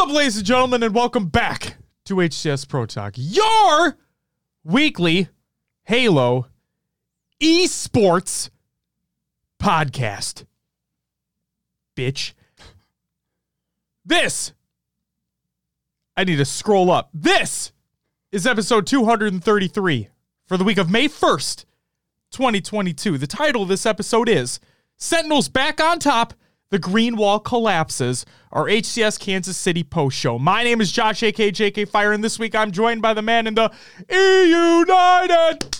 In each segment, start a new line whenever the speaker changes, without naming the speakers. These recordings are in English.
Up, ladies and gentlemen, and welcome back to HCS Pro Talk, your weekly Halo esports podcast. Bitch. This, I need to scroll up. This is episode 233 for the week of May 1st, 2022. The title of this episode is Sentinels Back on Top the Green Wall Collapses, our HCS Kansas City post show. My name is Josh, aka JK Fire, and this week I'm joined by the man in the United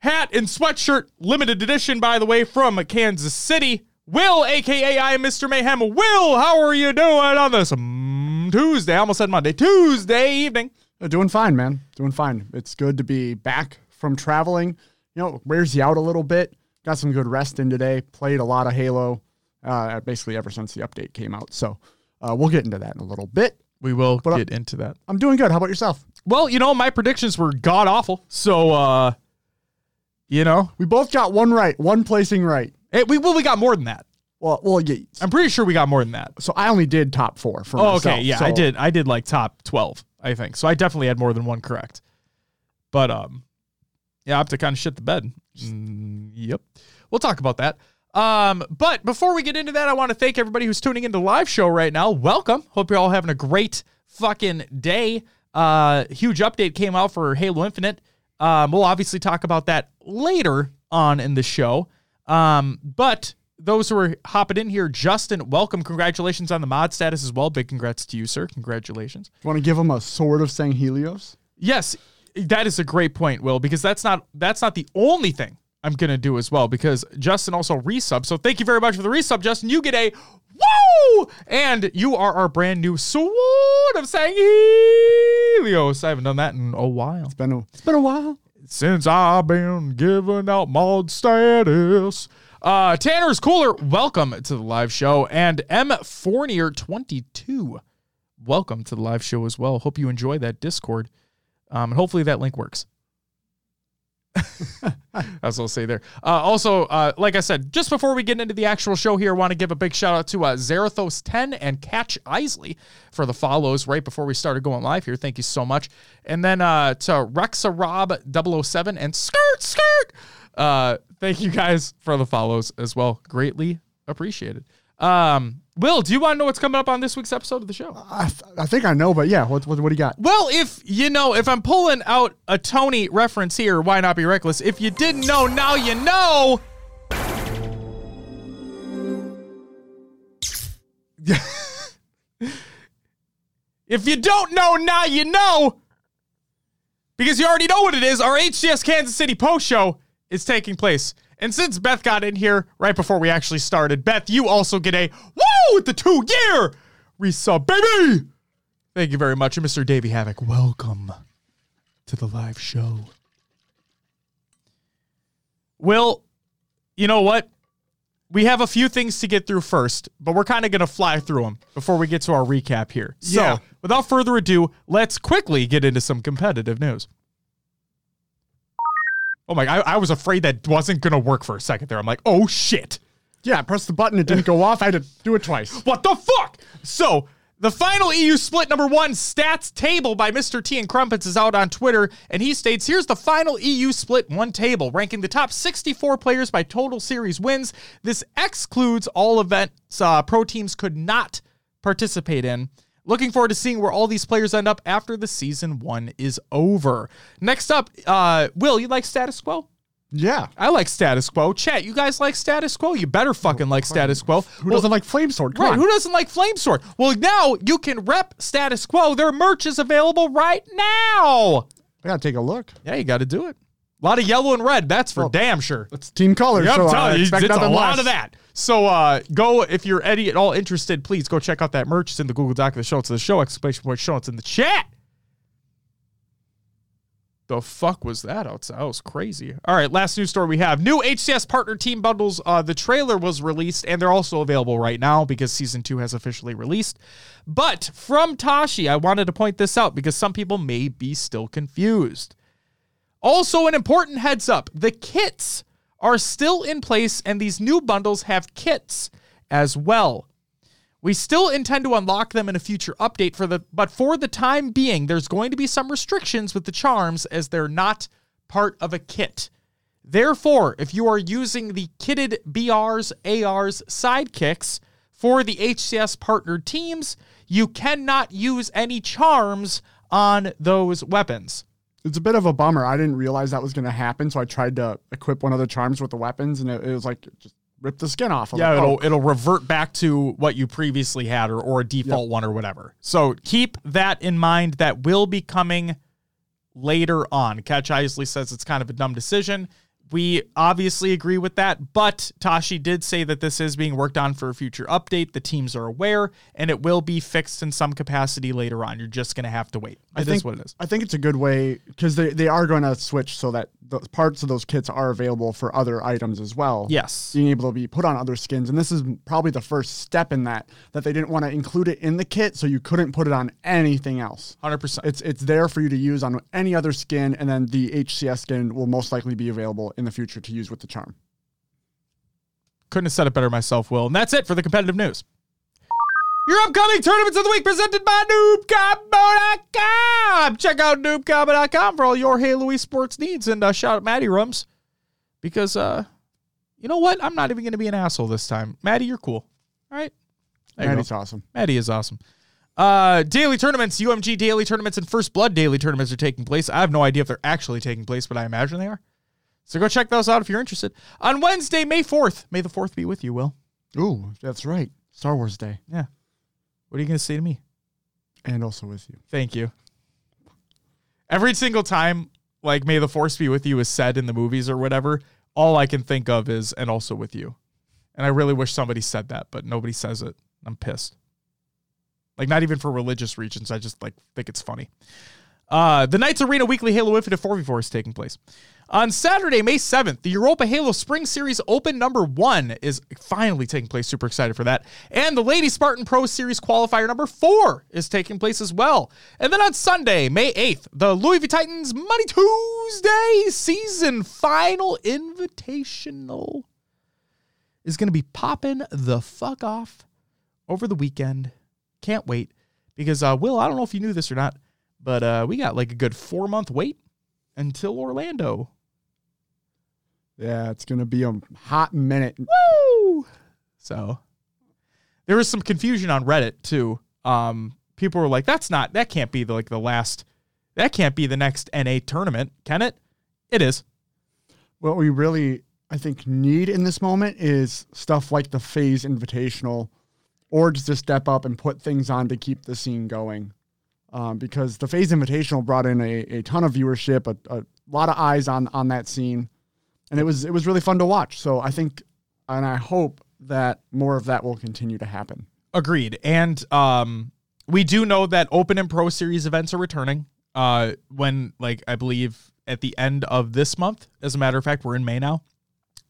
hat and sweatshirt, limited edition, by the way, from Kansas City. Will, aka I am Mr. Mayhem. Will, how are you doing on this mm, Tuesday? I almost said Monday. Tuesday evening.
Uh, doing fine, man. Doing fine. It's good to be back from traveling. You know, wears you out a little bit got some good rest in today. Played a lot of Halo, uh, basically ever since the update came out. So uh, we'll get into that in a little bit.
We will but get I'm, into that.
I'm doing good. How about yourself?
Well, you know, my predictions were god awful. So, uh, you know,
we both got one right, one placing right.
Hey, we well, we got more than that.
Well, well, yeah.
I'm pretty sure we got more than that.
So I only did top four for oh, myself.
okay, yeah,
so.
I did. I did like top twelve, I think. So I definitely had more than one correct. But um, yeah, I have to kind of shit the bed. Mm, yep. We'll talk about that. Um, but before we get into that, I want to thank everybody who's tuning into the live show right now. Welcome. Hope you're all having a great fucking day. Uh, huge update came out for Halo Infinite. Um, we'll obviously talk about that later on in the show. Um, but those who are hopping in here, Justin, welcome. Congratulations on the mod status as well. Big congrats to you, sir. Congratulations.
Want to give him a sword of Sanghelios?
Yes, that is a great point, Will, because that's not that's not the only thing I'm gonna do as well because Justin also resub. So thank you very much for the resub, Justin. You get a woo, and you are our brand new sword of Sanghelios. I haven't done that in a while.
It's been a it's been a while
since I've been giving out mod status. Uh, Tanner's cooler. Welcome to the live show, and M Fournier twenty two. Welcome to the live show as well. Hope you enjoy that Discord, um, and hopefully that link works. As I'll say there. Uh, also, uh, like I said, just before we get into the actual show here, I want to give a big shout out to uh, Zarathos10 and Catch Isley for the follows right before we started going live here. Thank you so much. And then uh, to Rexa Rob 007 and Skirt Skirt. Uh, thank you guys for the follows as well. Greatly appreciated. Um, Will, do you want to know what's coming up on this week's episode of the show?
I, th- I think I know, but yeah, what, what, what do you got?
Well, if you know, if I'm pulling out a Tony reference here, why not be reckless? If you didn't know, now you know. if you don't know, now you know. Because you already know what it is. Our HCS Kansas City post show is taking place and since Beth got in here right before we actually started, Beth, you also get a woo with the two year resub, baby. Thank you very much. And Mr. Davey Havoc, welcome to the live show. Will, you know what? We have a few things to get through first, but we're kind of going to fly through them before we get to our recap here.
Yeah.
So, without further ado, let's quickly get into some competitive news. Oh my! I, I was afraid that wasn't gonna work for a second there. I'm like, oh shit.
Yeah, I pressed the button, it didn't go off. I had to do it twice.
What the fuck? So the final EU split number one stats table by Mr. T and Crumpets is out on Twitter, and he states here's the final EU split one table, ranking the top 64 players by total series wins. This excludes all events uh, pro teams could not participate in. Looking forward to seeing where all these players end up after the season one is over. Next up, uh, Will, you like status quo?
Yeah.
I like status quo. Chat, you guys like status quo? You better fucking like status quo.
Who well, doesn't like Flamesword?
Come
right, on.
who doesn't like flame sword? Well, now you can rep status quo. Their merch is available right now.
I gotta take a look.
Yeah, you gotta do it. A lot of yellow and red, that's for well, damn sure.
It's team colors.
Yep,
so
I'm telling you, it's a lot
less.
of that. So uh, go if you're any at all interested, please go check out that merch. It's in the Google Doc of the show. It's the show exclamation point show. It's in the chat. The fuck was that outside? That was crazy. All right, last news story we have. New HCS partner team bundles. Uh, the trailer was released, and they're also available right now because season two has officially released. But from Tashi, I wanted to point this out because some people may be still confused. Also, an important heads up the kits are still in place, and these new bundles have kits as well. We still intend to unlock them in a future update for the but for the time being, there's going to be some restrictions with the charms as they're not part of a kit. Therefore, if you are using the kitted BRs, ARs, sidekicks for the HCS partnered teams, you cannot use any charms on those weapons.
It's a bit of a bummer. I didn't realize that was going to happen, so I tried to equip one of the charms with the weapons, and it, it was like just rip the skin off.
Yeah,
like,
it'll
oh,
it'll revert back to what you previously had or, or a default one or whatever. So keep that in mind. That will be coming later on. Catch Isley says it's kind of a dumb decision. We obviously agree with that, but Tashi did say that this is being worked on for a future update. The teams are aware, and it will be fixed in some capacity later on. You're just going to have to wait. It
I think
what it is.
I think it's a good way because they, they are going to switch so that the parts of those kits are available for other items as well.
Yes.
being able to be put on other skins, and this is probably the first step in that. That they didn't want to include it in the kit, so you couldn't put it on anything else.
100%.
It's it's there for you to use on any other skin, and then the HCS skin will most likely be available in the future to use with the charm.
Couldn't have said it better myself, Will. And that's it for the competitive news. Your upcoming tournaments of the week presented by NoobCombo.com. Check out NoobCombo.com for all your Halo esports needs. And uh, shout out Maddie Rums because, uh, you know what? I'm not even going to be an asshole this time. Maddie, you're cool. All right. There you
And
go.
it's awesome.
Maddie is awesome. Uh, daily tournaments, UMG daily tournaments, and First Blood daily tournaments are taking place. I have no idea if they're actually taking place, but I imagine they are. So go check those out if you're interested. On Wednesday, May 4th. May the 4th be with you, Will.
Ooh, that's right. Star Wars Day,
Yeah. What are you going to say to me?
and also with you.
Thank you. Every single time, like, may the force be with you is said in the movies or whatever, all I can think of is, and also with you. And I really wish somebody said that, but nobody says it. I'm pissed. Like, not even for religious reasons. I just, like, think it's funny. Uh, the Knights Arena Weekly Halo Infinite 4v4 is taking place. On Saturday, May 7th, the Europa Halo Spring Series Open number one is finally taking place. Super excited for that. And the Lady Spartan Pro Series Qualifier number four is taking place as well. And then on Sunday, May 8th, the Louis Titans Money Tuesday season final invitational is going to be popping the fuck off over the weekend. Can't wait because, uh, Will, I don't know if you knew this or not, but uh, we got like a good four month wait until Orlando.
Yeah, it's gonna be a hot minute.
Woo! So there was some confusion on Reddit too. Um, people were like, "That's not. That can't be the, like the last. That can't be the next NA tournament, can it?" It is.
What we really, I think, need in this moment is stuff like the FaZe Invitational, or just to step up and put things on to keep the scene going. Um, because the FaZe Invitational brought in a, a ton of viewership, a, a lot of eyes on on that scene, and it was it was really fun to watch. So I think, and I hope that more of that will continue to happen.
Agreed. And um, we do know that Open and Pro Series events are returning. Uh, when like I believe at the end of this month. As a matter of fact, we're in May now.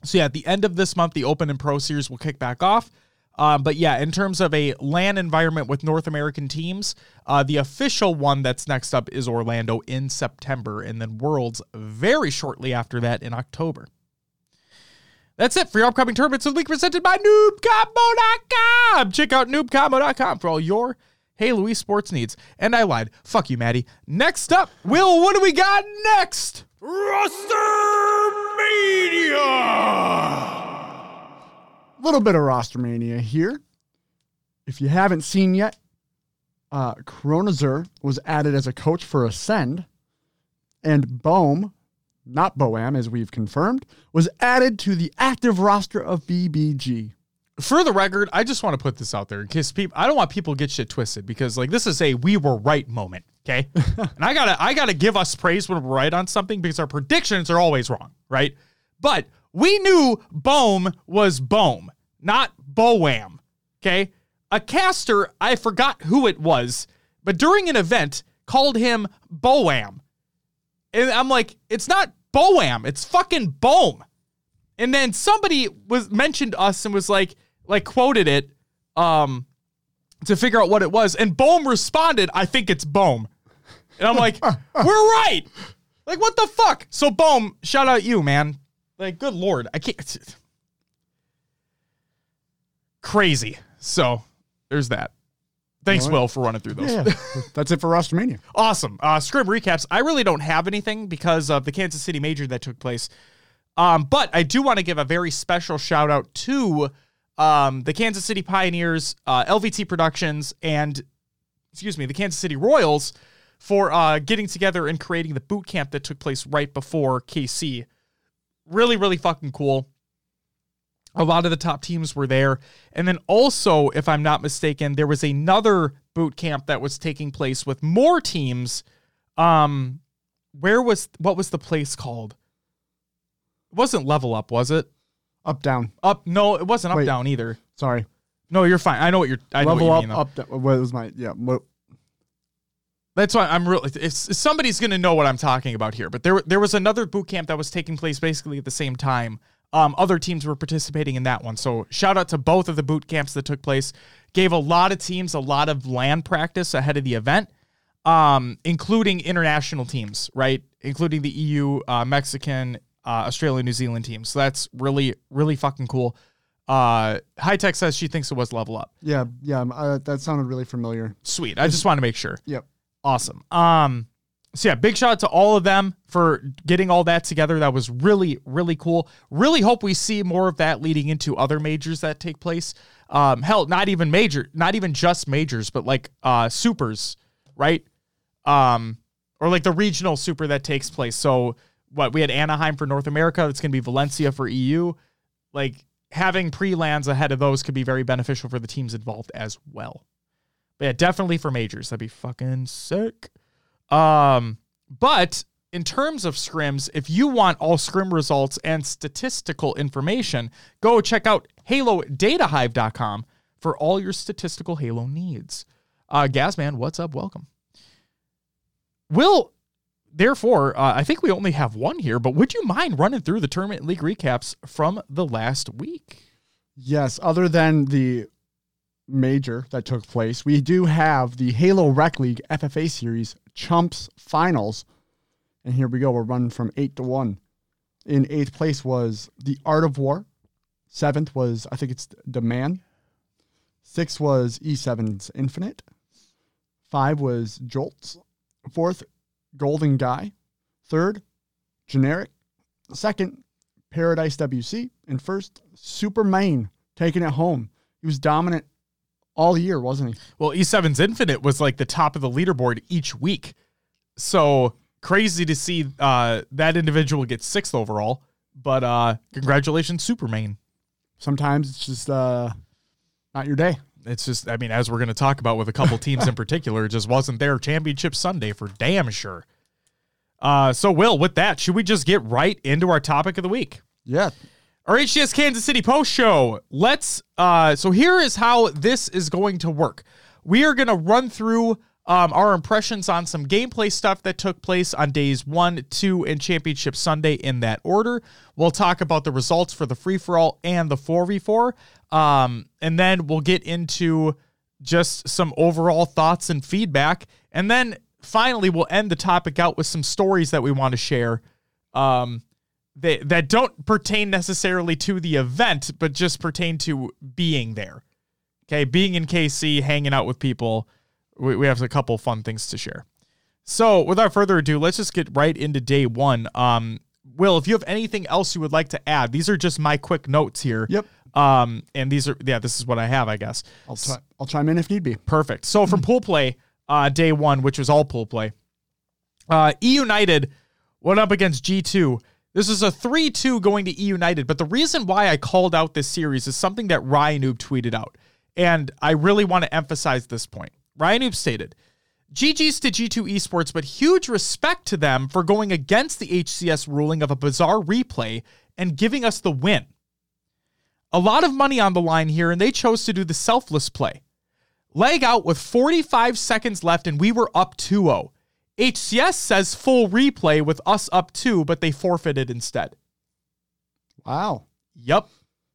So yeah, at the end of this month, the Open and Pro Series will kick back off. Um, but yeah, in terms of a LAN environment with North American teams, uh, the official one that's next up is Orlando in September, and then Worlds very shortly after that in October. That's it for your upcoming tournaments of the week presented by NoobCombo.com. Check out NoobCombo.com for all your Halo sports needs. And I lied. Fuck you, Maddie. Next up, Will, what do we got next?
Roster Media!
A little bit of roster mania here. If you haven't seen yet, uh, Kronazur was added as a coach for Ascend, and Bohm, not Boam as we've confirmed, was added to the active roster of BBG.
For the record, I just want to put this out there in case people I don't want people to get shit twisted because like this is a we were right moment, okay? and I gotta I gotta give us praise when we're right on something because our predictions are always wrong, right? But we knew Bohm was Bohm, not Boam. Okay? A caster, I forgot who it was, but during an event called him Boam. And I'm like, it's not Boam, it's fucking Bohm. And then somebody was mentioned us and was like, like quoted it um to figure out what it was. And Bohm responded, I think it's Bohm. And I'm like, we're right. Like, what the fuck? So Bohm, shout out you, man. Like, good lord. I can't crazy. So there's that. Thanks,
right.
Will, for running through those.
Yeah, that's it for Rostermania.
Awesome. Uh, scrim recaps. I really don't have anything because of the Kansas City Major that took place. Um, but I do want to give a very special shout out to um, the Kansas City Pioneers, uh, LVT Productions, and excuse me, the Kansas City Royals for uh, getting together and creating the boot camp that took place right before KC. Really, really fucking cool. A lot of the top teams were there. And then also, if I'm not mistaken, there was another boot camp that was taking place with more teams. Um, where was what was the place called? It wasn't level up, was it?
Up, down.
Up no, it wasn't up
Wait.
down either.
Sorry.
No, you're fine. I know what you're I know
Level
what you
up,
mean,
up, down. What was my, yeah. What,
That's why I'm really. It's, somebody's going to know what I'm talking about here. But there, there was another boot camp that was taking place basically at the same time. Um, other teams were participating in that one. So shout out to both of the boot camps that took place. Gave a lot of teams a lot of LAN practice ahead of the event, um, including international teams, right? Including the EU, uh, Mexican, uh, Australia, New Zealand teams. So that's really, really fucking cool. Uh, High Tech says she thinks it was level up.
yeah, yeah. Uh, that sounded really familiar.
Sweet. I just want to make sure.
Yep.
Awesome. Um, so yeah, big shout out to all of them for getting all that together. That was really, really cool. Really hope we see more of that leading into other majors that take place. Um, hell, not even major, not even just majors, but like uh supers, right? Um, or like the regional super that takes place. So what we had Anaheim for North America, it's gonna be Valencia for EU. Like having pre-lands ahead of those could be very beneficial for the teams involved as well. But yeah, definitely for majors. That'd be fucking sick. Um, but in terms of scrims, if you want all scrim results and statistical information, go check out HaloDataHive.com for all your statistical Halo needs. Uh, Gazman, what's up? Welcome. Will, therefore, uh, I think we only have one here, but would you mind running through the tournament league recaps from the last week?
Yes, other than the major that took place, we do have the Halo Rec League FFA Series Chumps Finals. And here we go. We're running from eight to one. In eighth place was the Art of War. Seventh was, I think it's Demand. Sixth was E7's Infinite. Five was Jolts. Fourth, Golden Guy. Third, Generic. Second, Paradise WC. And first, Superman taking it home. He was dominant all year, wasn't he?
Well, E7's Infinite was like the top of the leaderboard each week. So crazy to see uh, that individual get sixth overall. But uh, congratulations, Superman.
Sometimes it's just uh, not your day.
It's just, I mean, as we're going to talk about with a couple teams in particular, it just wasn't their championship Sunday for damn sure. Uh, so, Will, with that, should we just get right into our topic of the week?
Yeah.
Our HCS Kansas City post show. Let's uh so here is how this is going to work. We are going to run through um, our impressions on some gameplay stuff that took place on days one, two, and Championship Sunday in that order. We'll talk about the results for the free for all and the 4v4. Um, and then we'll get into just some overall thoughts and feedback. And then finally, we'll end the topic out with some stories that we want to share. Um, they, that don't pertain necessarily to the event, but just pertain to being there. Okay, being in KC, hanging out with people. We, we have a couple fun things to share. So, without further ado, let's just get right into day one. Um, Will, if you have anything else you would like to add, these are just my quick notes here.
Yep.
Um, and these are yeah, this is what I have, I guess.
I'll, try, I'll chime in if need be.
Perfect. So from pool play, uh, day one, which was all pool play, uh, E United went up against G2. This is a 3 2 going to E United. But the reason why I called out this series is something that Ryan Noob tweeted out. And I really want to emphasize this point. Ryan Noob stated, GG's to G2 Esports, but huge respect to them for going against the HCS ruling of a bizarre replay and giving us the win. A lot of money on the line here, and they chose to do the selfless play. Leg out with 45 seconds left, and we were up 2 0. HCS says full replay with us up 2, but they forfeited instead.
Wow.
Yep.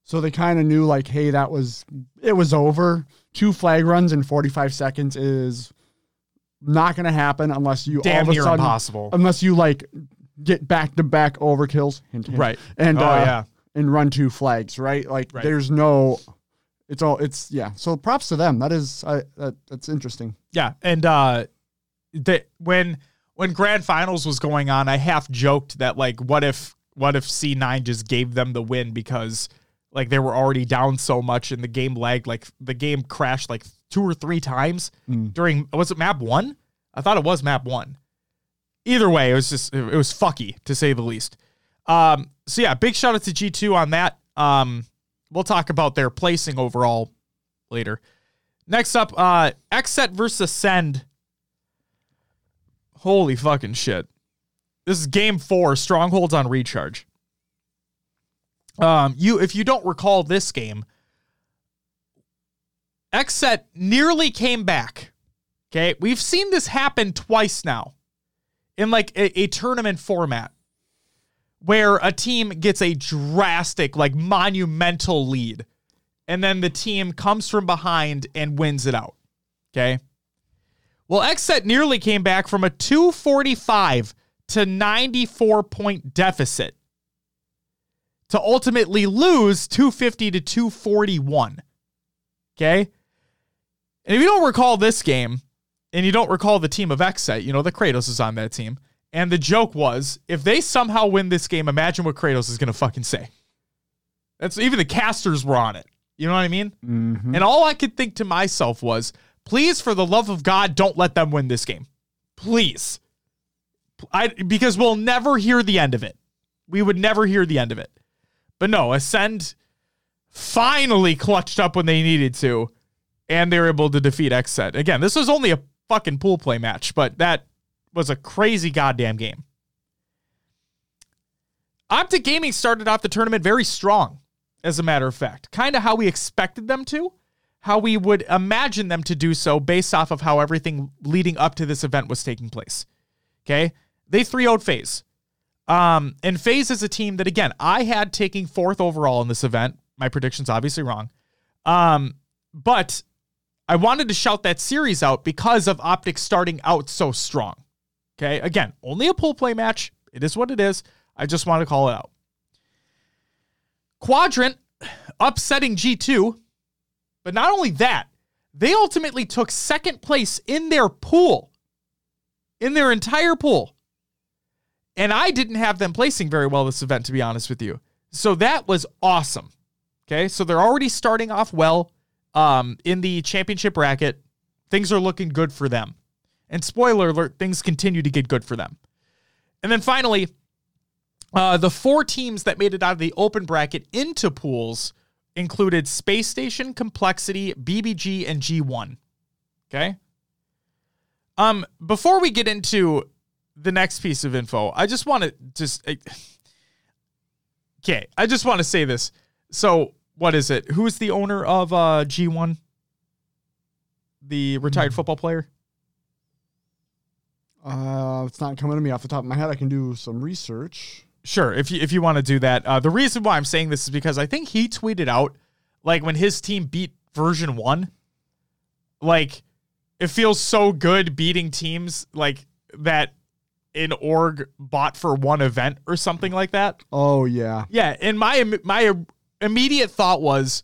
So they kind of knew, like, hey, that was, it was over. Two flag runs in 45 seconds is not going to happen unless you
Damn
all of a
near
sudden,
impossible.
Unless you, like, get back to back overkills. Hint, hint,
Right.
And,
Oh,
uh,
yeah.
and run two flags, right? Like,
Right.
there's no, it's all it's yeah. So props to them. That is I that, that's interesting.
Yeah, and uh, the when when grand finals was going on, I half joked that like, what if what if C nine just gave them the win because like they were already down so much and the game lagged, like the game crashed like two or three times during was it map one? I thought it was map one. Either way, it was just it was fucky to say the least. Um, so yeah, big shout out to G two on that. Um, we'll talk about their placing overall later. Next up, uh, Xset versus Ascend. Holy fucking shit. This is game four, Strongholds on Recharge. Um, you if you don't recall this game, Xset nearly came back. Okay. We've seen this happen twice now in like a, a tournament format where a team gets a drastic, like monumental lead, and then the team comes from behind and wins it out. Okay. Well, Xset nearly came back from a 245 to 94 point deficit to ultimately lose 250 to 241. Okay. And if you don't recall this game, and you don't recall the team of Xset, you know, the Kratos is on that team. And the joke was, if they somehow win this game, imagine what Kratos is going to fucking say. That's even the casters were on it. You know what I mean? Mm-hmm. And all I could think to myself was, please, for the love of God, don't let them win this game. Please. I because we'll never hear the end of it. We would never hear the end of it. But no, Ascend finally clutched up when they needed to, and they were able to defeat Xset. Again, this was only a fucking pool play match, but that was a crazy goddamn game. Optic Gaming started off the tournament very strong, as a matter of fact. Kind of how we expected them to, how we would imagine them to do so based off of how everything leading up to this event was taking place. Okay? They 3 0'd FaZe. Um, and FaZe is a team that, again, I had taking fourth overall in this event. My prediction's obviously wrong. Um, but I wanted to shout that series out because of Optics starting out so strong. Okay. Again, only a pool play match. It is what it is. I just want to call it out. Quadrant upsetting G2. But not only that, they ultimately took second place in their pool, in their entire pool. And I didn't have them placing very well this event, to be honest with you. So that was awesome. Okay. So they're already starting off well um, in the championship bracket. Things are looking good for them. And spoiler alert, things continue to get good for them. And then finally, uh, the four teams that made it out of the open bracket into pools included Space Station, Complexity, BBG, and G1. Okay. Um, before we get into the next piece of info, I just want to just. Okay, I just want to say this. So, what is it? Who's the owner of uh, G1? The retired football player?
Uh, it's not coming to me off the top of my head. I can do some research.
Sure, if you if you want to do that. Uh, the reason why I'm saying this is because I think he tweeted out like when his team beat version one, like it feels so good beating teams like that in org bought for one event or something like that.
Oh yeah,
Yeah, and my my immediate thought was,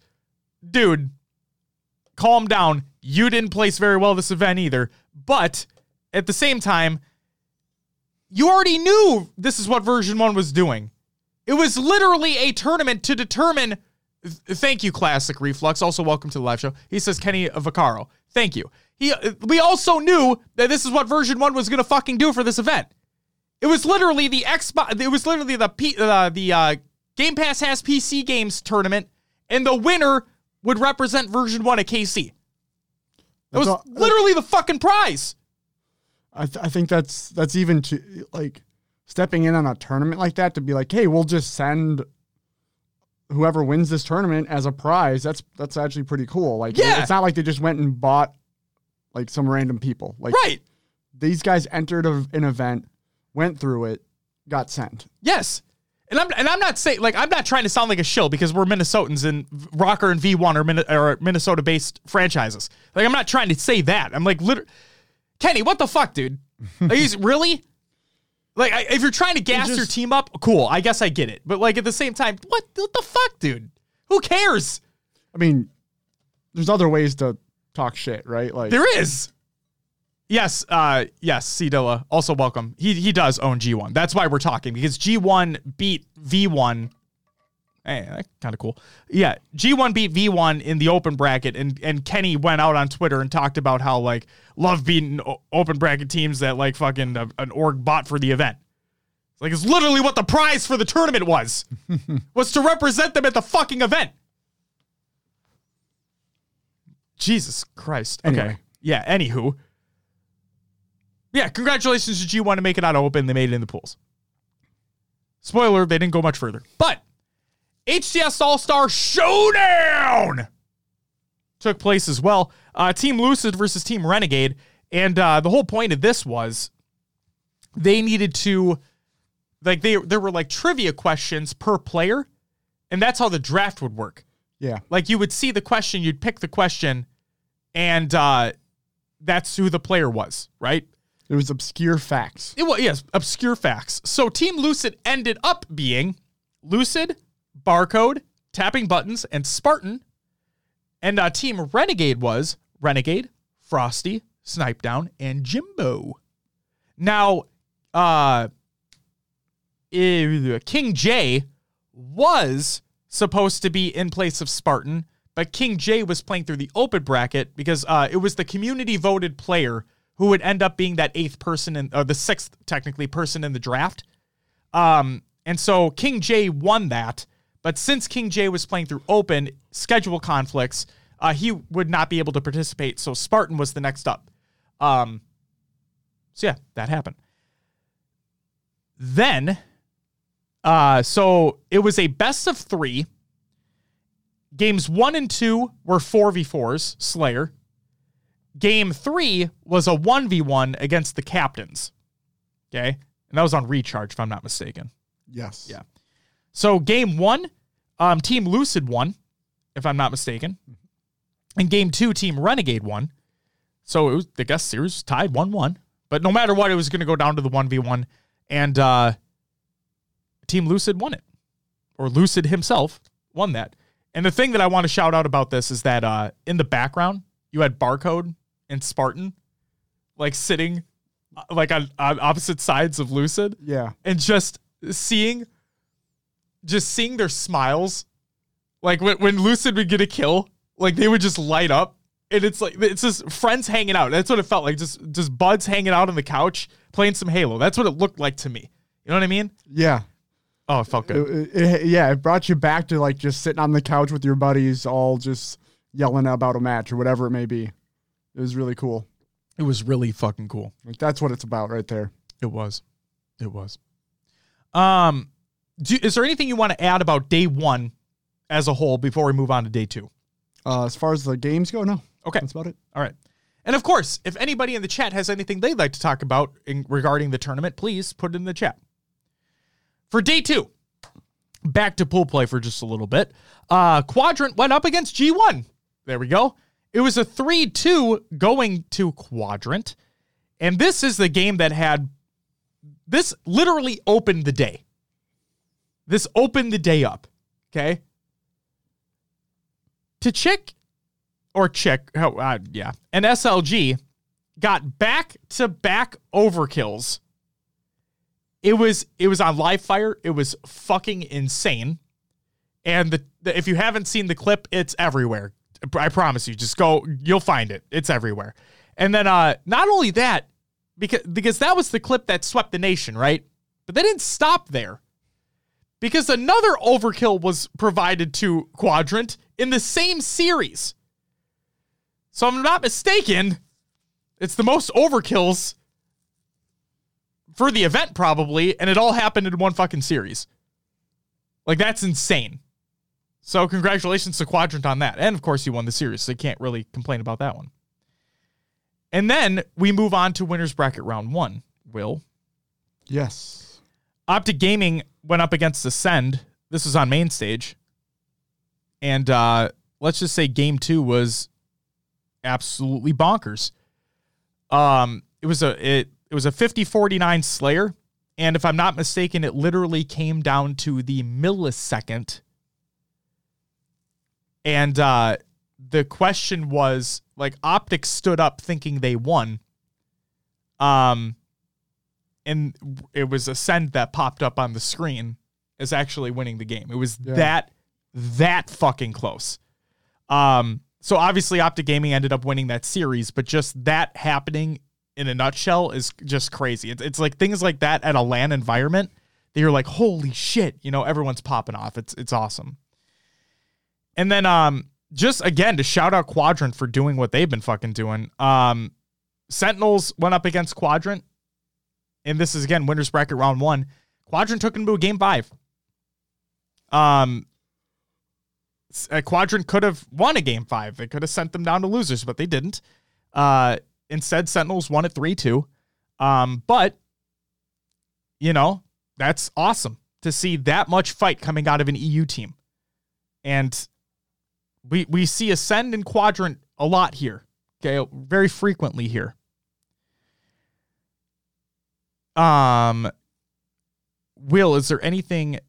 dude, calm down. You didn't place very well this event either, but at the same time, you already knew this is what version 1 was doing. It was literally a tournament to determine thank you classic reflux also welcome to the live show. He says kenny vaccaro thank you. He we also knew that this is what version 1 was going to fucking do for this event. It was literally the xbox it was literally the P, uh, the uh, game pass has pc games tournament and the winner would represent version 1 at kc That was
all-
literally the fucking prize
I, th- I think that's that's even to like stepping in on a tournament like that to be like, hey, we'll just send whoever wins this tournament as a prize. That's that's actually pretty cool. Like,
Yeah.
it's not like they just went and bought like some random people. Like,
right
these guys entered a, an event, went through it, got sent.
Yes. And I'm and I'm not saying like I'm not trying to sound like a shill because we're Minnesotans and Rokkr and V1 are, Min- are Minnesota based franchises. Like I'm not trying to say that. I'm like literally Kenny, what the fuck, dude? Like he's really like I, if you're trying to gas your team up, cool. I guess I get it. But like at the same time, what, what the fuck, dude? Who cares?
I mean, there's other ways to talk shit, right? Like
There is. Yes, uh, yes, C Dilla. Also welcome. He he does own G1. That's why we're talking, because G1 beat V1. Hey, that's kind of cool. Yeah, G1 beat V1 in the open bracket, and and Kenny went out on Twitter and talked about how like love beating open bracket teams that like fucking uh, an org bought for the event. Like it's literally what the prize for the tournament was, was to represent them at the fucking event. Jesus Christ. Okay.
Anyway.
Yeah, anywho. Yeah, congratulations to G1 to make it out open. They made it in the pools. Spoiler, they didn't go much further. But HCS All Star Showdown took place as well. Uh, Team Lucid versus Team Renegade. And uh, the whole point of this was they needed to, like, they there were like trivia questions per player. And that's how the draft would work
yeah,
like you would see the question, you'd pick the question, and uh, that's who the player was, right?
it was obscure facts.
It was yes, obscure facts. So Team Lucid ended up being Lucid, Barcode, Tapping Buttons, and Spartan. And uh, Team Renegade was Renegade, Frosty, Snipe Down, and Jimbo. Now, uh, eh, King J was supposed to be in place of Spartan, but King J was playing through the open bracket because uh, it was the community voted player who would end up being that eighth person in, or the sixth technically person in the draft. Um, and so King J won that, but since King J was playing through open schedule conflicts, uh, he would not be able to participate. So Spartan was the next up. Um, so yeah, that happened. Then, uh, so it was a best of three. Games one and two were 4v4s, Slayer. Game three was a 1v1 against the captains. Okay. And that was on recharge, if I'm not mistaken.
Yes.
Yeah. So game one, um, Team Lucid won, if I'm not mistaken. And game two, Team Renegade won. So it was the guest series tied 1 1. But no matter what, it was going to go down to the 1v1. And uh, Team Lucid won it. Or Lucid himself won that. And the thing that I want to shout out about this is that uh, in the background, you had Barcode and Spartan like sitting uh, like on, on opposite sides of Lucid
Yeah.
and just seeing just seeing their smiles like when, when lucid would get a kill like they would just light up. And it's like it's just friends hanging out. That's what it felt like. Just just buds hanging out on the couch playing some halo. That's what it looked like to me. You know what i mean?
Yeah.
oh it felt good.
It- it- yeah, it brought you back to like just sitting on the couch with your buddies, all just yelling about a match or whatever it may be. It was really cool.
it was really fucking cool.
Like that's what it's about right there.
it was. It was. Um do, is there anything you want to add about day one as a whole before we move on to day two
Uh, as far as the games go, no.
okay
That's about it.
All right. And of course, if anybody in the chat has anything they'd like to talk about in, regarding the tournament, please put it in the chat. For day two, back to pool play for just a little bit. Uh, Quadrant went up against G1. There we go. It was a 3 2 going to Quadrant. And this is the game that had, this literally opened the day. This opened the day up. Okay. To chick or chick, oh, uh, yeah, and SLG got back to back overkills. It was it was on live fire. It was fucking insane. And the, the if you haven't seen the clip, it's everywhere. I promise you. Just go, you'll find it. It's everywhere. And then uh not only that, because because that was the clip that swept the nation, right? But they didn't stop there. Because another overkill was provided to Quadrant in the same series. So I'm not mistaken, it's the most overkills for the event probably, and it all happened in one fucking series. Like that's insane. So congratulations to Quadrant on that. And of course you won the series, so you can't really complain about that one. And then we move on to winners bracket round 1. Will
Yes.
Optic Gaming went up against Ascend. This was on main stage. And uh, let's just say game two was absolutely bonkers. Um, it was a it it was a 50-49 Slayer. And if I'm not mistaken, it literally came down to the millisecond. And uh, the question was like Optic stood up thinking they won. Um and it was Ascend that popped up on the screen as actually winning the game. It was
Yeah.
that that fucking close. Um so obviously Optic Gaming ended up winning that series, but just that happening in a nutshell is just crazy. It's, it's like things like that at a LAN environment that you're like, holy shit, you know, everyone's popping off. It's it's awesome. And then um just again to shout out Quadrant for doing what they've been fucking doing. Um Sentinels went up against Quadrant. And this is again winners bracket round one. Quadrant took them to a game five. Um uh, Quadrant could have won a game five. They could have sent them down to losers, but they didn't. Uh instead Sentinels won at 3-2. Um but you know, that's awesome to see that much fight coming out of an EU team. And we we see Ascend and Quadrant a lot here. Okay, very frequently here. Um Will, is there anything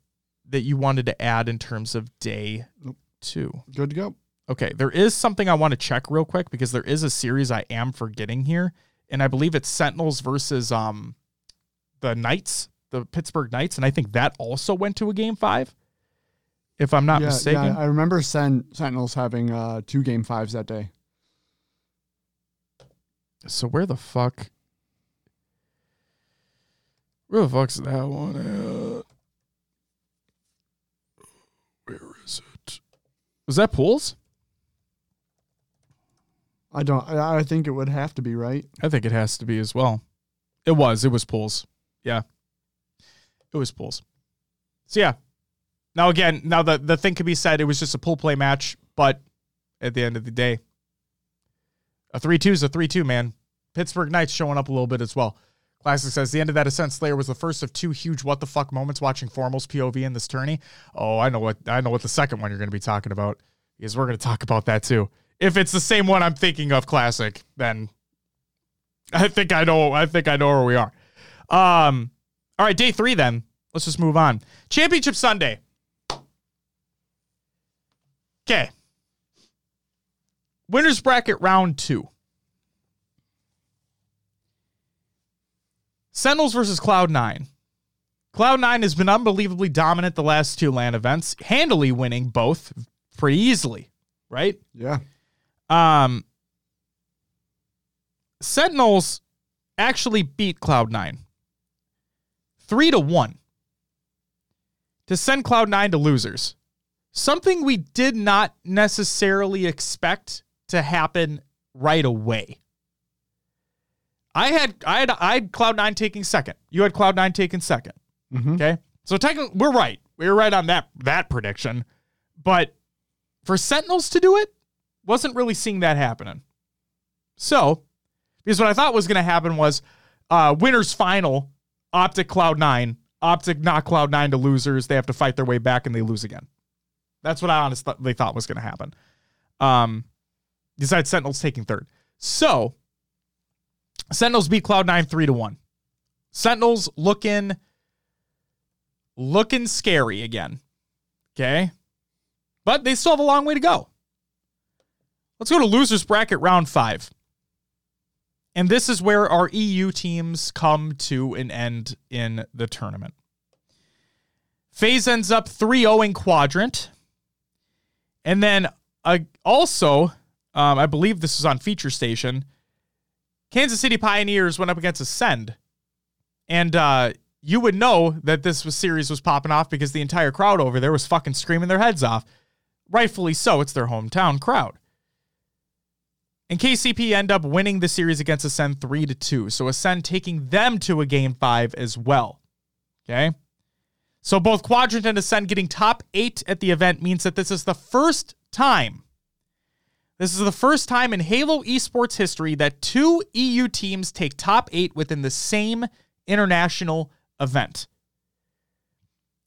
that you wanted to add in terms of day. 2?
Good to go.
Okay, there is something I want to check real quick because there is a series I am forgetting here, and I believe it's Sentinels versus um the Knights, the Pittsburgh Knights, and I think that also went to a game five, if I'm not
yeah,
mistaken.
yeah, I remember Sen- Sentinels having uh, two game fives that day.
So where the fuck? Where the fuck's that one at? Where is it? Was that pools?
I don't. I I think it would have to be right.
I think it has to be as well. It was. It was pools. Yeah. It was pools. So yeah. Now again, now the the thing could be said it was just a pool play match, but at the end of the day, a three two is a three two, man. Pittsburgh Knights showing up a little bit as well. Classic says the end of that Ascend Slayer was the first of two huge what the fuck moments watching Formal's POV in this tourney. Oh, I know what I know what the second one you're going to be talking about because we're going to talk about that too. If it's the same one I'm thinking of, Classic, then I think I know. I think I know where we are. Um, all right, day three. Then let's just move on. Championship Sunday. Okay. Winners bracket round two. Sentinels versus Cloud Nine. Cloud Nine has been unbelievably dominant the last two LAN events, handily winning both pretty easily, right?
Yeah.
Um, Sentinels actually beat Cloud9 three to one to send Cloud9 to losers. Something we did not necessarily expect to happen right away. I had I had I had Cloud9 taking second. You had Cloud9 taking second.
Mhm.
Okay. So technically we're right. We were right on that that prediction. But for Sentinels to do it, wasn't really seeing that happening. So, because what I thought was going to happen was uh, winners final, Optic Cloud Nine, Optic knock Cloud Nine to losers. They have to fight their way back and they lose again. That's what I honestly thought was going to happen. Um, besides Sentinels taking third. So, Sentinels beat Cloud Nine three to one. Sentinels looking looking scary again. Okay. But they still have a long way to go. Let's go to losers bracket round five. And this is where our EU teams come to an end in the tournament. FaZe ends up 3 0 in quadrant. And then uh, also, um, I believe this is on Feature Station, Kansas City Pioneers went up against Ascend. And uh, you would know that this was series was popping off because the entire crowd over there was fucking screaming their heads off. Rightfully so, it's their hometown crowd. And KCP end up winning the series against Ascend 3 to 2. So Ascend taking them to a game 5 as well. Okay? So both Quadrant and Ascend getting top 8 at the event means that this is the first time this is the first time in Halo esports history that two EU teams take top 8 within the same international event.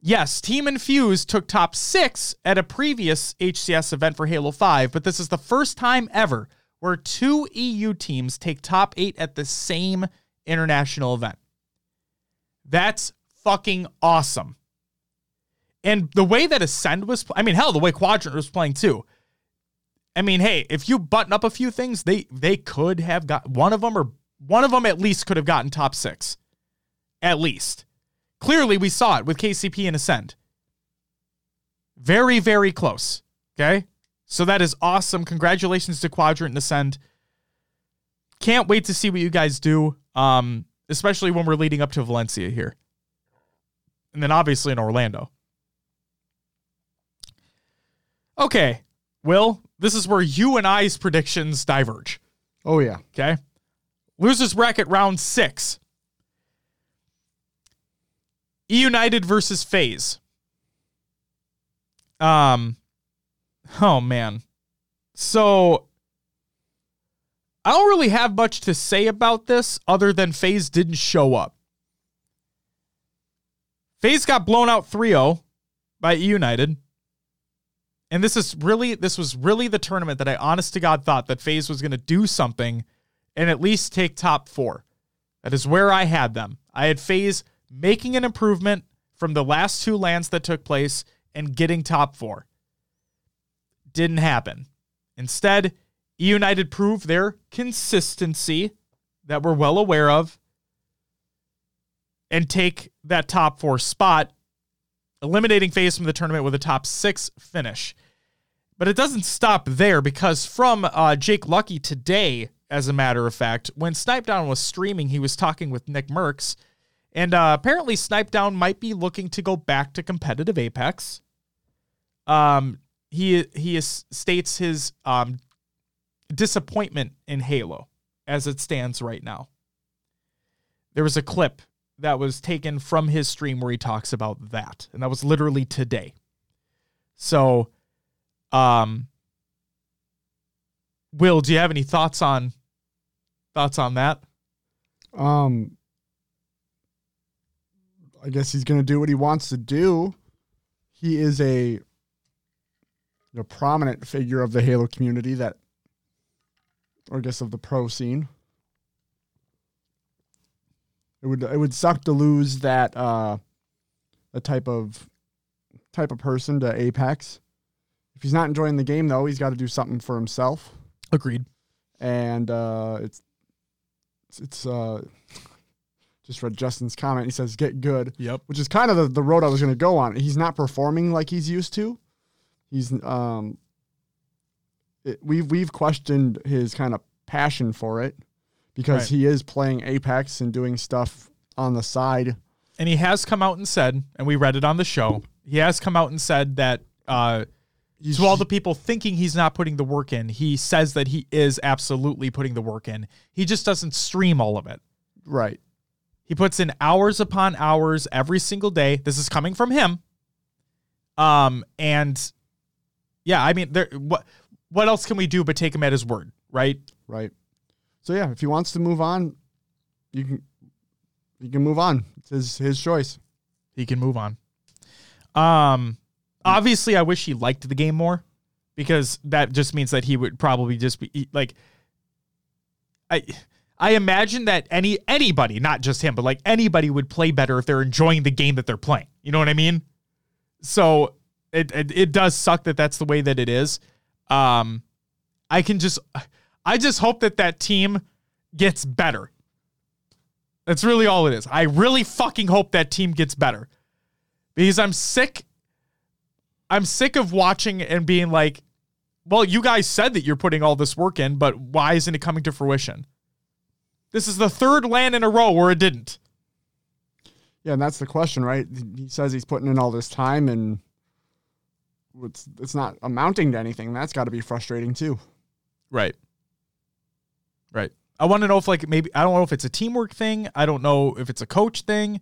Yes, Team Infuse took top 6 at a previous HCS event for Halo 5, but this is the first time ever where two EU teams take top eight at the same international event. That's fucking awesome. And the way that Ascend was, I mean, hell, the way Quadrant was playing too. I mean, hey, if you button up a few things, they they could have got one of them or one of them at least could have gotten top six. At least. Clearly, we saw it with KCP and Ascend. Very, very close. Okay. So that is awesome. Congratulations to Quadrant and Ascend. Can't wait to see what you guys do, um, especially when we're leading up to Valencia here. And then obviously in Orlando. Okay. Will, this is where you and I's predictions diverge.
Oh yeah.
Okay. Losers bracket round six. E United versus FaZe. Um, oh man. So I don't really have much to say about this other than FaZe didn't show up. FaZe got blown out 3-0 by E United. And this is really this was really the tournament that I honest to God thought that FaZe was going to do something and at least take top 4. That is where I had them. I had FaZe making an improvement from the last two LANs that took place and getting top 4. Didn't happen. Instead, United proved their consistency that we're well aware of and take that top four spot, eliminating FaZe from the tournament with a top six finish. But it doesn't stop there because from uh, Jake Lucky today, as a matter of fact, when Snipedown was streaming, he was talking with Nick Mercs. And uh, apparently, Snipedown might be looking to go back to competitive Apex. Um, he he is, states his um, disappointment in Halo as it stands right now. There was a clip that was taken from his stream where he talks about that, and that was literally today. So, um, Will, do you have any thoughts on thoughts on that?
Um, I guess he's gonna do what he wants to do. He is a a prominent figure of the Halo community that, or I guess of the pro scene. It would it would suck to lose that uh, a type of type of person to Apex. If he's not enjoying the game though, he's got to do something for himself.
Agreed.
And uh, it's it's, it's uh, just read Justin's comment. He says, "Get good."
Yep.
which is kind of the, the road I was going to go on. He's not performing like he's used to. He's um, it, we've we've questioned his kind of passion for it because
Right.
he is playing Apex and doing stuff on the side.
And he has come out and said, and we read it on the show. He has come out and said that uh, to all the people thinking he's not putting the work in, he says that he is absolutely putting the work in. He just doesn't stream all of it.
right,
He puts in hours upon hours every single day. This is coming from him. Um, and yeah, I mean, there. What what else can we do but take him at his word, right?
right. So yeah, if he wants to move on, you can you can move on. It's his his choice.
He can move on. Um, obviously, I wish he liked the game more because that just means that he would probably just be like, I. I imagine that any anybody, not just him, but like anybody would play better if they're enjoying the game that they're playing. You know what I mean? So it it, it does suck that that's the way that it is. Um, I can just I just hope that that team gets better. That's really all it is. I really fucking hope that team gets better because I'm sick. I'm sick of watching and being like, well, you guys said that you're putting all this work in, but why isn't it coming to fruition? This is the third LAN in a row where it didn't.
Yeah, and that's the question, right? He says he's putting in all this time and it's it's not amounting to anything. That's got to be frustrating too.
Right. Right. I want to know if like maybe I don't know if it's a teamwork thing. I don't know if it's a coach thing.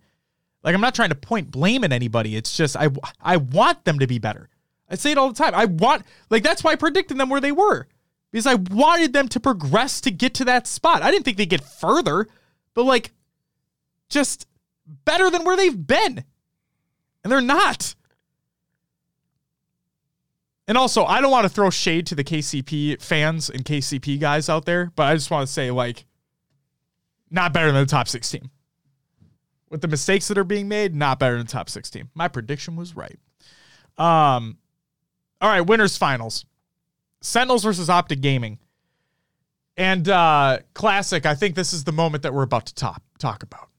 Like I'm not trying to point blame at anybody. It's just I I want them to be better. I say it all the time. I want like that's why I predicted them where they were. Because I wanted them to progress to get to that spot. I didn't think they'd get further, but like just better than where they've been. And they're not. And also, I don't want to throw shade to the KCP fans and KCP guys out there, but I just want to say, like, not better than the top six team. With the mistakes that are being made, not better than top 16. My prediction was right. Um, all right, winners finals. Sentinels versus Optic Gaming. And uh, classic, I think this is the moment that we're about to top, talk about.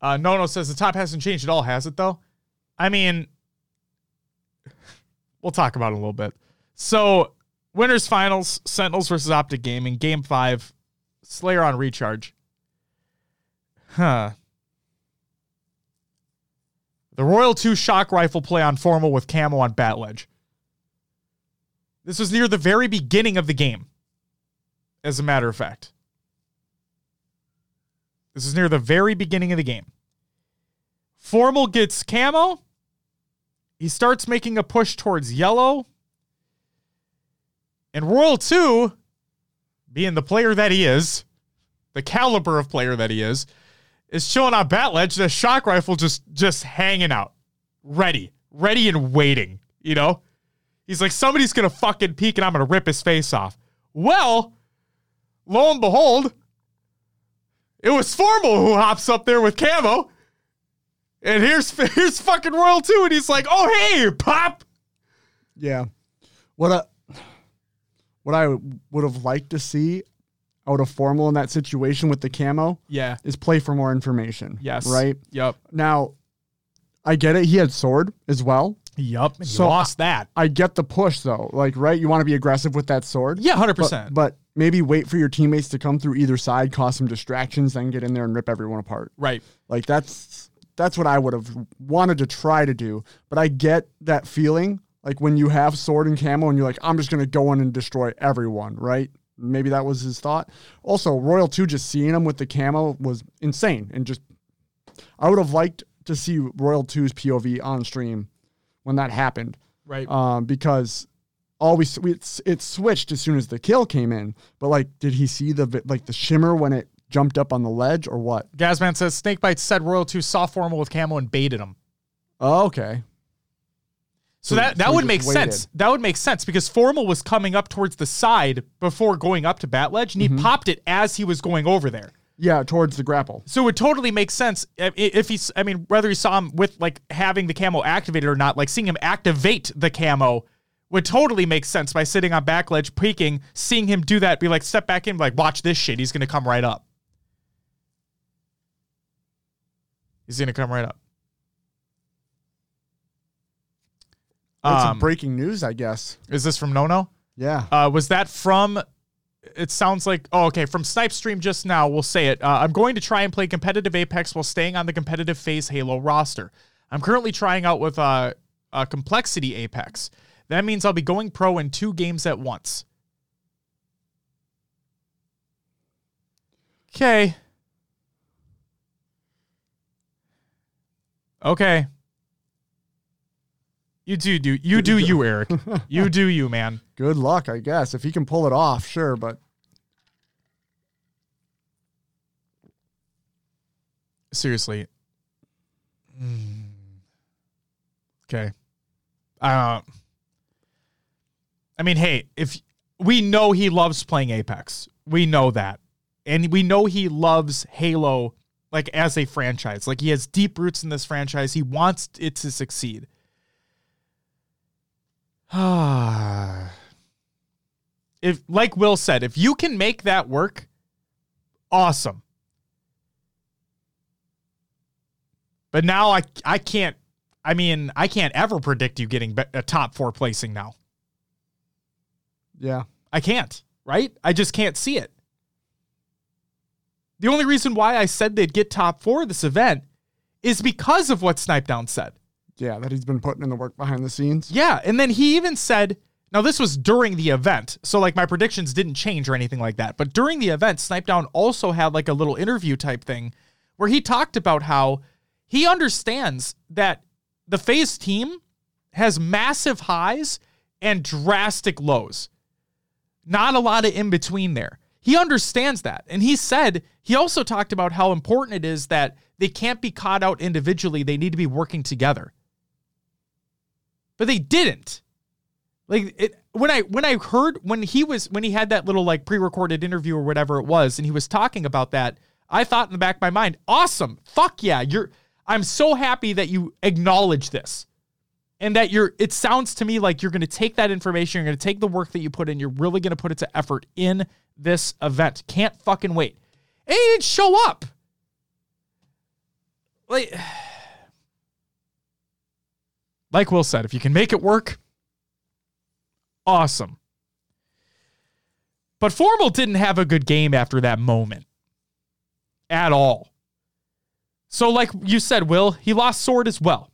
Uh, Nono says the top hasn't changed at all, has it though? I mean, we'll talk about it a little bit. So, winners finals, Sentinels versus Optic Gaming, game five, Slayer on recharge. Huh. The Royal 2 shock rifle play on formal with camo on bat ledge. This was near the very beginning of the game, as a matter of fact. This is near the very beginning of the game. Formal gets camo. He starts making a push towards yellow. And Royal 2, being the player that he is, the caliber of player that he is, is chilling on bat ledge, the shock rifle just just hanging out. Ready. Ready and waiting. You know? He's like, somebody's gonna fucking peek and I'm gonna rip his face off. Well, lo and behold, it was Formal who hops up there with camo. And here's here's fucking Royal 2, and he's like, oh hey, pop.
Yeah. What a what I would have liked to see out of formal in that situation with the camo
Yeah.
is play for more information.
Yes.
Right?
Yep.
Now, I get it. He had sword as well.
And
So
you lost that.
I get the push though. Like, right? You want to be aggressive with that sword.
Yeah, hundred
But,
percent.
but maybe wait for your teammates to come through either side, cause some distractions, then get in there and rip everyone apart.
Right.
Like that's that's what I would have wanted to try to do. But I get that feeling like when you have sword and camo and you're like, I'm just gonna go in and destroy everyone, right? Maybe that was his thought. Also, Royal 2 just seeing him with the camo was insane. And just I would have liked to see Royal 2's POV on stream when that happened.
Right.
Um, because all we, we it's, it switched as soon as the kill came in. But like, did he see the like the shimmer when it jumped up on the ledge or what?
Gazman says Snakebite said Royal 2 saw Formal with camo and baited him.
Oh, okay.
So, that, that
so
would make
waited.
sense. That would make sense because Formal was coming up towards the side before going up to Bat Ledge, and
Mm-hmm.
he popped it as he was going over there.
Yeah, towards the grapple.
So it would totally make sense if, if he's. I mean, whether he saw him with like having the camo activated or not, like seeing him activate the camo would totally make sense by sitting on back ledge, peeking, seeing him do that, be like, step back in, like, watch this shit. He's gonna come right up. He's gonna come right up.
That's
Um,
some breaking news, I guess.
is this from Nono?
Yeah.
Uh, was that from? It sounds like oh okay from Snipe Stream just now. We'll say it. Uh, I'm going to try and play competitive Apex while staying on the competitive FaZe Halo roster. I'm currently trying out with uh, uh complexity Apex. That means I'll be going pro in two games at once. Okay. Okay. You do do you do you Eric. You do you man.
Good luck, I guess. If he can pull it off, sure, but
seriously. Mm. Okay. Uh, I mean, hey, if we know he loves playing Apex, we know that, and we know he loves Halo like as a franchise. Like he has deep roots in this franchise. He wants it to succeed. if, like Will said, if you can make that work, awesome. But now I I can't. I mean, I can't ever predict you getting a top four placing now.
yeah.
I can't. Right? I just can't see it. The only reason why I said they'd get top four this event is because of what Snipedown said.
Yeah, that he's been putting in the work behind the scenes.
Yeah, and then he even said, now this was during the event, so like my predictions didn't change or anything like that. But during the event, Snipedown also had like a little interview type thing where he talked about how he understands that the FaZe team has massive highs and drastic lows. Not a lot of in between there. He understands that. And he said, he also talked about how important it is that they can't be caught out individually. They need to be working together but they didn't. Like it when I when I heard when he was when he had that little like pre-recorded interview or whatever it was, and he was talking about that, I thought in the back of my mind, awesome, fuck yeah, you're. I'm so happy that you acknowledge this. and that you're it sounds to me like you're going to take that information, you're going to take the work that you put in, you're really going to put it to effort in this event. Can't fucking wait. And he didn't show up. Like, like Will said, if you can make it work, awesome. But Formal didn't have a good game after that moment at all. So, like you said, Will, he lost sword as well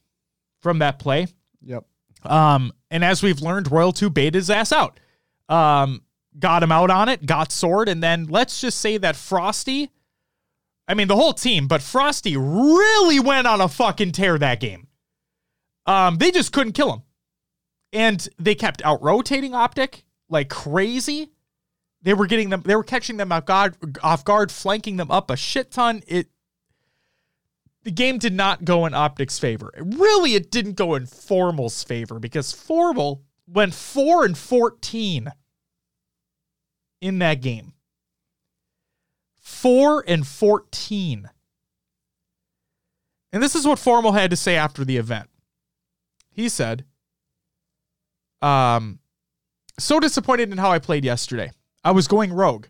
from that play.
Yep.
Um, and as we've learned, Royal 2 baited his ass out. Um, got him out on it, got sword, and then let's just say that Frosty, I mean the whole team, but Frosty really went on a fucking tear that game. Um, they just couldn't kill him. And they kept out rotating Optic like crazy. They were getting them, they were catching them off guard, off guard, flanking them up a shit ton. It the game did not go in Optic's favor. Really, it didn't go in Formal's favor because Formal went 4 and 14 in that game. 4 and 14. And this is what Formal had to say after the event. He said, um, so disappointed in how I played yesterday. I was going rogue.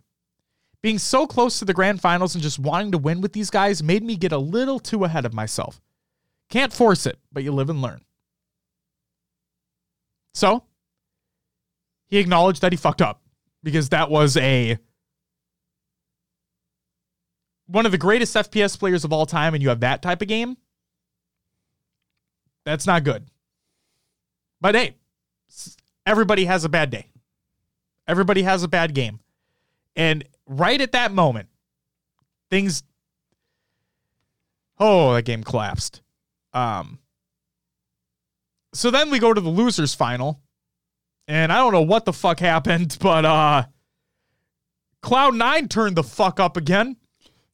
Being so close to the grand finals and just wanting to win with these guys made me get a little too ahead of myself. Can't force it, but you live and learn. So, he acknowledged that he fucked up because that was a one of the greatest FPS players of all time and you have that type of game. That's not good. But hey, everybody has a bad day. Everybody has a bad game. And right at that moment, things oh, that game collapsed. Um so then we go to the losers final. And I don't know what the fuck happened, but uh Cloud9 turned the fuck up again.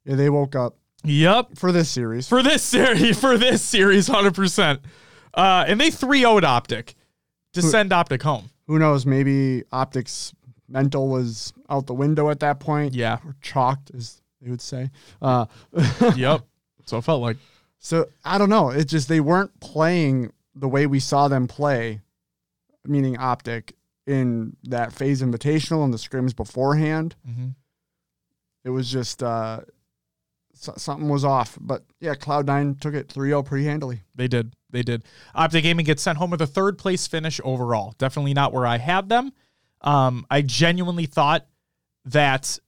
Yeah, they woke up
Yep.
for this series.
For this series, for this series, 100%. Uh, and they 3 0'd Optic to send Optic home.
Who knows? Maybe Optics mental was out the window at that point.
Yeah.
Or chalked, as they would say. Uh,
yep. So it felt like.
so I don't know. It's just they weren't playing the way we saw them play, meaning Optic, in that FaZe invitational and the scrims beforehand.
Mhm.
It was just uh, something was off. But yeah, Cloud9 took it 3 0 pretty handily.
They did. They did. Optic Gaming gets sent home with a third place finish overall. Definitely not where I had them. Um, I genuinely thought that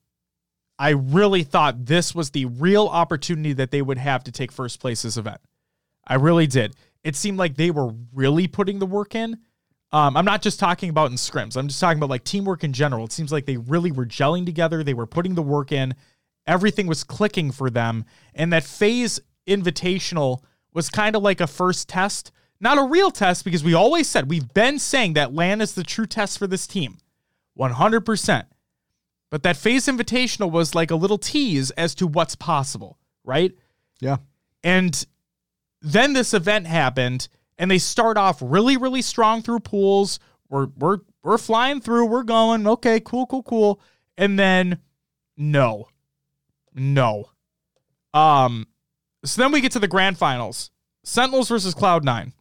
I really thought this was the real opportunity that they would have to take first place this event. I really did. It seemed like they were really putting the work in. Um, I'm not just talking about in scrims. I'm just talking about like teamwork in general. It seems like they really were gelling together. They were putting the work in. Everything was clicking for them. And that FaZe invitational was kind of like a first test, not a real test, because we always said we've been saying that LAN is the true test for this team, 100%. But that FaZe invitational was like a little tease as to what's possible, right?
Yeah.
And then this event happened, and they start off really, really strong through pools. We're we're we're flying through. We're going. Okay, cool, cool, cool. And then no, no. Um. So then we get to the grand finals: Sentinels versus Cloud Nine.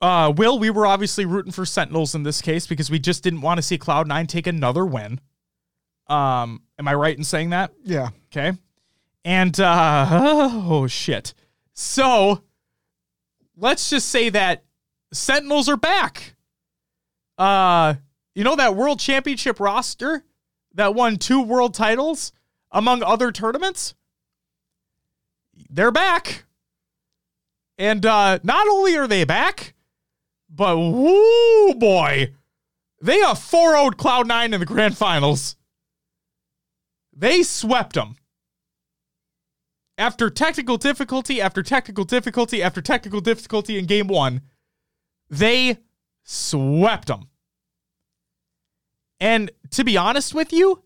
Uh, Will, we were obviously rooting for Sentinels in this case because we just didn't want to see Cloud Nine take another win. Um, am I right in saying that?
Yeah.
Okay. And uh oh shit. So let's just say that Sentinels are back. Uh you know that world championship roster that won two world titles among other tournaments? They're back. And uh not only are they back, but whoo boy, they have 4 0 Cloud9 in the grand finals. They swept them after technical difficulty after technical difficulty after technical difficulty in game one, they swept them. And to be honest with you,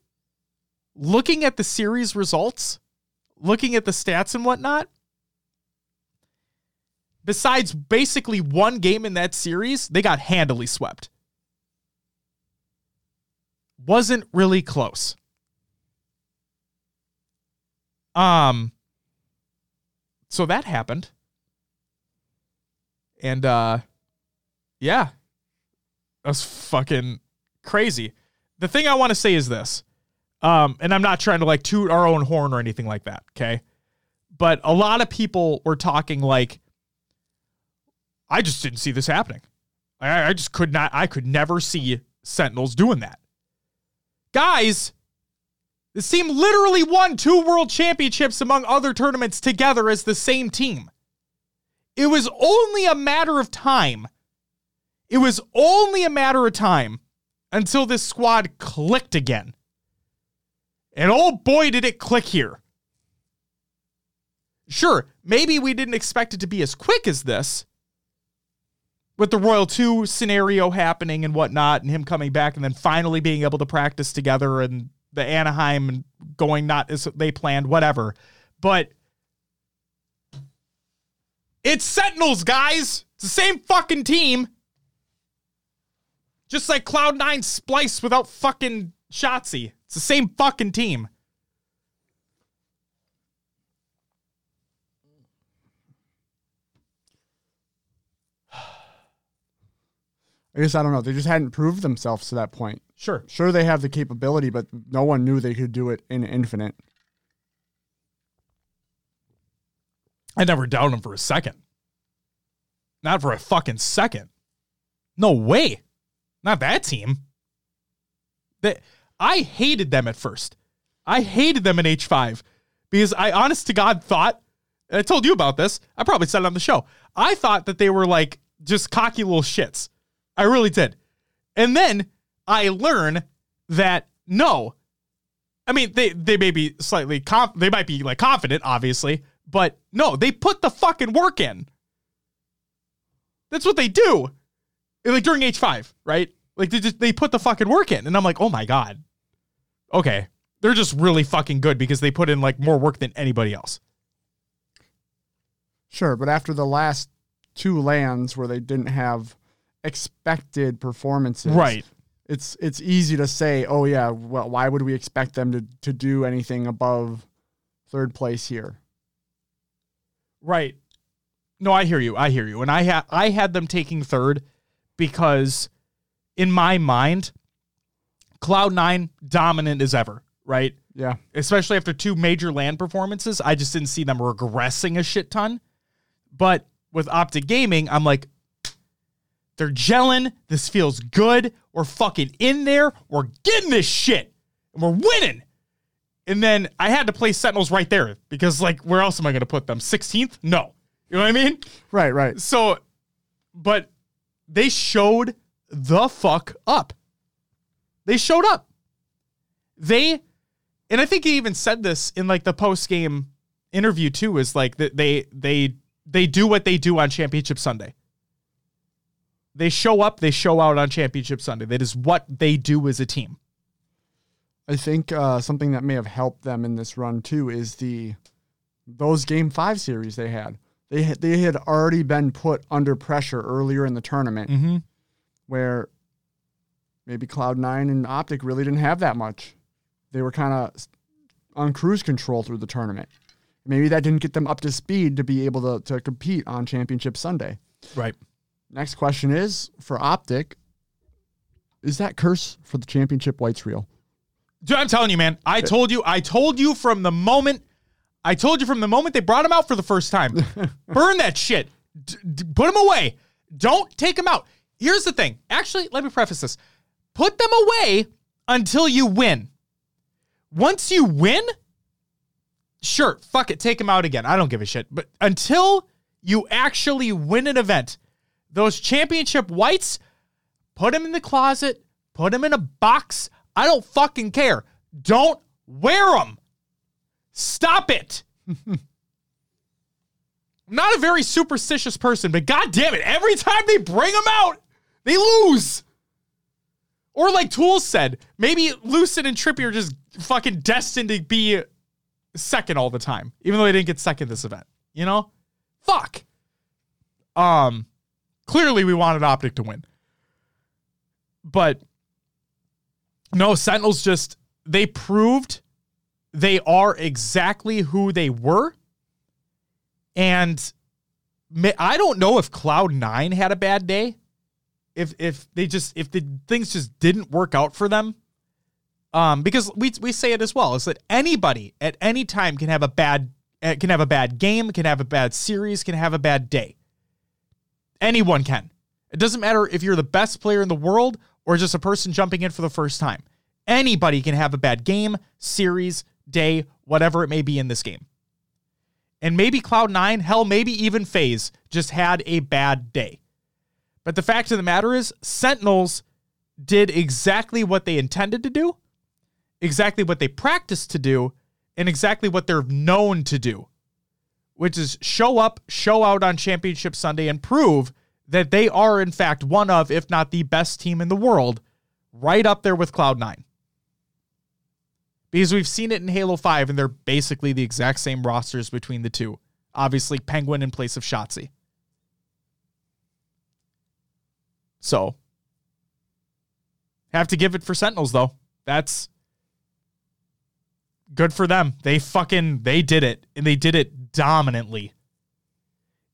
looking at the series results, looking at the stats and whatnot, besides basically one game in that series, they got handily swept. Wasn't really close. Um, so that happened. And uh yeah. That's fucking crazy. The thing I want to say is this. Um, and I'm not trying to like toot our own horn or anything like that, okay? But a lot of people were talking like, I just didn't see this happening. I, I just could not, I could never see Sentinels doing that. Guys, this team literally won two world championships among other tournaments together as the same team. It was only a matter of time. It was only a matter of time until this squad clicked again. And oh boy, did it click here. Sure, maybe we didn't expect it to be as quick as this with the Royal 2 scenario happening and whatnot, and him coming back and then finally being able to practice together and the Anaheim going not as they planned, whatever. But it's Sentinels, guys. It's the same fucking team. Just like Cloud9 Splyce without fucking Shotzzy. It's the same fucking team.
I guess I don't know. They just hadn't proved themselves to that point.
Sure.
Sure, they have the capability, but no one knew they could do it in infinite.
I never doubted him for a second. Not for a fucking second. No way. Not that team. That I hated them at first. I hated them in H5 because I honest to God thought, I told you about this, I probably said it on the show. I thought that they were like just cocky little shits. I really did. And then I learn that no. I mean, they they may be slightly conf- they might be like confident, obviously, but no, they put the fucking work in. That's what they do. Like during H5, right? Like they just they put the fucking work in. And I'm like, oh my God. Okay. They're just really fucking good because they put in like more work than anybody else.
Sure, but after the last two LANs where they didn't have expected performances,
Right.
It's it's easy to say, oh yeah, well, why would we expect them to to do anything above third place here?
Right. No, I hear you. I hear you. And I had I had them taking third because in my mind, Cloud9 dominant as ever, right?
Yeah,
Especially after two major LAN performances. I just didn't see them regressing a shit ton. But with Optic Gaming, I'm like, they're gelling. This feels good. We're fucking in there. We're getting this shit. And we're winning. And then I had to play Sentinels right there because, like, where else am I going to put them? 16th? No. You know what I mean?
right, right.
So, but they showed the fuck up. They showed up. They, and I think he even said this in like the post game interview too. Is like that they they they do what they do on Championship Sunday. They show up, they show out on Championship Sunday. That is what they do as a team.
I think uh, something that may have helped them in this run too is the those game five series they had. They had, they had already been put under pressure earlier in the tournament,
Mm-hmm.
where maybe Cloud Nine and Optic really didn't have that much. They were kind of on cruise control through the tournament. Maybe that didn't get them up to speed to be able to, to compete on Championship Sunday.
Right.
Next question is for Optic. Is that curse for the championship whites real?
Dude, I'm telling you, man. I told you. I told you from the moment. I told you from the moment they brought him out for the first time. Burn that shit. D- d- put him away. Don't take him out. Here's the thing. Actually, let me preface this. Put them away until you win. Once you win, sure, fuck it, take them out again. I don't give a shit. But until you actually win an event, those championship whites, put them in the closet, put them in a box. I don't fucking care. Don't wear them. Stop it. Not a very superstitious person, but god damn it, every time they bring them out, they lose. Or like Tool said, maybe Lucid and Trippy are just fucking destined to be second all the time, even though they didn't get second this event. You know? Fuck. Um, clearly we wanted Optic to win. But no, Sentinels just they proved they are exactly who they were. And I don't know if Cloud Nine had a bad day. If if they just if the things just didn't work out for them. Um, because we we say it as well is that anybody at any time can have a bad eh, can have a bad game, can have a bad series, can have a bad day. Anyone can. It doesn't matter if you're the best player in the world or just a person jumping in for the first time. Anybody can have a bad game, series, day, whatever it may be in this game. And maybe Cloud9, hell, maybe even FaZe just had a bad day. But the fact of the matter is, Sentinels did exactly what they intended to do, exactly what they practiced to do, and exactly what they're known to do, which is show up, show out on Championship Sunday, and prove that they are, in fact, one of, if not the best team in the world, right up there with Cloud9. Because we've seen it in Halo 5, and they're basically the exact same rosters between the two. Obviously, Penguin in place of Shotzzy. So, have to give it for Sentinels, though. That's good for them. They fucking they did it, and they did it dominantly.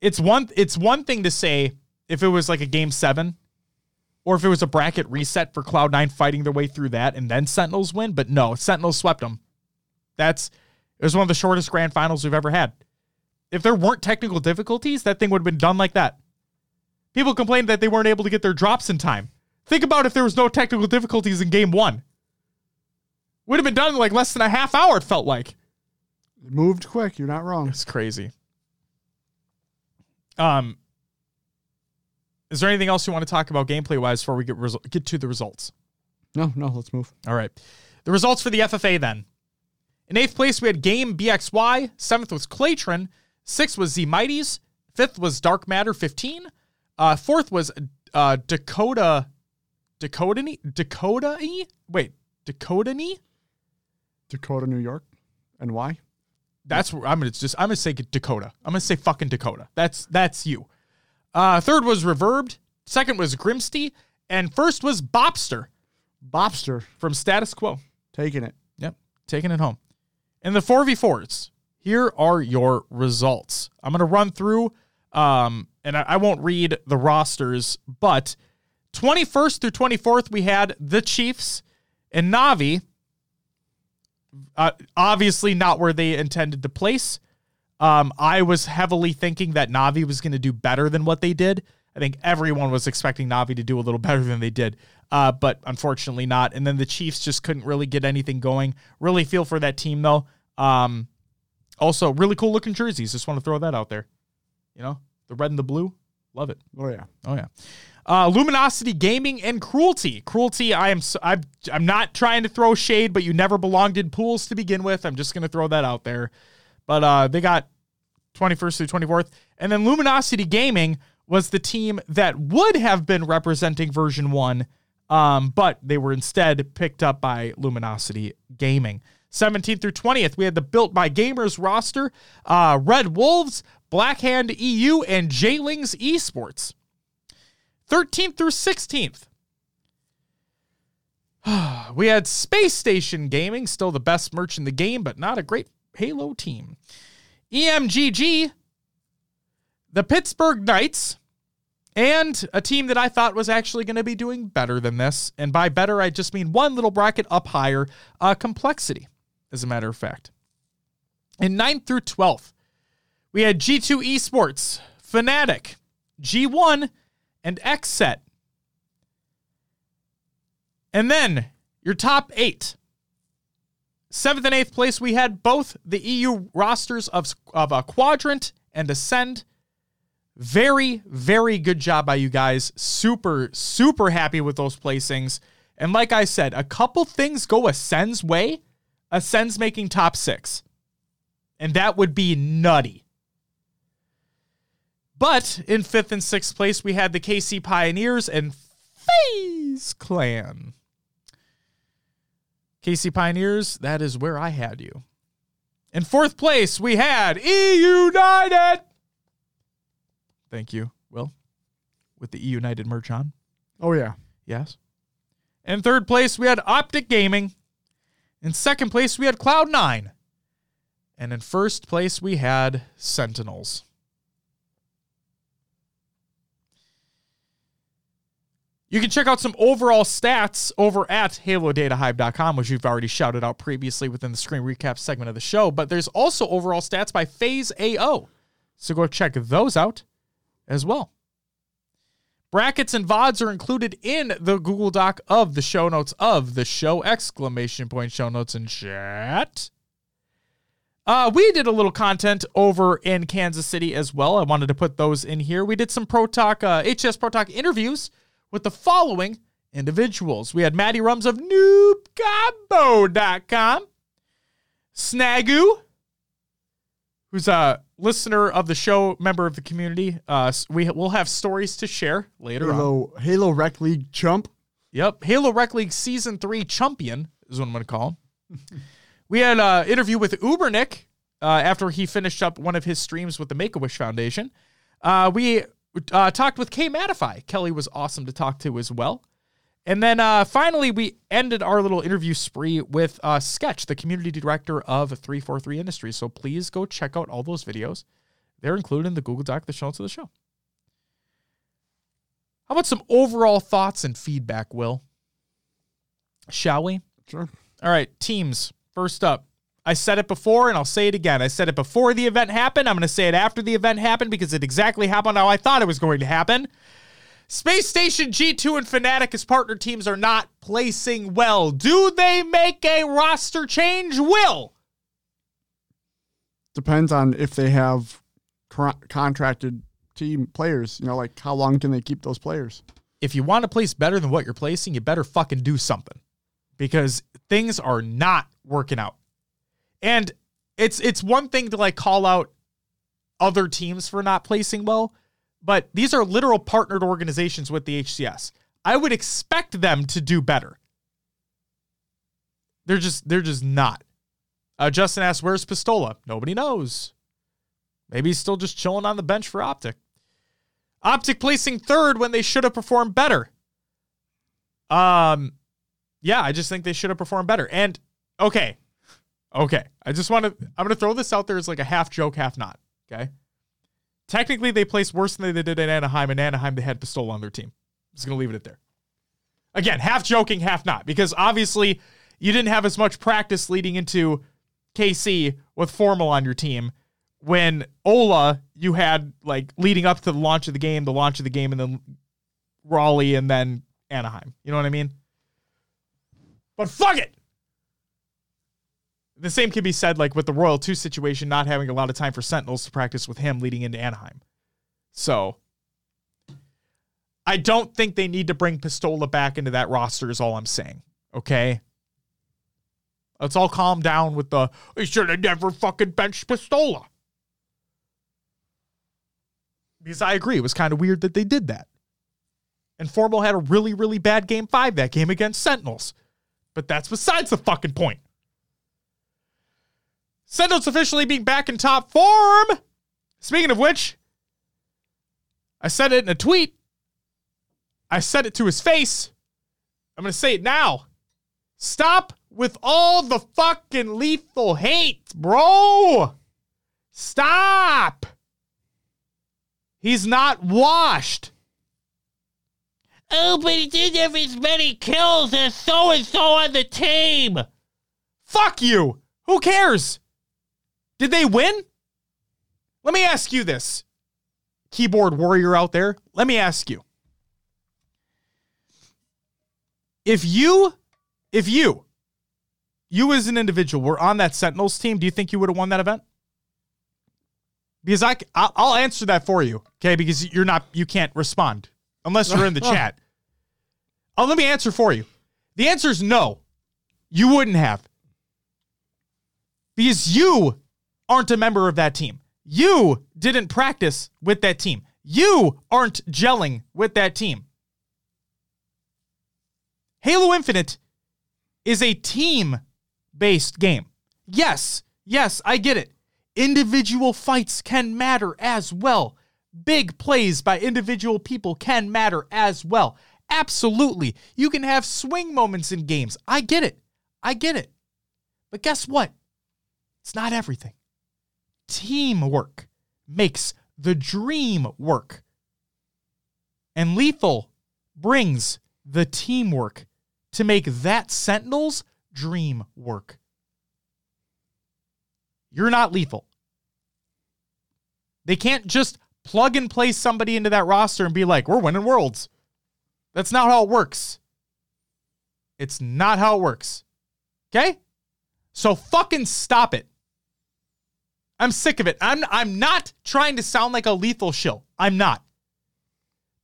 It's one it's one thing to say if it was like a game seven, or if it was a bracket reset for Cloud9 fighting their way through that and then Sentinels win, but no, Sentinels swept them. That's it was one of the shortest grand finals we've ever had. If there weren't technical difficulties, that thing would have been done like that. People complained that they weren't able to get their drops in time. Think about if there was no technical difficulties in game one. Would have been done in like less than a half hour, it felt like.
It moved quick. You're not wrong.
It's crazy. Um, is there anything else you want to talk about gameplay wise before we get resu- get to the results?
No, no, let's move.
All right, the results for the FFA then. In eighth place, we had Game BXY. Seventh was Claytron. Sixth was Z Mighties. Fifth was Dark Matter 15. Uh, fourth was uh, Dakota. Dakota Dakota E Wait, Dakota
Dakota, New York. And why?
That's where I'm gonna just I'm gonna say Dakota. I'm gonna say fucking Dakota. That's that's you. Uh, third was Reverbed. Second was Grimsty, and first was Bobster
Bobster
from Status Quo.
taking it.
Yep, taking it home. In the 4v4s, here are your results. I'm going to run through, um, and I, I won't read the rosters, but 21st through 24th, we had the Chiefs and Navi. Uh, obviously, not where they intended to place. Um, I was heavily thinking that Navi was going to do better than what they did. I think everyone was expecting Navi to do a little better than they did, uh, but unfortunately not. And then the Chiefs just couldn't really get anything going. Really feel for that team though. Um, also, really cool looking jerseys. Just want to throw that out there. You know, the red and the blue, love it.
Oh yeah.
Oh yeah. Uh, Luminosity Gaming and Cruelty. Cruelty. I am. So, I'm. I'm not trying to throw shade, but you never belonged in pools to begin with. I'm just gonna throw that out there. But uh, they got 21st through 24th, and then Luminosity Gaming was the team that would have been representing version one, um, but they were instead picked up by Luminosity Gaming. 17th through 20th, we had the Built by Gamers roster, uh, Red Wolves, Blackhand EU, and Jaylings Esports. 13th through 16th, we had Space Station Gaming, still the best merch in the game, but not a great Halo team. EMGG, the Pittsburgh Knights, and a team that I thought was actually going to be doing better than this. And by better, I just mean one little bracket up higher, uh, complexity, as a matter of fact. In 9th through 12th, we had G2 Esports, Fnatic, G1, and XSET. And then your top eight. Seventh and eighth place, we had both the EU rosters of, of a Quadrant and Ascend. Very, very good job by you guys. Super, super happy with those placings. And like I said, a couple things go Ascend's way. Ascend's making top six. And that would be nutty. But in fifth and sixth place, we had the KC Pioneers and FaZe Clan. KC Pioneers, that is where I had you. In fourth place, we had E United. Thank you, Will, with the E United merch on.
Oh yeah.
Yes. In third place, we had Optic Gaming. In second place, we had Cloud9. And in first place, we had Sentinels. You can check out some overall stats over at halodatahive.com, which we've already shouted out previously within the screen recap segment of the show. But there's also overall stats by Phase AO. So go check those out as well. Brackets and VODs are included in the Google Doc of the show notes of the show! Exclamation point show notes and chat. Uh, we did a little content over in Kansas City as well. I wanted to put those in here. We did some Pro Talk, uh, HS Pro Talk interviews with the following individuals. We had Maddie Rums of NoobCombo.com, Snagu, who's a listener of the show, member of the community. Uh, we will have stories to share later
Halo
on.
Halo Rec League chump.
Yep, Halo Rec League Season Three champion is what I'm going to call him. we had an interview with Ubernick uh, after he finished up one of his streams with the Make a Wish Foundation. Uh, we uh, talked with Kay Matify. Kelly was awesome to talk to as well. And then uh, finally, we ended our little interview spree with uh, Sketch, the community director of 343 Industries. So please go check out all those videos. They're included in the Google Doc, the show notes of the show. How about some overall thoughts and feedback, Will? Shall we?
Sure.
All right, teams. First up, I said it before and I'll say it again. I said it before the event happened. I'm going to say it after the event happened because it exactly happened how I thought it was going to happen. Space Station G2 and Fnatic as partner teams are not placing well. Do they make a roster change? Will?
Depends on if they have contracted team players. You know, like how long can they keep those players?
If you want to place better than what you're placing, you better fucking do something because things are not working out. And it's it's one thing to like call out other teams for not placing well, but these are literal partnered organizations with the HCS. I would expect them to do better. They're just they're just not. Uh, Justin asks, "Where's Pistola?" Nobody knows. Maybe he's still just chilling on the bench for Optic. Optic placing third when they should have performed better. Um, yeah, I just think they should have performed better. And okay, Okay. I just want to, I'm going to throw this out there as like a half joke, half not. Okay. Technically, they placed worse than they did at Anaheim. and Anaheim, they had Pistola on their team. I'm just going to leave it at there. Again, half joking, half not, because obviously you didn't have as much practice leading into KC with Formal on your team. When Ola, you had like leading up to the launch of the game, the launch of the game, and then Raleigh, and then Anaheim. You know what I mean? But fuck it the same can be said like with the Royal 2 situation, not having a lot of time for Sentinels to practice with him leading into Anaheim. So I don't think they need to bring Pistola back into that roster, is all I'm saying. Okay. Let's all calm down with the we should have never fucking benched Pistola. Because I agree, it was kind of weird that they did that. And Formal had a really, really bad game five that game against Sentinels. But that's besides the fucking point. Sentinels officially being back in top form. Speaking of which, I said it in a tweet. I said it to his face. I'm going to say it now. Stop with all the fucking Lethul hate, bro. Stop. He's not washed.
Oh, but he did have as many kills as so and so on the team.
Fuck you. Who cares? Did they win? Let me ask you this, keyboard warrior out there. Let me ask you. If you, if you, you as an individual were on that Sentinels team, do you think you would have won that event? Because I, I'll answer that for you, okay? Because you're not, you can't respond unless you're in the chat. Oh, let me answer for you. The answer is no. You wouldn't have. Because you aren't a member of that team. You didn't practice with that team. You aren't gelling with that team. Halo Infinite is a team based game. Yes, yes, I get it. Individual fights can matter as well. Big plays by individual people can matter as well. Absolutely. You can have swing moments in games. I get it. I get it. But guess what? It's not everything. Teamwork makes the dream work. And Lethul brings the teamwork to make that Sentinels dream work? You're not Lethul. They can't just plug and play somebody into that roster and be like, we're winning worlds. That's not how it works. It's not how it works. Okay? So fucking stop it. I'm sick of it. I'm I'm not trying to sound like a Lethul shill. I'm not.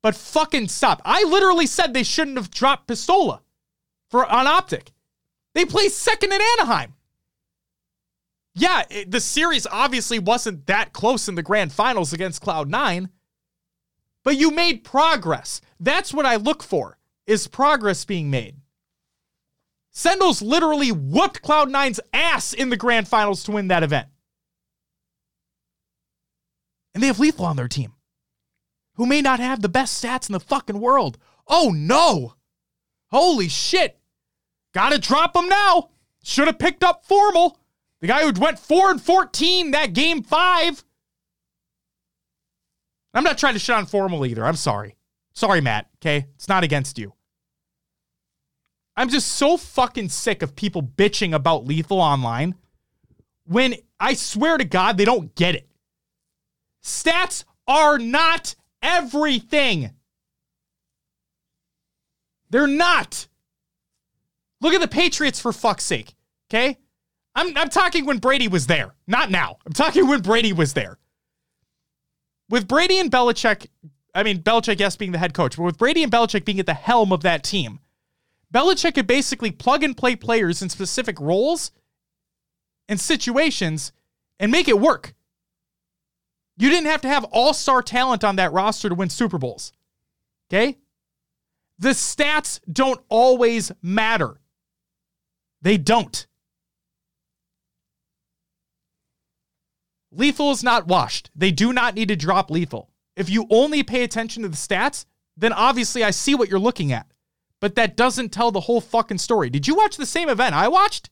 But fucking stop. I literally said they shouldn't have dropped Pistola for on Optic. They placed second in Anaheim. Yeah, it, the series obviously wasn't that close in the grand finals against Cloud9, but you made progress. That's what I look for, is progress being made. Sendos literally whooped Cloud9's ass in the grand finals to win that event. And they have Lethul on their team, who may not have the best stats in the fucking world. Oh no! Holy shit! Gotta drop him now! Should have picked up Formal. The guy who went 4 and 14 that game five. I'm not trying to shit on Formal either. I'm sorry. Sorry, Matt. Okay? It's not against you. I'm just so fucking sick of people bitching about Lethul online when I swear to God, they don't get it. Stats are not everything. They're not. Look at the Patriots for fuck's sake. Okay? I'm, I'm talking when Brady was there, not now. I'm talking when Brady was there. With Brady and Belichick, I mean, Belichick, yes, being the head coach, but with Brady and Belichick being at the helm of that team, Belichick could basically plug and play players in specific roles and situations and make it work. You didn't have to have all star talent on that roster to win Super Bowls. Okay? The stats don't always matter. They don't. Lethul is not washed. They do not need to drop Lethul. If you only pay attention to the stats, then obviously I see what you're looking at. But that doesn't tell the whole fucking story. Did you watch the same event I watched?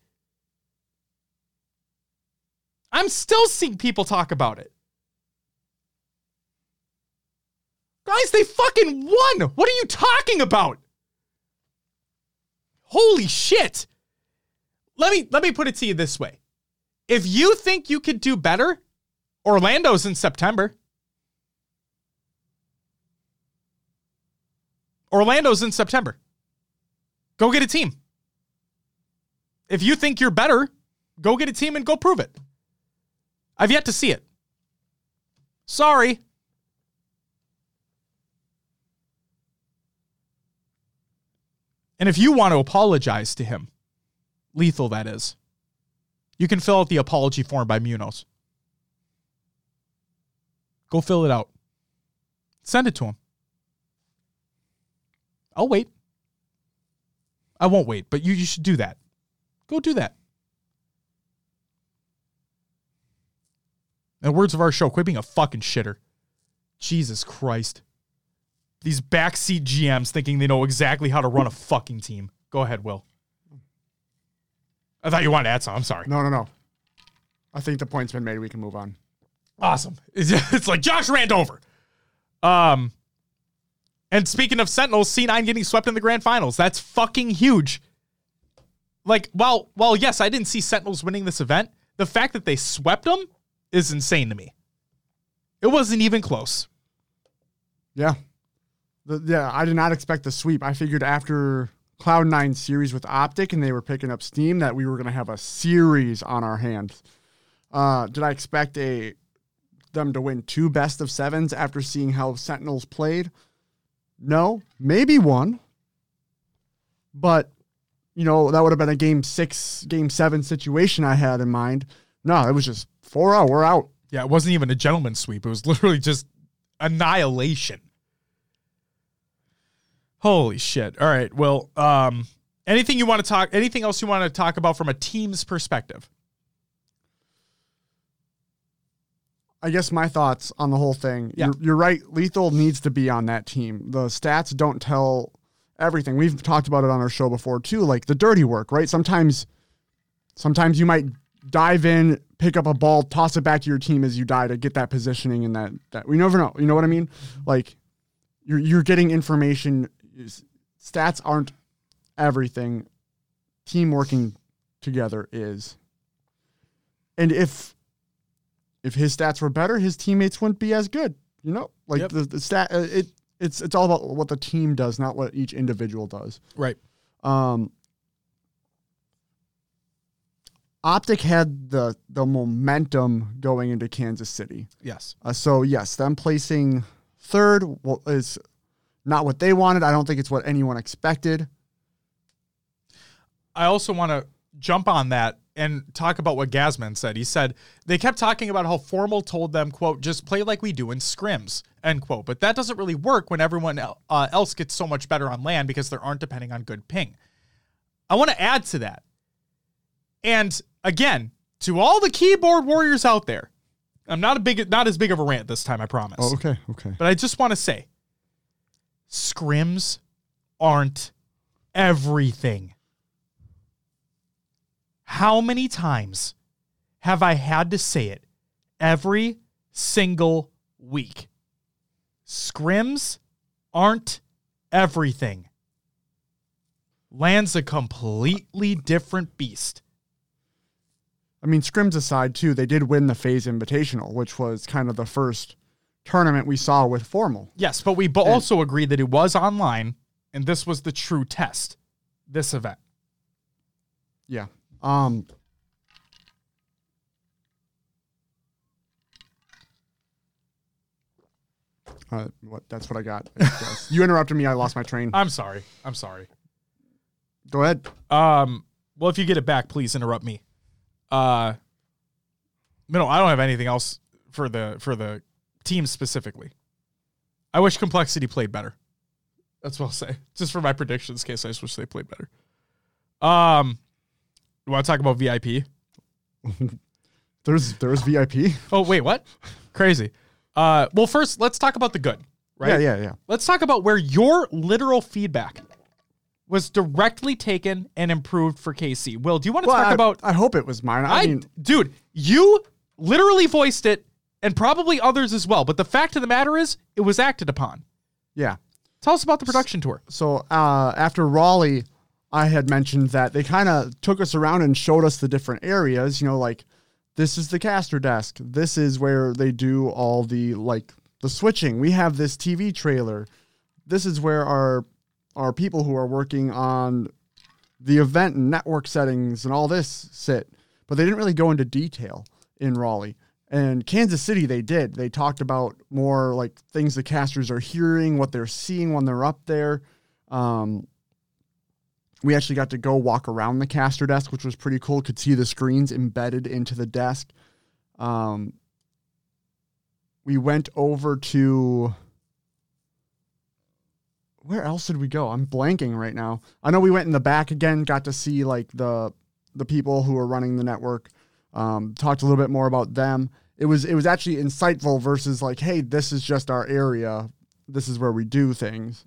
I'm still seeing people talk about it. Guys, they fucking won. What are you talking about? Holy shit. Let me let me put it to you this way. If you think you could do better, Orlando's in September. Orlando's in September. Go get a team. If you think you're better, go get a team and go prove it. I've yet to see it. Sorry. And if you want to apologize to him, Lethul that is, you can fill out the apology form by Munoz. Go fill it out. Send it to him. I'll wait. I won't wait, but you, you should do that. Go do that. In the words of our show, quit being a fucking shitter. Jesus Christ. These backseat GMs thinking they know exactly how to run a fucking team. Go ahead, Will. I thought you wanted to add something. I'm sorry.
No, no, no. I think the point's been made. We can move on.
Awesome. It's, like Josh Randover. Um, and speaking of Sentinels, C9 getting swept in the grand finals. That's fucking huge. Like, while while yes, I didn't see Sentinels winning this event, the fact that they swept them is insane to me. It wasn't even close.
Yeah. The, yeah, I did not expect the sweep. I figured after Cloud9 series with Optic and they were picking up steam that we were going to have a series on our hands. Uh, did I expect a them to win two best of sevens after seeing how Sentinels played? No, maybe one. But, you know, that would have been a game six, game seven situation I had in mind. No, it was just 4 0. We're out.
Yeah, it wasn't even a gentleman's sweep. It was literally just annihilation. Holy shit. All right. Well, um, anything you want to talk anything else you want to talk about from a team's perspective?
I guess my thoughts on the whole thing.
Yeah.
You're, you're right. Lethul needs to be on that team. The stats don't tell everything. We've talked about it on our show before too, like the dirty work, right? Sometimes, sometimes you might dive in, pick up a ball, toss it back to your team as you die to get that positioning and that that we never know. You know what I mean? Like you're you're getting information. Stats aren't everything. Team working together is. And if if his stats were better, his teammates wouldn't be as good. You know, like
Yep.
the, the stat. Uh, it it's it's all about what the team does, not what each individual does.
Right.
Um, Optic had the the momentum going into Kansas City.
Yes.
Uh, so yes, them placing third is not what they wanted. I don't think it's what anyone expected.
I also want to jump on that and talk about what Gasman said. He said they kept talking about how Formal told them, "quote Just play like we do in scrims." End quote. But that doesn't really work when everyone uh, else gets so much better on LAN because they aren't depending on good ping. I want to add to that, and again, to all the keyboard warriors out there, I'm not a big, not as big of a rant this time. I promise.
Oh, okay, okay.
But I just want to say scrims aren't everything. How many times have I had to say it every single week? Scrims aren't everything. LAN's a completely different beast.
I mean, scrims aside, too, they did win the FaZe Invitational, which was kind of the first tournament we saw with formal.
Yes, but we bo- also agreed that it was online and this was the true test, this event.
Yeah. Um. Uh, what? That's what I got. You interrupted me. I lost my train.
I'm sorry. I'm sorry.
Go ahead.
Um, well, if you get it back, please interrupt me. Uh, no, I don't have anything else for the for the team specifically. I wish Complexity played better. That's what I'll say. Just for my predictions, case I just wish they played better. Um, you want to talk about VIP?
There's there's VIP.
Oh wait, what? Crazy. Uh, well, first let's talk about the good, right?
Yeah, yeah, yeah.
Let's talk about where your literal feedback was directly taken and improved for KC. Will, do you want to
Well,
talk
I,
about
I hope it was mine. I,
I,
mean,
dude, you literally voiced it, and probably others as well. But the fact of the matter is, it was acted upon.
yeah.
Tell us about the production tour.
So uh, after Raleigh, I had mentioned that they kind of took us around and showed us the different areas. You know, like this is the caster desk. This is where they do all the like the switching. We have this TV trailer. This is where our our people who are working on the event and network settings and all this sit. But they didn't really go into detail in Raleigh. And Kansas City, they did. They talked about more like things the casters are hearing, what they're seeing when they're up there. Um, we actually got to go walk around the caster desk, which was pretty cool. Could see the screens embedded into the desk. Um, we went over to where else did we go? I'm blanking right now. I know we went in the back again, got to see like the the people who are running the network. Um, talked a little bit more about them. It was it was actually insightful versus like, hey, this is just our area. This is where we do things.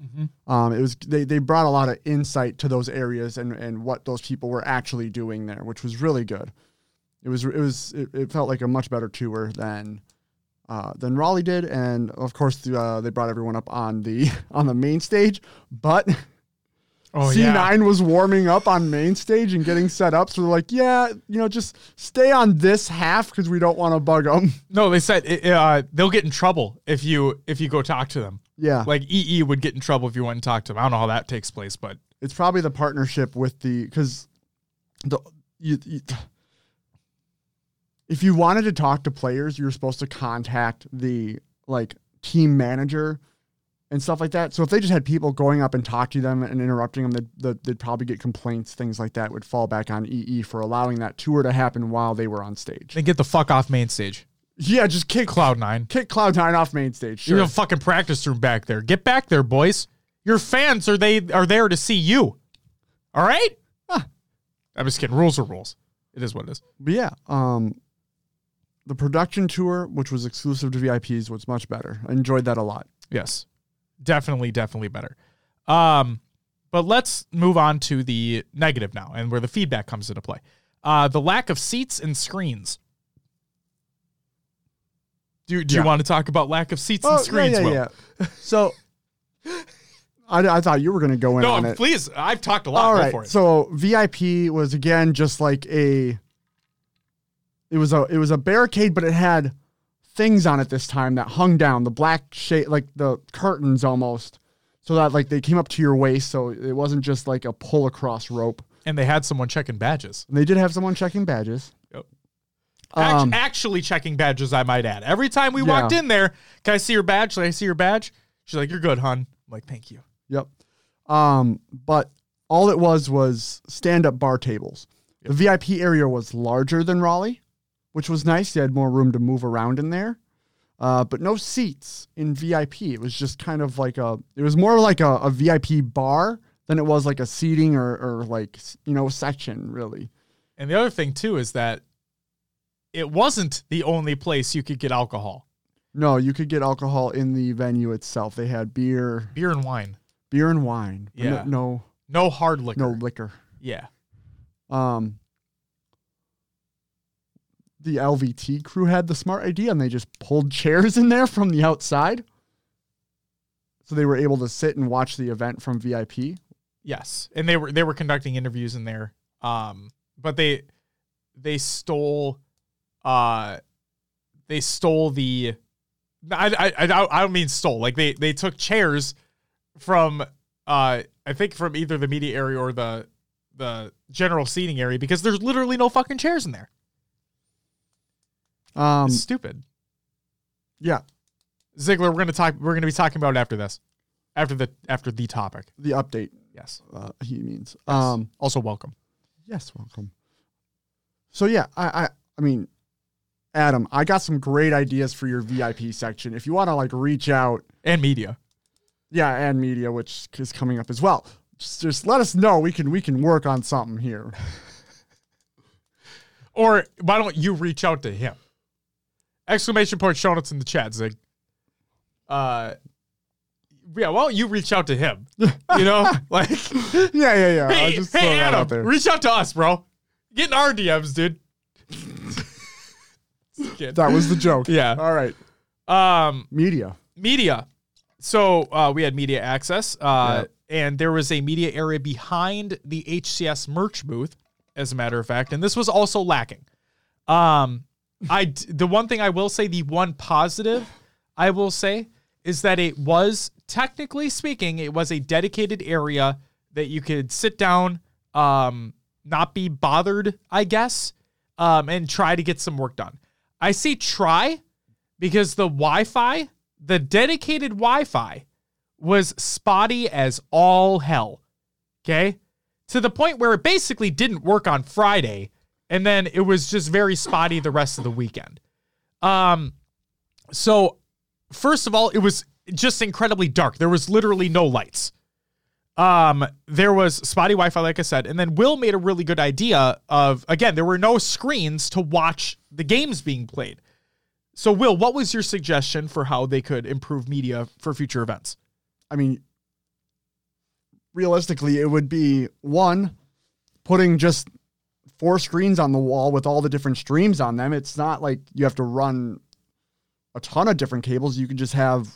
Um, it was they, they brought a lot of insight to those areas and, and what those people were actually doing there, which was really good. It was it was it, it felt like a much better tour than uh, than Raleigh did, and of course the, uh, they brought everyone up on the on the main stage. But
Oh
C9 was warming up on main stage and getting set up, so they're like, yeah, you know, just stay on this half because we don't want to bug them.
No, they said it, uh, they'll get in trouble if you if you go talk to them.
Yeah,
Like EE would get in trouble if you went and talked to them. I don't know how that takes place, but
it's probably the partnership with the because the you, you if you wanted to talk to players you were supposed to contact the like team manager and stuff like that so if they just had people going up and talk to them and interrupting them they'd, they'd, they'd probably get complaints things like that would fall back on ee for allowing that tour to happen while they were on stage
they get the fuck off main stage.
yeah just kick
Cloud nine.
kick cloud nine off main stage
You
sure
have a fucking practice room back there. Get back there, boys. Your fans are they are there to see you. All right? Ah. I'm just kidding. Rules are rules. It is what it is.
But yeah, um, the production tour, which was exclusive to VIPs, was much better. I enjoyed that a lot.
Yes. Definitely, definitely better. Um, but let's move on to the negative now and where the feedback comes into play. Uh, the lack of seats and screens. Do, do
Yeah.
you want to talk about lack of seats
Oh,
and screens?
yeah, yeah, yeah. So I, I thought you were going to go in
No,
on it.
please. I've talked a lot.
All right. So VIP was again just like a. It was a it was a barricade, but it had things on it this time that hung down the black shade, like the curtains almost, so that like they came up to your waist, so it wasn't just like a pull across rope.
and they had someone checking badges.
And they did have someone checking badges.
Yep.
Um,
actually checking badges, I might add. Every time we
Yeah.
walked in there, can I see your badge? Can I see your badge? She's like, "You're good, hon." I'm like, "Thank you."
Yep. Um, but all it was was stand up bar tables. The VIP area was larger than Raleigh, which was nice. You had more room to move around in there. Uh, but no seats in VIP. It was just kind of like a, it was more like a, a VIP bar than it was like a seating or, or like, you know, section really.
And the other thing too is that it wasn't the only place you could get alcohol,
No, you could get alcohol in the venue itself. They had beer,
beer and wine,
beer and wine.
Yeah.
No,
no hard liquor.
no, no liquor.
Yeah.
Um, the LVT crew had the smart idea and they just pulled chairs in there from the outside. So they were able to sit and watch the event from VIP.
Yes, and they were they were conducting interviews in there. Um, but they they stole, uh, they stole the. I I I don't- mean stole. Like they they took chairs from uh I think from either the media area or the the general seating area because there's literally no fucking chairs in there.
Um,
It's stupid.
yeah,
Ziggler, we're gonna talk. We're gonna be talking about it after this, after the after the topic.
the update,
Yes.
uh, he means. Um,
Also welcome.
yes, welcome. So yeah, I, I, I mean, Adam, I got some great ideas for your VIP section. If you want to like reach out,
And media.
yeah, and media, which is coming up as well. Just, just let us know. We can we can work on something here.
Or why don't you reach out to him? Exclamation point show notes in the chat, Zig. Uh yeah, why don't you reach out to him? You know? like
yeah, yeah, yeah.
Hey,
just
hey
that
Adam,
out there.
reach out to us, bro. Get in our DMs, dude.
That was the joke.
Yeah.
All right.
Um
Media.
media. So uh, we had media access, uh, and there was a media area behind the HCS merch booth, as a matter of fact, and this was also lacking. Um, I the one thing I will say, the one positive I will say is that it was technically speaking, it was a dedicated area that you could sit down, um, not be bothered, I guess, um, and try to get some work done. I say try because the Wi-Fi, the dedicated Wi-Fi, was spotty as all hell. Okay, to the point where it basically didn't work on Friday, and then it was just very spotty the rest of the weekend. Um, so first of all, it was just incredibly dark. There was literally no lights. Um, there was spotty Wi-Fi, like I said, and then Will made a really good idea of again, there were no screens to watch the games being played. So, Will, what was your suggestion for how they could improve media for future events?
I mean, realistically, it would be one, putting just four screens on the wall with all the different streams on them. It's not like you have to run a ton of different cables. You can just have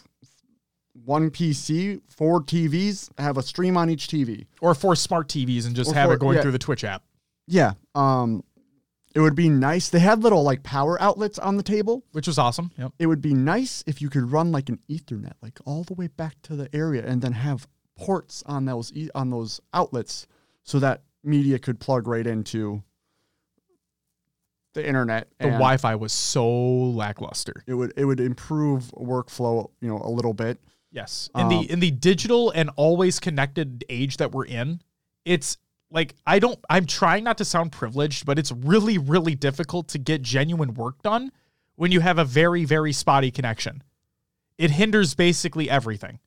one PC, four TVs, have a stream on each TV.
Or four smart TVs and just
Or
have
for-
it going
yeah.
through the Twitch app?
Yeah. Um, it would be nice. They had little like power outlets on the table.
Which was awesome. Yep.
It would be nice if you could run like an Ethernet, like all the way back to the area, and then have ports on those on those outlets, so that media could plug right into the internet.
The Wi-Fi was so lackluster.
It would it would improve workflow, you know, a little bit.
Yes. In
Um,
the in the digital and always connected age that we're in, it's like I don't I'm trying not to sound privileged, but it's really really difficult to get genuine work done when you have a very very spotty connection. It hinders basically everything.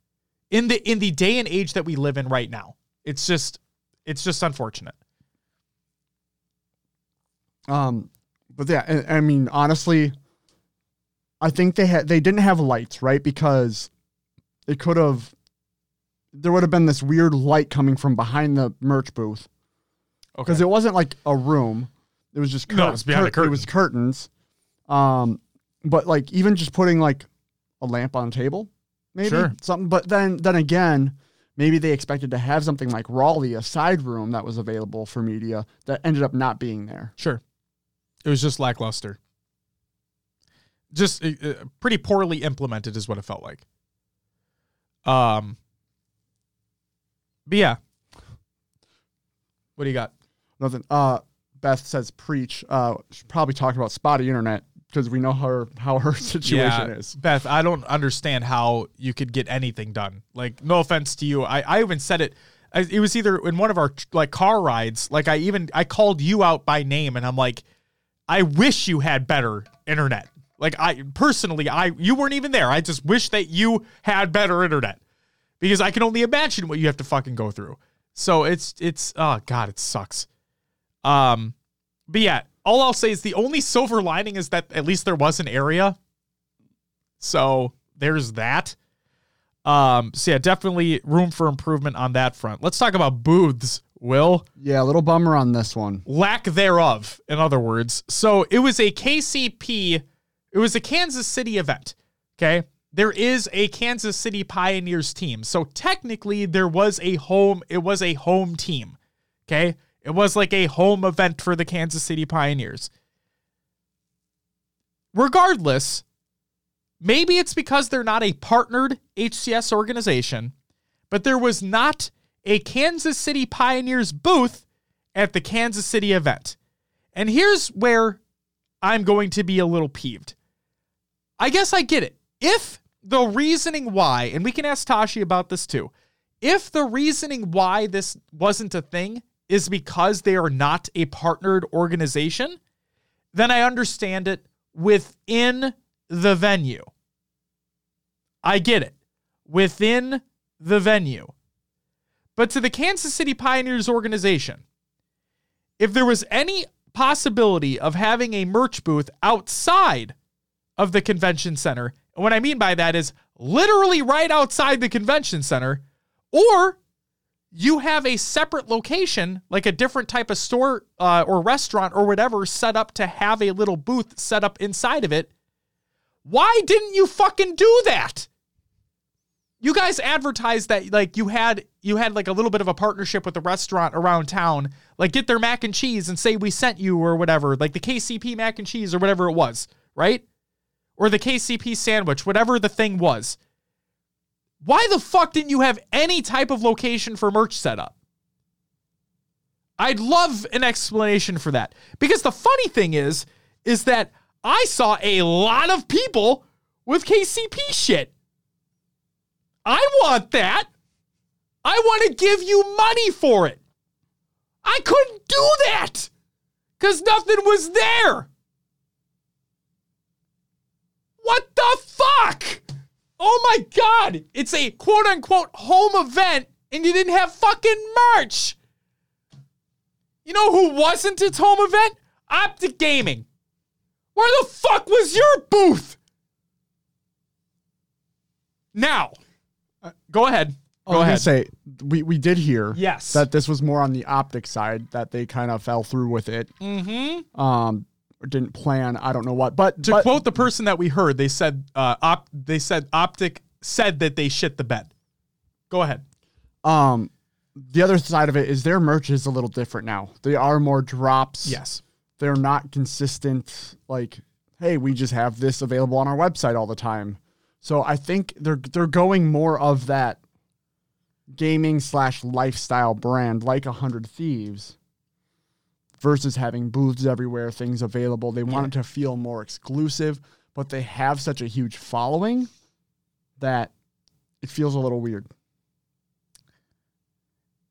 In the in the day and age that we live in right now. It's just it's just unfortunate.
Um, but yeah, I, I mean, honestly, I think they had they didn't have lights, right? Because it could have there would have been this weird light coming from behind the merch booth
Okay.
because it wasn't like a room. It was just
No, it was behind a
It was curtains. Um, but like even just putting like a lamp on a table, maybe
Sure.
something. But then then again, maybe they expected to have something like Raleigh, a side room that was available for media that ended up not being there.
Sure. It was just lackluster. Just uh, uh, pretty poorly implemented is what it felt like. Um But yeah. What do you got?
Nothing. Uh, Beth says preach. Uh, should probably talk about spotty internet because we know her how her situation is.
Beth, I don't understand how you could get anything done. Like, no offense to you. I, I even said it. I- It was either in one of our like car rides. Like, I even I called you out by name, and I'm like, I wish you had better internet. Like, I personally, I you weren't even there. I just wish that you had better internet because I can only imagine what you have to fucking go through. So it's it's oh god, it sucks. Um, but yeah, all I'll say is the only silver lining is that at least there was an area. So there's that. Um, so yeah, definitely room for improvement on that front. Let's talk about booths, Will.
Yeah, a little bummer on this one.
Lack thereof, in other words. So it was a KCP, it was a Kansas City event. Okay. There is a Kansas City Pioneers team. So technically there was a home, it was a home team. Okay. It was like a home event for the Kansas City Pioneers. Regardless, maybe it's because they're not a partnered HCS organization, but there was not a Kansas City Pioneers booth at the Kansas City event. And here's where I'm going to be a little peeved. I guess I get it. If the reasoning why, and we can ask Tashi about this too, if the reasoning why this wasn't a thing is because they are not a partnered organization, then I understand it within the venue. I get it. Within the venue. But to the Kansas City Pioneers organization, if there was any possibility of having a merch booth outside of the convention center, and what I mean by that is literally right outside the convention center, or you have a separate location, like a different type of store uh, or restaurant or whatever, set up to have a little booth set up inside of it. Why didn't you fucking do that? You guys advertised that like you had you had like a little bit of a partnership with a restaurant around town, like get their mac and cheese and say we sent you or whatever, like the KCP mac and cheese or whatever it was, right? Or the KCP sandwich, whatever the thing was. Why the fuck didn't you have any type of location for merch set up? I'd love an explanation for that. Because the funny thing is, is that I saw a lot of people with KCP shit. I want that. I want to give you money for it. I couldn't do that because nothing was there. What the fuck? Oh my God. It's a quote unquote home event and you didn't have fucking merch. You know who wasn't its home event? Optic Gaming. Where the fuck was your booth? Now, go ahead.
I
Go
was gonna
ahead.
say we, we did hear
Yes.
that this was more on the optic side that they kind of fell through with it.
mm-hmm.
Um, or didn't plan. I don't know what, but
To
but-
quote the person that we heard, they said uh, op- they said Optic said that they shit the bed. Go ahead.
Um, the other side of it is their merch is a little different now. They are more drops.
Yes.
They're not consistent. Like, hey, we just have this available on our website all the time. So I think they're they're going more of that gaming slash lifestyle brand, like a hundred thieves, versus having booths everywhere, things available. They want it to feel more exclusive, but they have such a huge following that it feels a little weird.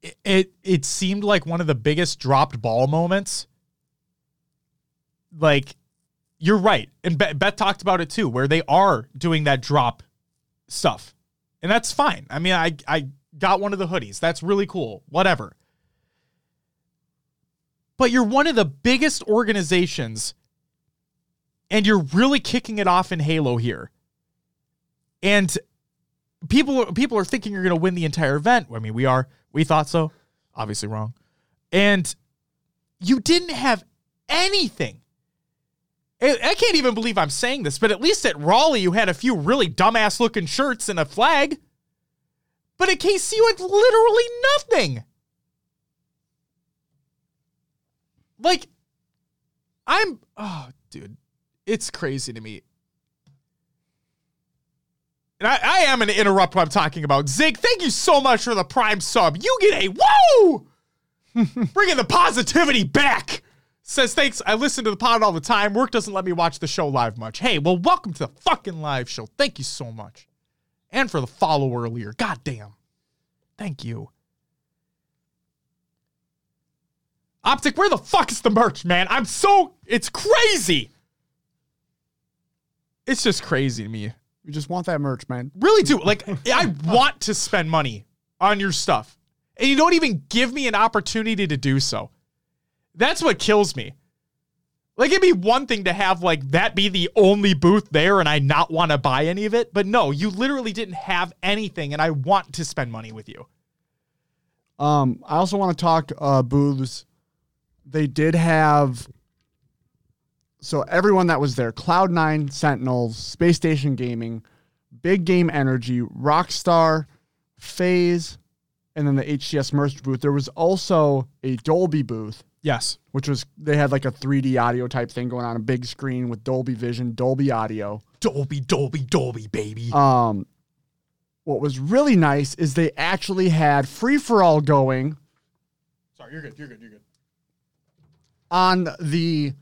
It, it it seemed like one of the biggest dropped ball moments. Like, you're right, and Beth, Beth talked about it too, where they are doing that drop stuff, and that's fine. I mean, I I got one of the hoodies. That's really cool. Whatever. But you're one of the biggest organizations, and you're really kicking it off in Halo here. And people people are thinking you're going to win the entire event. I mean, we are. We thought so. Obviously wrong. And you didn't have anything. I can't even believe I'm saying this, but at least at Raleigh you had a few really dumbass looking shirts and a flag. But at KC, you had literally nothing. Like, I'm, oh, dude, it's crazy to me. And I, I am going to interrupt what I'm talking about. Zig, thank you so much for the prime sub. You get a woo! Bringing the positivity back. Says, thanks. I listen to the pod all the time. Work doesn't let me watch the show live much. Hey, well, welcome to the fucking live show. Thank you so much. And for the follow earlier. God damn. Thank you. Optic, where the fuck is the merch, man? I'm so. It's crazy. It's just crazy to me.
We just want that merch, man.
Really do. Like, I want to spend money on your stuff. And you don't even give me an opportunity to do so. That's what kills me. Like, it'd be one thing to have, like, that be the only booth there and I not want to buy any of it. But no, you literally didn't have anything and I want to spend money with you.
Um, I also want to talk uh, booths. They did have so everyone that was there: Cloud9, Sentinels, Space Station Gaming, Big Game Energy, Rokkr, FaZe, and then the HCS merch booth. There was also a Dolby booth,
Yes.
which was they had like a 3D audio type thing going on, a big screen with Dolby Vision, Dolby Audio.
Dolby, Dolby, Dolby, baby.
Um, what was really nice is they actually had free for all going
Sorry, you're good. You're good. You're good.
on the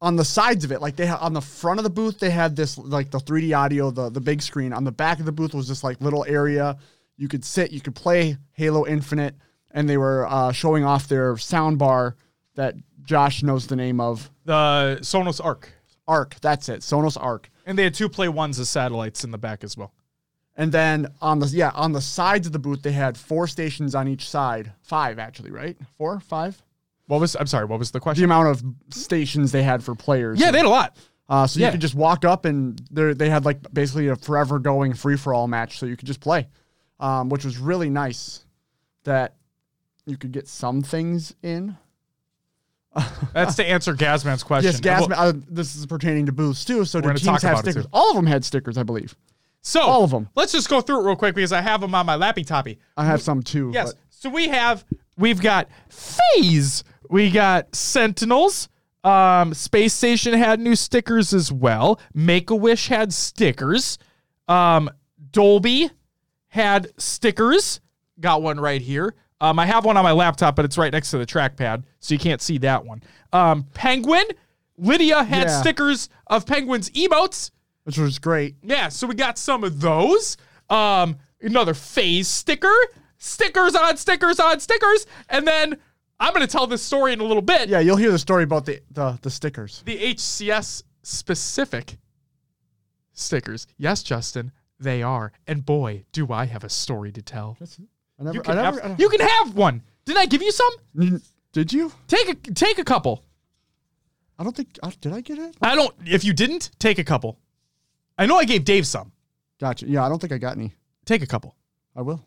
on the sides of it like they had on the front of the booth they had this like the 3d audio the the big screen on the back of the booth was this like little area you could sit you could play halo infinite and they were uh, showing off their sound bar that josh knows the name of
The Sonos Arc.
arc that's it sonos arc
And they had two play ones as satellites in the back as well.
and then on the yeah on the sides of the booth they had four stations on each side five actually right four five
What was, I'm sorry, what was the question?
the amount of stations they had for players
Yeah, they had a lot.
Uh, so
Yeah.
you could just walk up and they they had like basically a forever going free for all match, so you could just play, um, which was really nice. That you could get some things in.
That's to answer Gazman's question.
Yes, gas. uh, this is pertaining to booths too. So
We're
teams
talk
have stickers. All of them had stickers, I believe.
So
All of them.
Let's just go through it real quick because I have them on my lappy toppy.
I have some too.
Yes.
but-
So we have we've got FaZe, we got Sentinels. Um, Space Station had new stickers as well. Make a Wish had stickers. Um, Dolby had stickers. Got one right here. Um, I have one on my laptop, but it's right next to the trackpad, so you can't see that one. Um, Penguin, Lydia had
Yeah.
stickers of Penguin's emotes.
which was great.
Yeah, so we got some of those. Um, another FaZe sticker, stickers on stickers on stickers, and then I'm gonna tell this story in a little bit.
Yeah, you'll hear the story about the the, the stickers.
The HCS specific stickers. Yes, Justin, they are. And boy, do I have a story to tell.
I never.
You can,
I
have,
I don't-
you can have one. Didn't I give you some?
Did you?
Take a take a couple.
I don't think. Uh, did I get it?
I don't. If you didn't, take a couple. I know I gave Dave some.
Gotcha. Yeah, I don't think I got any.
Take a couple.
I will.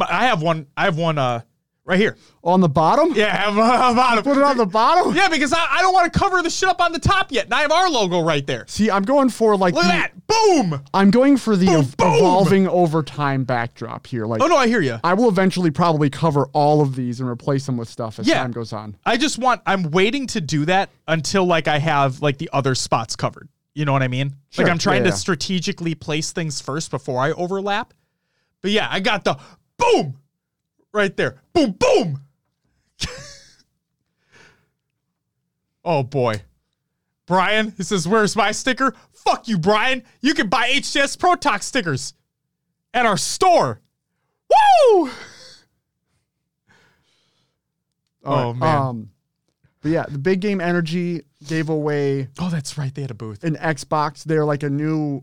I have one. I have one. Uh, right here.
On the bottom.
Yeah, bottom.
Put it on the bottom.
Yeah, because I, I don't want to cover the shit up on the top yet. And I have our logo right there.
See, I'm going for like
Look
the,
at that. Boom.
I'm going for the ev-
boom.
evolving over time backdrop here. Like
Oh, no, I hear you.
I will eventually probably cover all of these and replace them with stuff as
Yeah.
time goes on.
I just want, I'm waiting to do that until like I have like the other spots covered. You know what I mean?
Sure.
Like I'm trying
Yeah,
to
yeah.
strategically place things first before I overlap. But yeah, I got the boom right there. Boom, boom. oh boy. Brian, he says, Where's my sticker? Fuck you, Brian. You can buy HCS Protox stickers at our store. Woo! Oh, man.
Um, but yeah, the big game energy gave away
Oh, that's right. They had a booth.
an Xbox. They're like a new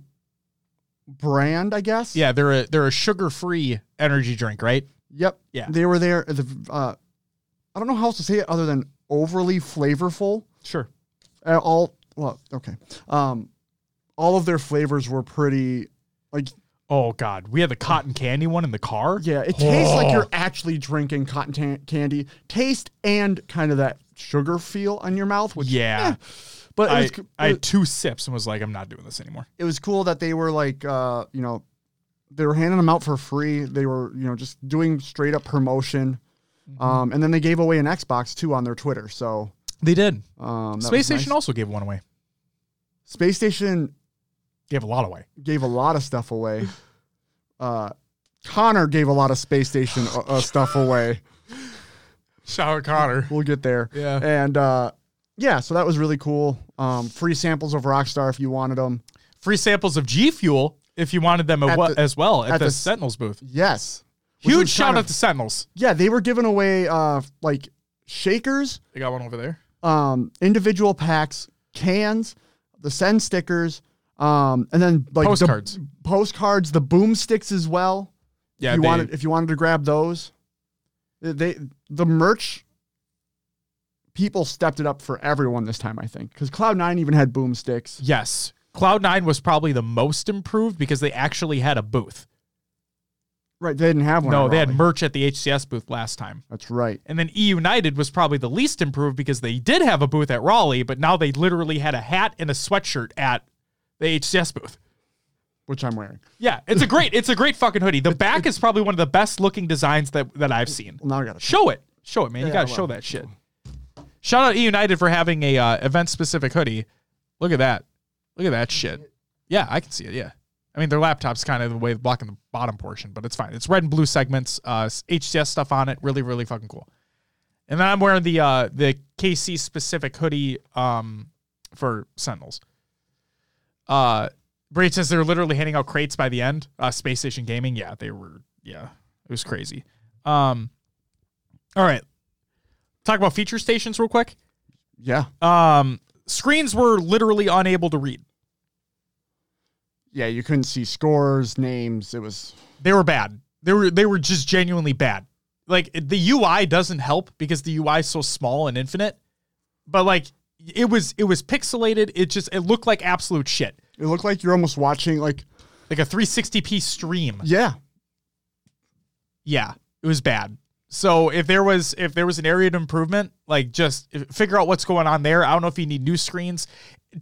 brand, I guess.
Yeah, they're a they're a sugar free energy drink, right?
Yep.
Yeah.
They were there. The, uh, I don't know how else to say it other than overly flavorful.
Sure.
Uh, all well, okay. Um, all of their flavors were pretty like
Oh God, we had the cotton candy one in the car.
yeah. It tastes like
Oh.
you're actually drinking cotton tan- candy. Taste and kind of that sugar feel on your mouth. Which
Yeah.
eh, but
I,
was,
I had two sips and was like, I'm not doing this anymore.
it was cool that they were like uh, you know they were handing them out for free. They were, you know, just doing straight up promotion.
Mm-hmm.
Um, and then they gave away an Xbox too on their Twitter. So
They did.
um,
Space
was nice.
Station also gave one away.
Space Station
Gave a lot away.
gave a lot of stuff away. Uh, Connor gave a lot of Space Station uh, uh, stuff away.
Shower Connor.
We'll get there.
Yeah.
And uh, yeah, so that was really cool. Um, free samples of Rockstar if you wanted them.
Free samples of G Fuel if you wanted them
At the-
as well at,
at
the,
the
Sentinels booth.
Yes.
Huge shout out to Sentinels.
Yeah, they were giving away uh, like shakers,
They got one over there.
um, individual packs, cans, the send stickers, um, and then like the
Postcards.
postcards, the boomsticks as well.
Yeah,
if you
they-
wanted if you wanted to grab those. They, they the merch people stepped it up for everyone this time, I think. Because Cloud Nine even had boomsticks.
Yes. Cloud9 was probably the most improved because they actually had a booth.
Right, they didn't have one.
No, they had merch at the HCS booth last time.
That's right.
And then E United was probably the least improved because they did have a booth at Raleigh, but now they literally had a hat and a sweatshirt at the HCS booth.
Which I'm wearing.
Yeah, it's a great, it's a great fucking hoodie. The back is probably one of the best looking designs that, that I've seen.
Now I gotta
Show it, show it, man. you
Yeah,
gotta show that shit. Shout out E United for having a uh, event specific hoodie. Look at that. Look at that shit. Yeah, I can see it. Yeah. I mean, their laptop's kind of the way blocking the bottom portion, but it's fine. It's red and blue segments, uh, HCS stuff on it. Really, really fucking cool. And then I'm wearing the uh, the KC specific hoodie um, for Sentinels. Uh, Braid says they're literally handing out crates by the end. Uh, Space Station Gaming, yeah, they were. Yeah, it was crazy. Um, all right, talk about feature stations real quick.
Yeah.
Um, screens were literally unable to read.
Yeah, you couldn't see scores, names. It was
They were bad. They were they were just genuinely bad. Like the UI doesn't help because the UI is so small and infinite. But like it was it was pixelated. It just it looked like absolute shit.
it looked like you're almost watching like
Like a 360p stream.
yeah.
Yeah, it was bad. So if there was if there was an area of improvement, like just figure out what's going on there. I don't know if you need new screens.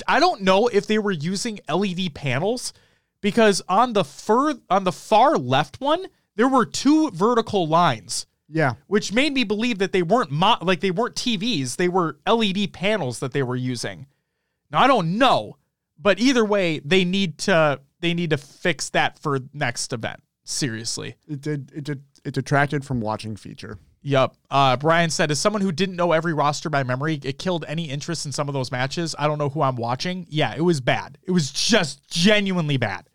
I don't know if they were using LED panels because on the fur on the far left one there were two vertical lines,
Yeah.
which made me believe that they weren't mo- like they weren't TVs. They were LED panels that they were using. Now I don't know, but either way, they need to they need to fix that for next event. Seriously.
It did it did it detracted from watching feature.
Yep. Uh, Brian said, as someone who didn't know every roster by memory, it killed any interest in some of those matches. I don't know who I'm watching. Yeah, it was bad. It was just genuinely bad.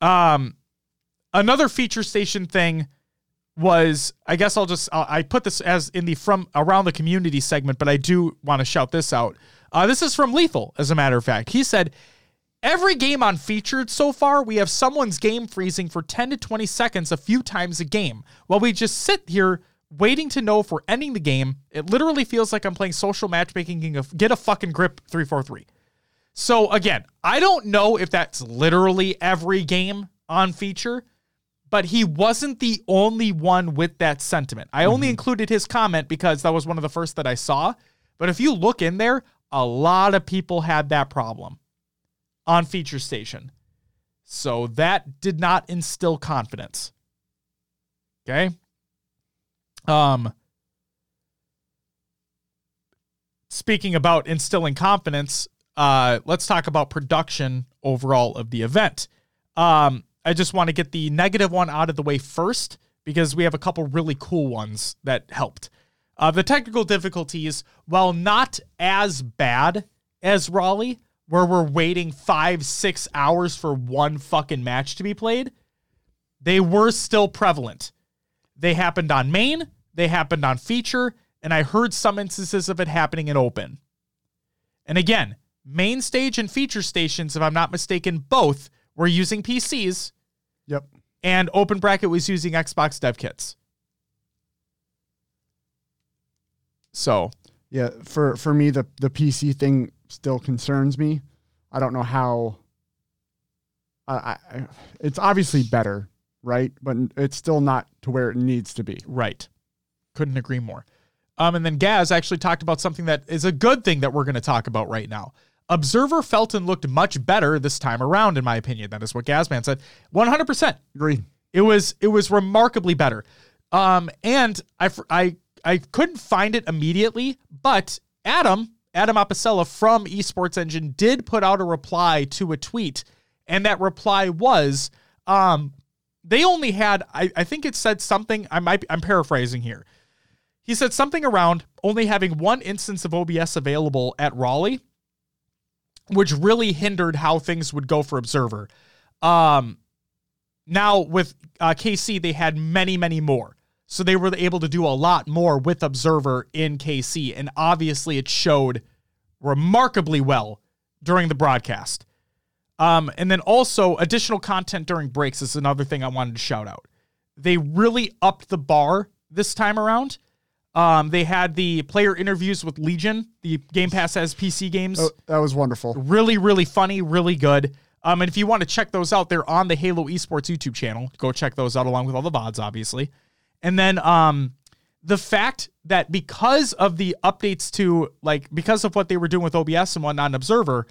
Um, another feature station thing was, I guess I'll just, I'll, I put this as in the from around the community segment, but I do want to shout this out. Uh, this is from Lethul, as a matter of fact. He said, Every game on featured so far, we have someone's game freezing for 10 to 20 seconds a few times a game. While we just sit here waiting to know if we're ending the game, it literally feels like I'm playing social matchmaking of get a fucking grip 343. So again, I don't know if that's literally every game on feature, but he wasn't the only one with that sentiment. I only mm-hmm. included his comment because that was one of the first that I saw. But if you look in there, a lot of people had that problem on feature station. So that did not instill confidence. Okay? Um speaking about instilling confidence, uh let's talk about production overall of the event. Um I just want to get the negative one out of the way first because we have a couple really cool ones that helped. Uh, the technical difficulties, while not as bad as Raleigh, where we're waiting five, six hours for one fucking match to be played, they were still prevalent. They happened on main, they happened on feature, and I heard some instances of it happening in open. And again, main stage and feature stations, if I'm not mistaken, both were using PCs,
Yep.
and open bracket was using Xbox dev kits. So
Yeah, for for me the the PC thing still concerns me. I don't know how. I, I it's obviously better, right? But it's still not to where it needs to be.
Right. Couldn't agree more. Um, and then Gaz actually talked about something that is a good thing that we're going to talk about right now. Observer Felton looked much better this time around, in my opinion. That is what Gazman said. 100%.
agree.
It was it was remarkably better. Um, and I I I couldn't find it immediately, but Adam Adam Apicella from Esports Engine did put out a reply to a tweet, and that reply was um they only had I, I think it said something I might I'm paraphrasing here. He said something around only having one instance of OBS available at Raleigh, which really hindered how things would go for Observer. Um, now with uh, KC, they had many, many more. So they were able to do a lot more with Observer in KC. And obviously, it showed remarkably well during the broadcast. Um, and then also, additional content during breaks is another thing I wanted to shout out. They really upped the bar this time around. Um, they had the player interviews with Legion, the Game Pass has PC games.
Oh, that was wonderful.
Really, really funny, really good. Um, and if you want to check those out, they're on the Halo Esports YouTube channel. Go check those out along with all the VODs, obviously. And then um, the fact that because of the updates to like because of what they were doing with OBS and whatnot, and Observer,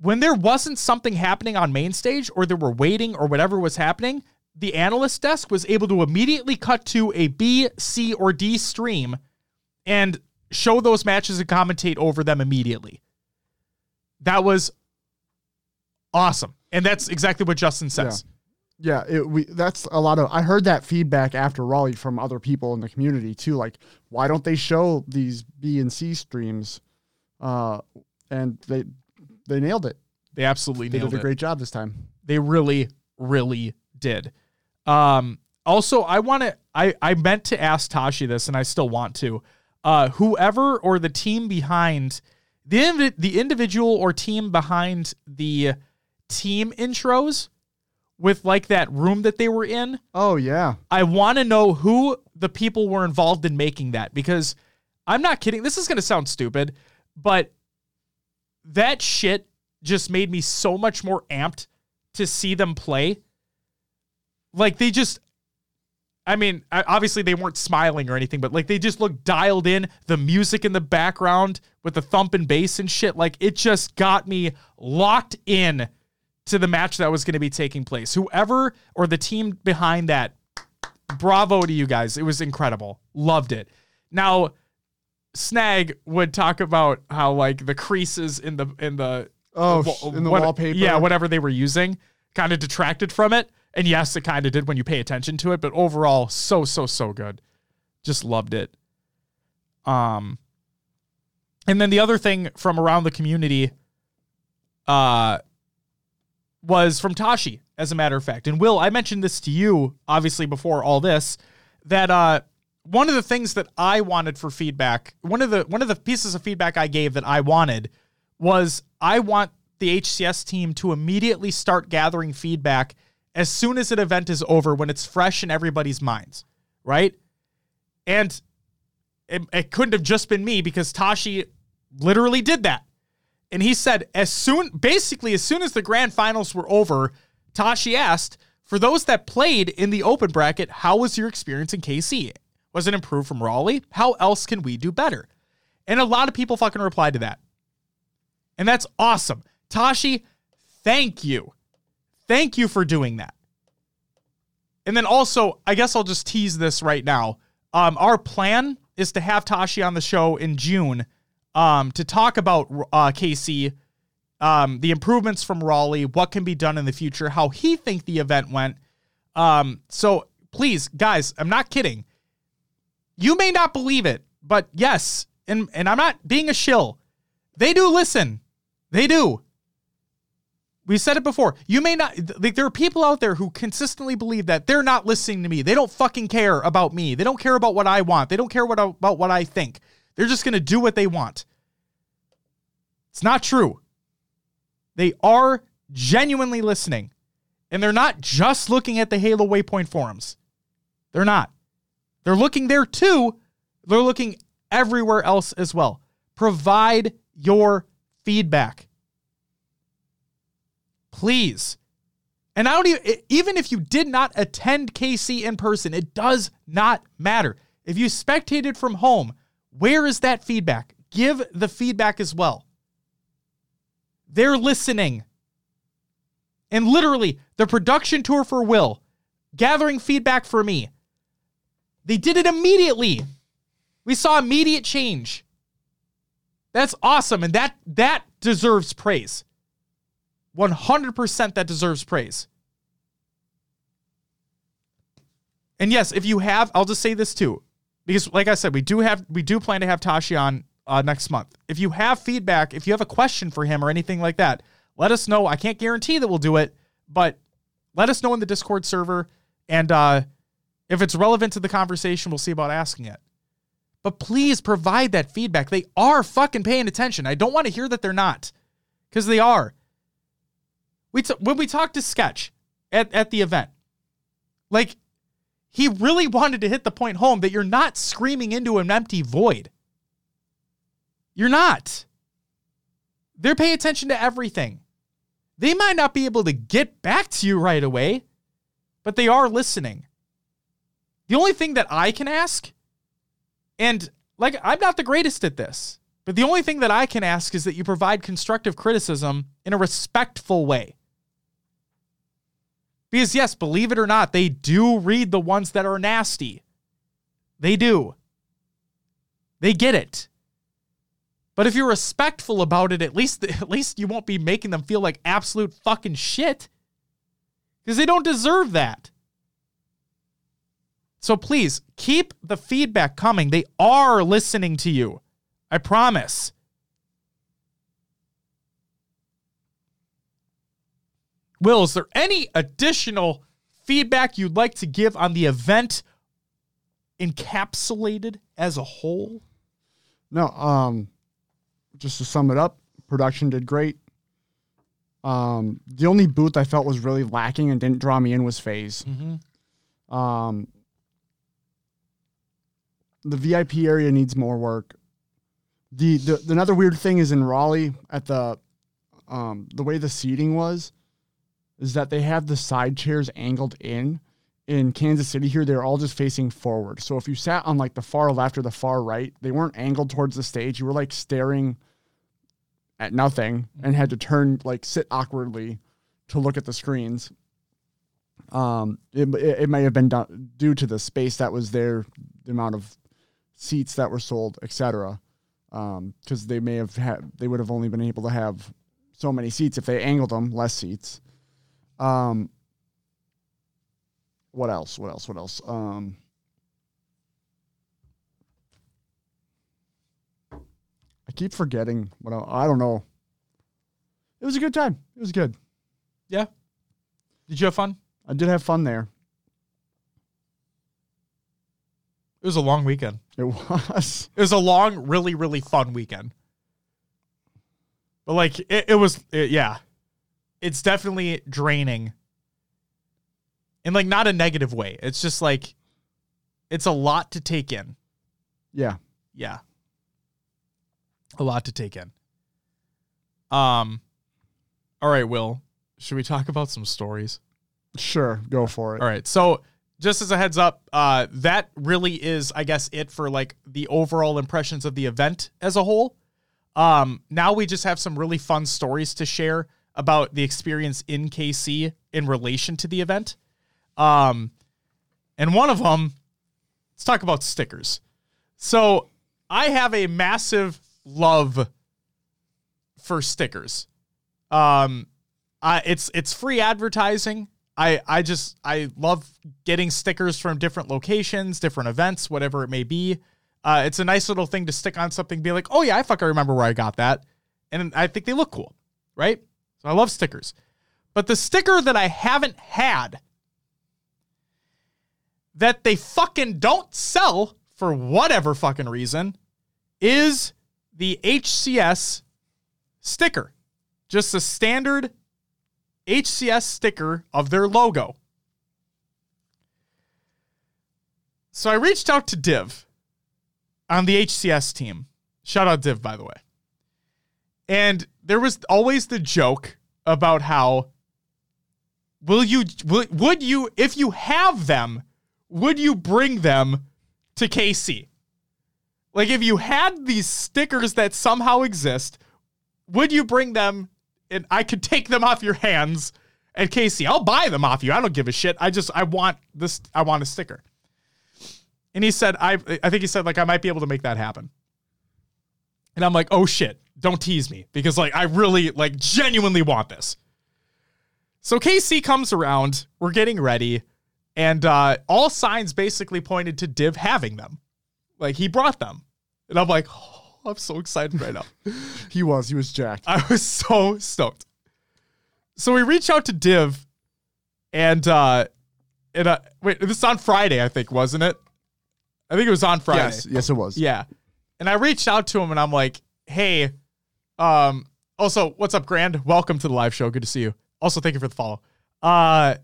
when there wasn't something happening on main stage or they were waiting or whatever was happening, the analyst desk was able to immediately cut to a B, C, or D stream and show those matches and commentate over them immediately. That was awesome. And that's exactly what Justin says.
Yeah, it, we that's a lot of. I heard that feedback after Raleigh from other people in the community too. Like, why don't they show these B and C streams? Uh, and they they nailed it.
They absolutely
They did a
it.
great job this time.
They really, really did. Um, also, I want to. I I meant to ask Tashi this, and I still want to. Uh, whoever or the team behind the the individual or team behind the team intros with like that room that they were in.
Oh yeah,
I want to know who the people were involved in making that because I'm not kidding. This is going to sound stupid, but that shit just made me so much more amped to see them play. Like they just I mean, obviously they weren't smiling or anything, but like they just looked dialed in. The music in the background with the thump and bass and shit, like it just got me locked in to the match that was going to be taking place. Whoever or the team behind that, bravo to you guys. It was incredible. Loved it. Now, Snag would talk about how like the creases in the in the
Oh, sh- in the
what-
wallpaper?
Yeah, whatever they were using kind of detracted from it. And yes, it kind of did when you pay attention to it, but overall, so so so good. Just loved it. Um and then the other thing from around the community uh was from Tashi, as a matter of fact. And Will, I mentioned this to you, obviously, before all this, that uh one of the things that I wanted for feedback, one of the one of the pieces of feedback I gave that I wanted was I want the HCS team to immediately start gathering feedback as soon as an event is over when it's fresh in everybody's minds, right? And it, it couldn't have just been me because Tashi literally did that. And he said, as soon, basically, as soon as the grand finals were over, Tashi asked, for those that played in the open bracket, how was your experience in KC? Was it improved from Raleigh? How else can we do better? And a lot of people fucking replied to that. And that's awesome. Tashi, thank you. Thank you for doing that. And then also, I guess I'll just tease this right now. Um, our plan is to have Tashi on the show in June um, to talk about uh, KC, um, the improvements from Raleigh, what can be done in the future, how he think the event went. Um, so please, guys, I'm not kidding. You may not believe it, but yes, and and I'm not being a shill. They do listen. They do. We said it before. You may not like there are people out there who consistently believe that they're not listening to me. They don't fucking care about me. They don't care about what I want. They don't care what about what I think. They're just going to do what they want. It's not true. They are genuinely listening. And they're not just looking at the Halo Waypoint forums. They're not. They're looking there too. They're looking everywhere else as well. Provide your feedback. Please. And I don't even, even if you did not attend KC in person, it does not matter. If you spectated from home, where is that feedback? Give the feedback as well. They're listening. And literally, the production tour for Will, gathering feedback for me, they did it immediately. We saw immediate change. That's awesome. And that that deserves praise. 100% that deserves praise. And yes, if you have, I'll just say this too, because like I said, we do have we do plan to have Tashi on uh, next month. If you have feedback, if you have a question for him or anything like that, let us know. I can't guarantee that we'll do it, but let us know in the Discord server, and uh, if it's relevant to the conversation, we'll see about asking it. But please provide that feedback. They are fucking paying attention. I don't want to hear that they're not, because they are. We t- when we talked to Sketch at, at the event, like he really wanted to hit the point home that you're not screaming into an empty void. You're not. They're paying attention to everything. They might not be able to get back to you right away, but they are listening. The only thing that I can ask, and like I'm not the greatest at this, but the only thing that I can ask is that you provide constructive criticism in a respectful way. Because, yes, believe it or not, they do read the ones that are nasty. They do. They get it. But if you're respectful about it, at least at least you won't be making them feel like absolute fucking shit. Because they don't deserve that. So please keep the feedback coming. They are listening to you. I promise. Will, is there any additional feedback you'd like to give on the event encapsulated as a whole?
No, um, just to sum it up, production did great. Um, the only booth I felt was really lacking and didn't draw me in was FaZe.
Mm-hmm.
Um, the VIP area needs more work. The, the another weird thing is in Raleigh at the um, the way the seating was is that they have the side chairs angled in. In Kansas City here, they're all just facing forward. So if you sat on like the far left or the far right, they weren't angled towards the stage. You were like staring at nothing and had to turn like sit awkwardly to look at the screens. Um, it, it, may have been done due to the space that was there, the amount of seats that were sold, etc. Um, because they may have had they would have only been able to have so many seats if they angled them, less seats. Um, what else? What else? What else? Um, I keep forgetting what I, I don't know. It was a good time. It was good.
Yeah. Did you have fun?
I did have fun there.
It was a long weekend.
It was.
It was a long, really, really fun weekend. But like, it, it was, it- yeah, it's definitely draining. In like not a negative way. It's just like, it's a lot to take in.
Yeah.
Yeah. A lot to take in. Um, all right, Will, should we talk about some stories?
Sure. Go for it.
All right. So just as a heads up, uh, that really is, I guess, it for like the overall impressions of the event as a whole. Um, now we just have some really fun stories to share about the experience in KC in relation to the event. Um, and one of them, let's talk about stickers. So I have a massive love for stickers. Um, I, it's it's free advertising. I I just I love getting stickers from different locations, different events, whatever it may be. Uh, it's a nice little thing to stick on something, be like, oh yeah, I fucking remember where I got that, and I think they look cool, right? So I love stickers. But the sticker that I haven't had that they fucking don't sell for whatever fucking reason is the HCS sticker. Just a standard HCS sticker of their logo. So I reached out to Div on the HCS team. Shout out Div, by the way. And there was always the joke about how will you will, would you if you have them, would you bring them to KC? Like if you had these stickers that somehow exist, would you bring them and I could take them off your hands. And Casey, I'll buy them off you. I don't give a shit. I just I want this. I want a sticker. And he said, I I think he said like I might be able to make that happen. And I'm like, oh shit, don't tease me because like I really like genuinely want this. So KC comes around, we're getting ready, and uh, all signs basically pointed to Div having them. Like he brought them. And I'm like, oh, I'm so excited right now.
He was. He was jacked.
I was so stoked. So we reach out to Div, and uh, and uh, wait, this is on Friday, I think, wasn't it? I think it was on Friday.
Yes. Yes, it was.
Yeah. And I reached out to him and I'm like, hey, um, also, what's up, Grant? Welcome to the live show. Good to see you. Also, thank you for the follow. Uh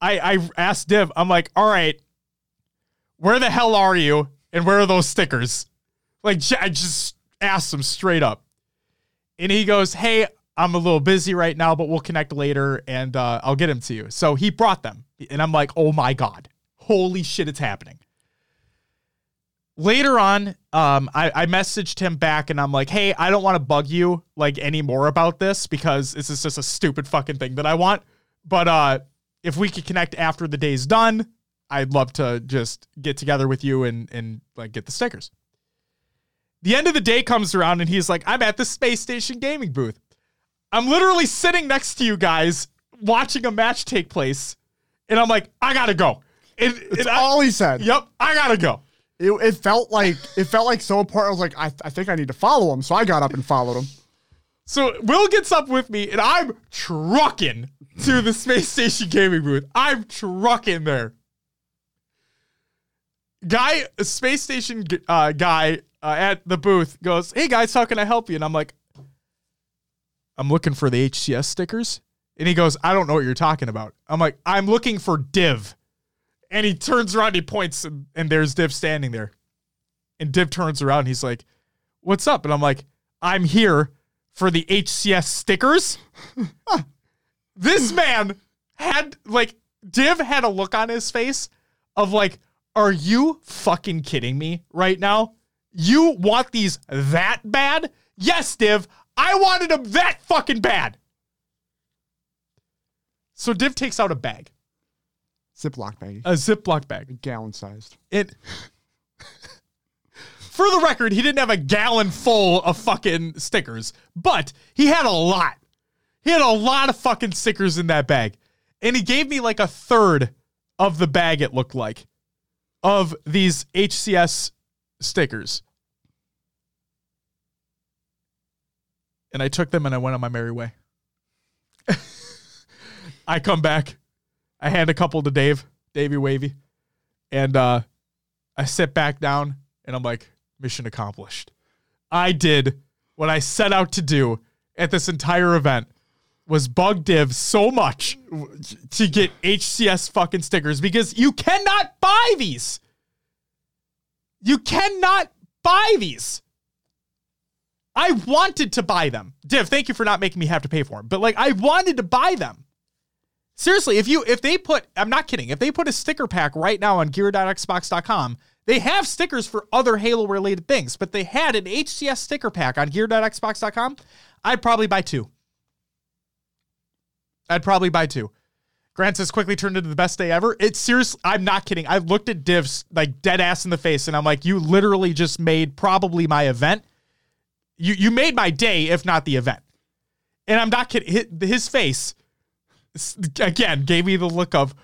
I I asked Div, I'm like, all right, where the hell are you? And where are those stickers? Like I just asked him straight up. And he goes, Hey, I'm a little busy right now, but we'll connect later and uh, I'll get them to you. So he brought them. And I'm like, oh my God. Holy shit, it's happening later on, um, I, I messaged him back and I'm like, hey, I don't want to bug you like anymore about this because this is just a stupid fucking thing that I want. But uh, if we could connect after the day's done, I'd love to just get together with you and and like get the stickers. The end of the day comes around and he's like, I'm at the space station gaming booth. I'm literally sitting next to you guys watching a match take place, and I'm like, I gotta go. And,
That's
and I-
all he said.
yep, I gotta go.
It, it felt like it felt like so important. I was like, I, I think I need to follow him. So I got up and followed him.
So Will gets up with me, and I'm trucking to the space station gaming booth. I'm trucking there. Guy, space station uh, guy uh, at the booth goes, "Hey guys, how can I help you?" And I'm like, "I'm looking for the HCS stickers." And he goes, "I don't know what you're talking about." I'm like, "I'm looking for Div." And he turns around, he points, and, and there's Div standing there. And Div turns around, and he's like, "What's up?" And I'm like, "I'm here for the HCS stickers." this man had like Div had a look on his face of like, "Are you fucking kidding me right now? You want these that bad?" Yes, Div, I wanted them that fucking bad. So Div takes out a bag,
Ziploc bag,
a Ziploc bag.
gallon sized.
It. For the record, he didn't have a gallon full of fucking stickers, but he had a lot. He had a lot of fucking stickers in that bag. And he gave me like a third of the bag, it looked like, of these HCS stickers. And I took them and I went on my merry way. I come back. I hand a couple to Dave, Davey Wavy, and uh, I sit back down and I'm like, mission accomplished. I did what I set out to do at this entire event was bug div so much to get HCS fucking stickers because you cannot buy these. You cannot buy these. I wanted to buy them. Div, thank you for not making me have to pay for them. But like I wanted to buy them. Seriously, if you if they put I'm not kidding, if they put a sticker pack right now on gear.xbox.com, they have stickers for other Halo related things, but they had an HCS sticker pack on gear.xbox.com, I'd probably buy two. I'd probably buy two. Grant says quickly turned into the best day ever. It's seriously, I'm not kidding. I looked at divs like dead ass in the face and I'm like, you literally just made probably my event. You you made my day, if not the event. And I'm not kidding. His, face again gave me the look of,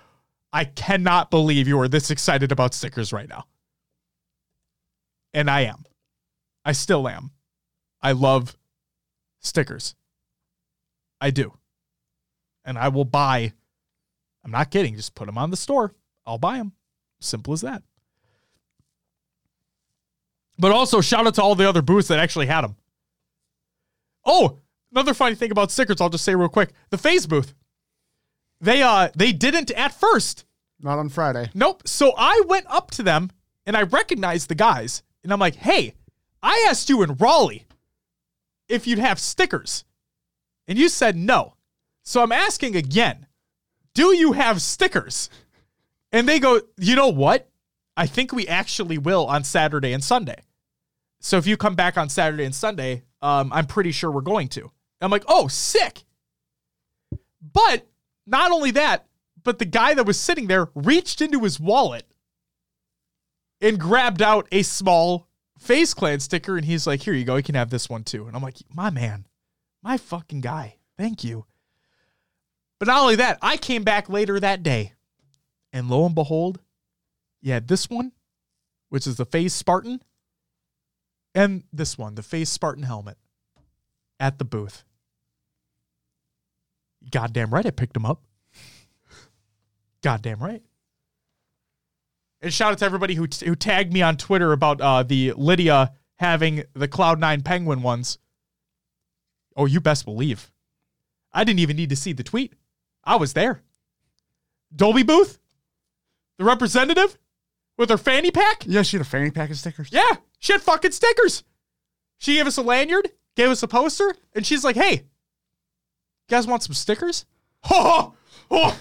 I cannot believe you are this excited about stickers right now. And I am. I still am. I love stickers. I do. And I will buy. I'm not kidding. Just put them on the store. I'll buy them. Simple as that. But also, shout out to all the other booths that actually had them. Oh, another funny thing about stickers, I'll just say real quick. The FaZe booth. They uh they didn't at first.
Not on Friday.
Nope. So I went up to them and I recognized the guys. And I'm like, hey, I asked you in Raleigh if you'd have stickers. And you said no. So I'm asking again, do you have stickers? And they go, you know what? I think we actually will on Saturday and Sunday. So if you come back on Saturday and Sunday, um, I'm pretty sure we're going to. I'm like, oh, sick. But not only that, but the guy that was sitting there reached into his wallet and grabbed out a small FaZe Clan sticker. And he's like, here you go. You can have this one too. And I'm like, my man, my fucking guy. Thank you. But not only that, I came back later that day. And lo and behold, you had this one, which is the FaZe Spartan, and this one, the FaZe Spartan helmet, at the booth. Goddamn right, I picked them up. Goddamn right. And shout out to everybody who, who tagged me on Twitter about uh, the Lydia having the Cloud9 Penguin ones. Oh, you best believe. I didn't even need to see the tweet. I was there. Dolby booth, the representative with her fanny pack.
Yeah, she had a fanny pack of stickers.
Yeah, she had fucking stickers. She gave us a lanyard, gave us a poster, and she's like, hey, guys want some stickers? Oh, oh,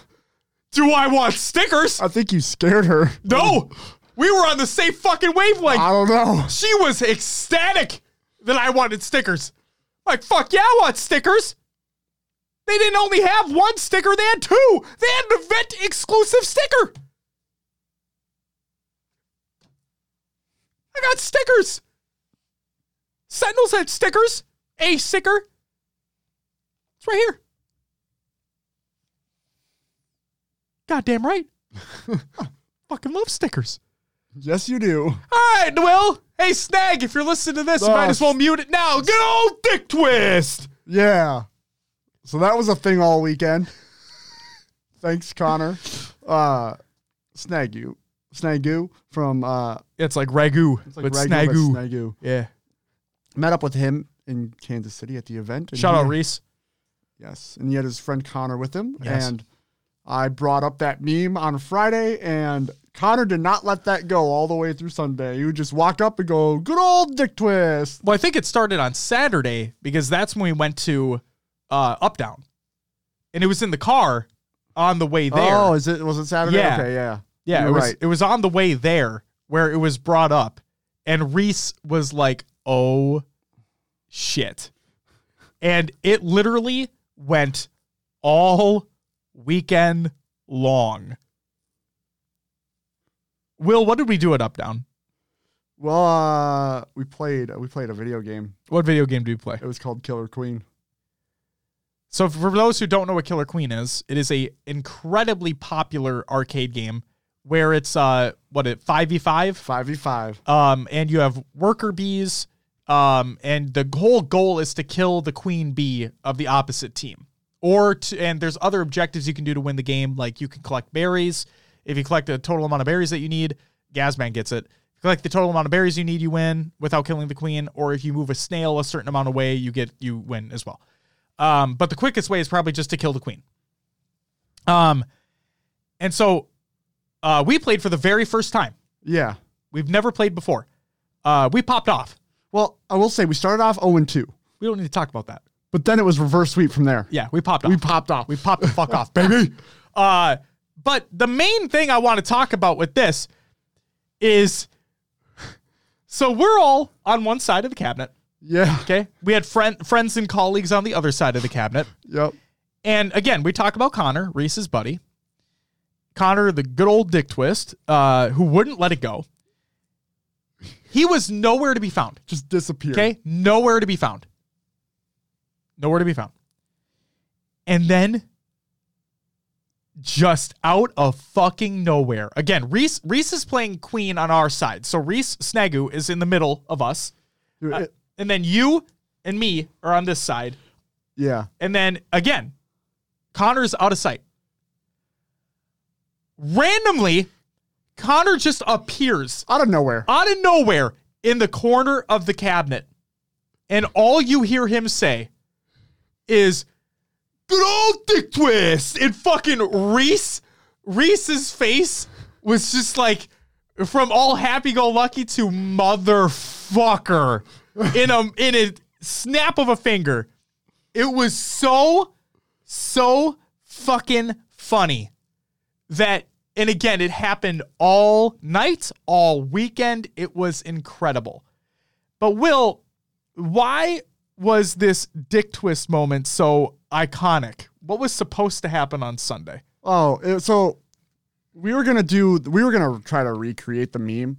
do I want stickers?
I think you scared her.
No, we were on the same fucking wavelength.
I don't know.
She was ecstatic that I wanted stickers. Like, fuck yeah, I want stickers. They didn't only have one sticker, they had two. They had an event exclusive sticker. I got stickers. Sentinels had stickers. A sticker. Right here. Goddamn right. I fucking love stickers.
Yes, you do.
All right, Will. Hey, Snag, if you're listening to this, you might as well mute it now. Good old Dick Twist.
Yeah. So that was a thing all weekend. Thanks, Connor. Uh, snag you, Snagu from uh,
It's like ragu,
it's like
but
Ragu, but
Snagu.
Snagu.
Yeah.
Met up with him in Kansas City at the event. and
Shout
he-
out Reese.
Yes, and he had his friend Connor with him,
Yes.
and I brought up that meme on Friday, and Connor did not let that go all the way through Sunday. He would just walk up and go, "Good old Dick Twist."
Well, I think it started on Saturday because that's when we went to uh, Up Down, and it was in the car on the way there.
Oh, is it? Was it Saturday?
Yeah.
Okay, yeah,
yeah, it
you're
was.
right.
It was on the way there where it was brought up, and Reese was like, "Oh, shit," and it literally went all weekend long. Will, what did we do at Up Down?
Well, uh, we played we played a video game.
What video game do you play?
It was called Killer Queen.
So for those who don't know what Killer Queen is, it is a incredibly popular arcade game where it's uh what it 5v5
Five v five.
um and you have worker bees um and the whole goal is to kill the queen bee of the opposite team. Or to, and there's other objectives you can do to win the game like you can collect berries. If you collect a total amount of berries that you need, Gazman gets it. If you collect the total amount of berries you need, you win without killing the queen. Or if you move a snail a certain amount away, you get you win as well. Um, but the quickest way is probably just to kill the queen. Um, and so uh, we played for the very first time.
Yeah.
We've never played before. Uh, we popped off.
Well, I will say we started off zero and two,
We don't need to talk about that.
but then it was reverse sweep from there.
Yeah, we popped off.
We popped off.
We popped the fuck off, baby. Uh, but the main thing I want to talk about with this is so we're all on one side of the cabinet.
yeah.
Okay. We had friend, friends and colleagues on the other side of the cabinet.
Yep.
And again, we talk about Connor, Reese's buddy. Connor, the good old dick twist, uh, who wouldn't let it go. He was nowhere to be found.
Just disappeared.
Okay. Nowhere to be found. Nowhere to be found. And then just out of fucking nowhere. Again, Reese Reese is playing queen on our side. So Reese Snagu is in the middle of us. Uh, and then you and me are on this side.
yeah.
And then again, Connor's out of sight. Randomly, Connor just appears
Out of nowhere.
out of nowhere in the corner of the cabinet. And all you hear him say is, Good old dick twist. And fucking Reese, Reese's face was just like from all happy go lucky to motherfucker in a in a snap of a finger. It was so, so fucking funny that and again it happened all night all weekend it was incredible but will why was this dick twist moment so iconic? What was supposed to happen on Sunday?
Oh, so we were gonna do. We were gonna try to recreate the meme.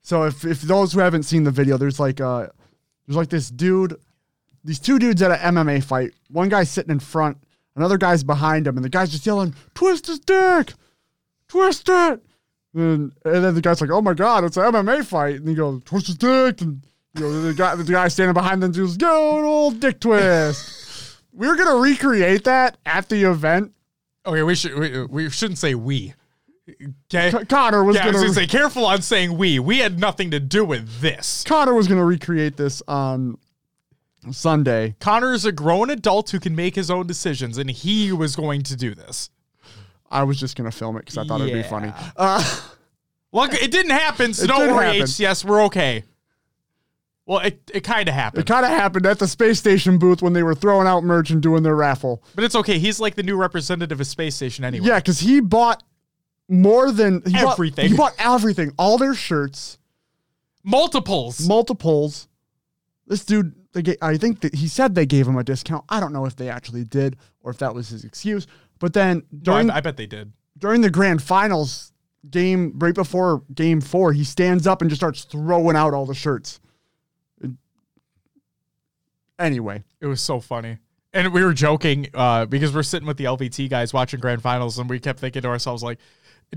So if if those who haven't seen the video, there's like uh there's like this dude, these two dudes at an MMA fight. One guy's sitting in front, another guy's behind him, and the guy's just yelling, "Twist his dick, twist it!" And, and then the guy's like, "Oh my god, it's an MMA fight!" And he goes, "Twist his dick!" And you know the guy the guy standing behind them goes, "Good old dick twist." we were gonna recreate that at the event.
Okay, we should we, we shouldn't say we. Okay.
Con- Connor was
yeah,
gonna
gonna say careful on saying we. We had nothing to do with this.
Connor was going to recreate this on Sunday.
Connor is a grown adult who can make his own decisions, and he was going to do this.
I was just going to film it because I thought it'd be funny. Uh,
Look, it didn't happen, so
It
don't
did
worry,
happen.
HCS, we're okay. Well, it, it kind of happened, it
kind of happened at the space station booth when they were throwing out merch and doing their raffle.
but it's okay. He's like the new representative of Space Station anyway.
Yeah, because he bought more than he bought-
Everything.
he bought everything, all their shirts,
Multiples.
multiples. This dude, they gave, I think that he said they gave him a discount. I don't know if they actually did or if that was his excuse. But then
No,
during
I, I bet they did.
during the grand finals game, right before game four, he stands up and just starts throwing out all the shirts. Anyway,
It was so funny. And we were joking uh, because we're sitting with the LVT guys watching grand finals, and we kept thinking to ourselves, like,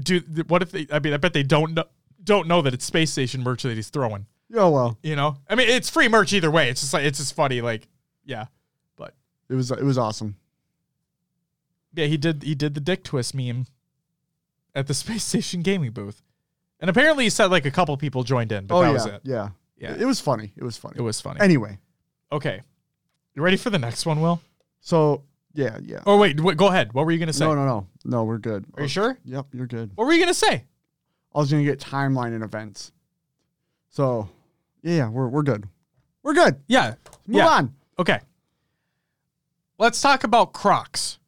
dude, what if they, I mean, I bet they don't know, don't know that it's Space Station merch that he's throwing.
oh well,
You know? I mean, it's free merch either way. It's just like, it's just funny. Like, yeah. But
it was it was awesome.
Yeah, he did, he did the dick twist meme at the Space Station gaming booth. And apparently he said like a couple people joined in, but
oh
that
yeah,
was it.
yeah,
Yeah.
It was funny. It was funny.
It was funny.
Anyway,
okay. You ready for the next one, Will?
so yeah, yeah.
Oh, wait, wait go ahead. What were you going to say?
No, no, no, no. We're good.
Are you sure?
Yep, you're good.
What were you going to say?
I was gonna get timeline and events. So yeah, yeah, we're we're good. We're good.
Yeah.
Move
yeah.
on.
Okay. Let's talk about Crocs.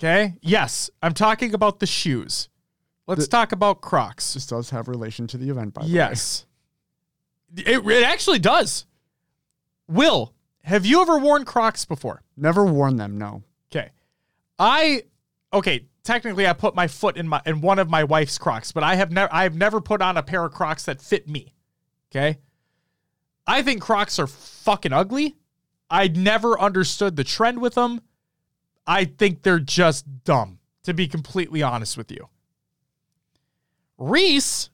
Okay. Yes, I'm talking about the shoes. Let's
The-
talk about Crocs.
This does have relation to the event, by the way.
Yes. It, it actually does. Will, have you ever worn Crocs before?
Never worn them. No.
Okay. I okay, technically I put my foot in my in one of my wife's Crocs, but I have never I have never put on a pair of Crocs that fit me. Okay? I think Crocs are fucking ugly. I never understood the trend with them. I think they're just dumb, to be completely honest with you. Reese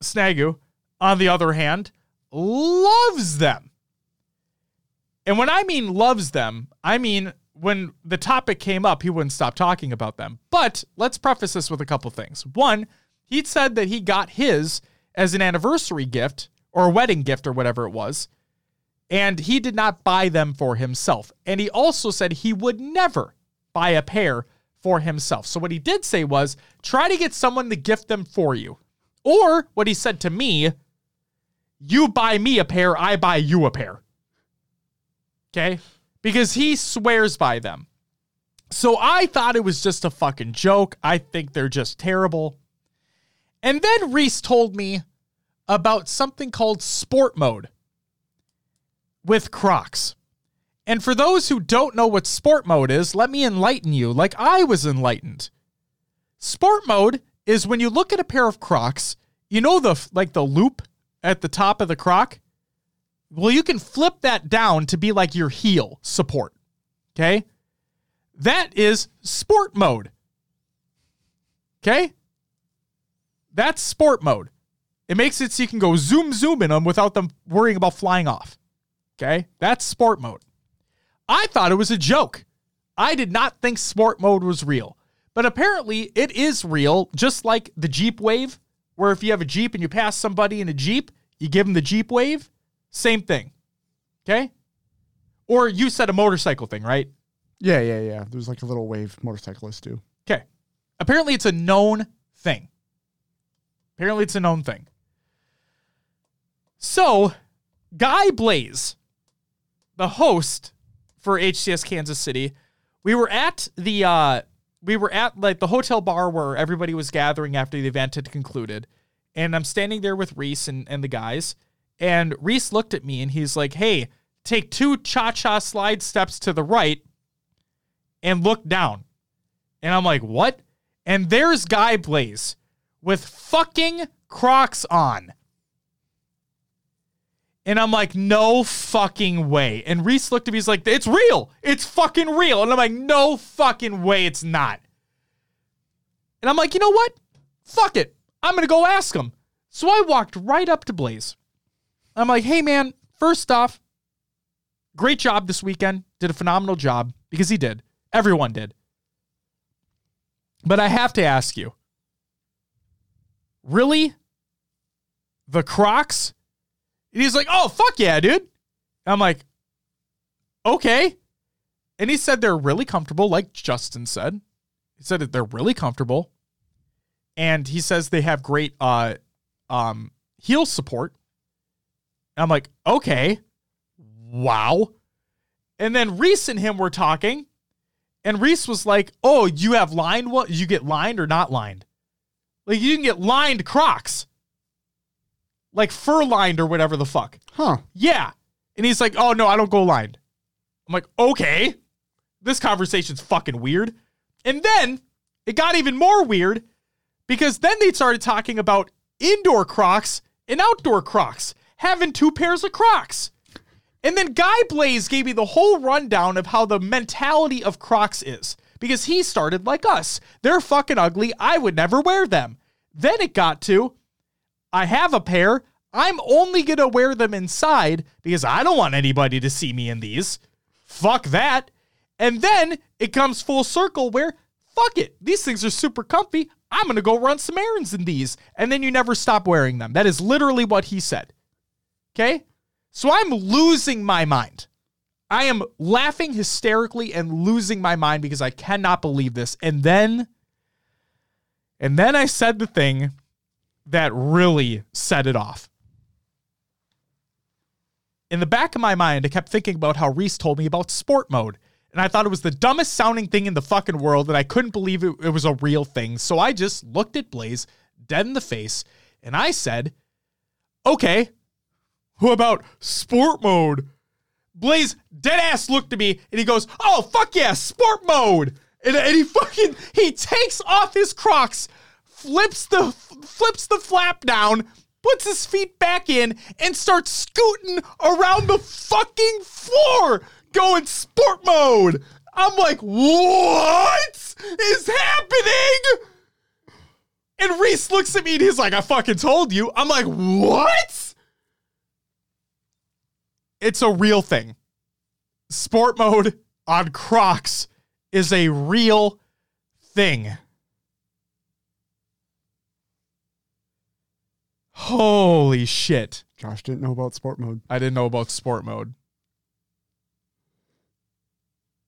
Snagu, on the other hand, loves them. And when I mean loves them, I mean when the topic came up, he wouldn't stop talking about them. But let's preface this with a couple things. One, he said that he got his as an anniversary gift or a wedding gift or whatever it was, and he did not buy them for himself. And he also said he would never buy a pair for himself. So what he did say was try to get someone to gift them for you. Or what he said to me, you buy me a pair, I buy you a pair. Okay? Because he swears by them. So I thought it was just a fucking joke. I think they're just terrible. And then Reese told me about something called sport mode with Crocs. And for those who don't know what sport mode is, let me enlighten you like I was enlightened. Sport mode is when you look at a pair of Crocs, you know the like the loop at the top of the Croc? Well, you can flip that down to be like your heel support. Okay? That is sport mode. Okay? That's sport mode. It makes it so you can go zoom zoom in them without them worrying about flying off. Okay? That's sport mode. I thought it was a joke. I did not think sport mode was real. But apparently it is real, just like the Jeep Wave, where if you have a Jeep and you pass somebody in a Jeep, you give them the Jeep Wave. Same thing. Okay? Or you said a motorcycle thing, right?
Yeah, yeah, yeah. There's like a little wave motorcyclist too.
Okay. Apparently it's a known thing. Apparently it's a known thing. So, Guy Blaze, the host for HCS Kansas City, we were at the uh we were at like the hotel bar where everybody was gathering after the event had concluded. And I'm standing there with Reese and, and the guys. And Reese looked at me and he's like, Hey, take two cha cha slide steps to the right and look down. And I'm like, what? And there's Guy Blaze with fucking Crocs on. And I'm like, no fucking way. And Reese looked at me, he's like, it's real. It's fucking real. And I'm like, no fucking way it's not. And I'm like, you know what? Fuck it. I'm going to go ask him. So I walked right up to Blaze. I'm like, hey, man, first off, great job this weekend. Did a phenomenal job because he did. Everyone did. But I have to ask you really? The Crocs? And he's like, oh, fuck yeah, dude. I'm like, okay. And he said they're really comfortable, like Justin said. He said that they're really comfortable. And he says they have great uh um heel support. And I'm like, okay. Wow. And then Reese and him were talking. And Reese was like, oh, you have lined what? You get lined or not lined? Like you can get lined Crocs. Like fur lined or whatever the fuck.
Huh.
Yeah. And he's like, oh no, I don't go lined. I'm like, okay. This conversation's fucking weird. And then it got even more weird because then they started talking about indoor Crocs and outdoor Crocs, having two pairs of Crocs. And then Guy Blaze gave me the whole rundown of how the mentality of Crocs is because he started like us. They're fucking ugly. I would never wear them. Then it got to, I have a pair. I'm only going to wear them inside because I don't want anybody to see me in these. Fuck that. And then it comes full circle where, fuck it. These things are super comfy. I'm going to go run some errands in these. And then you never stop wearing them. That is literally what he said. Okay? So I'm losing my mind. I am laughing hysterically and losing my mind because I cannot believe this. And then, and then I said the thing that really set it off. In the back of my mind, I kept thinking about how Reese told me about sport mode. And I thought it was the dumbest sounding thing in the fucking world, and I couldn't believe it, it was a real thing. So I just looked at Blaze dead in the face and I said, Okay, who about sport mode? Blaze dead ass looked at me and he goes, Oh, fuck yeah, sport mode. And, and he fucking he takes off his Crocs, flips the flips the flap down, puts his feet back in, and starts scooting around the fucking floor, going sport mode. I'm like, what is happening? And Reese looks at me and he's like, I fucking told you. I'm like, what? It's a real thing. Sport mode on Crocs is a real thing. Holy shit.
Josh didn't know about sport mode.
I didn't know about sport mode.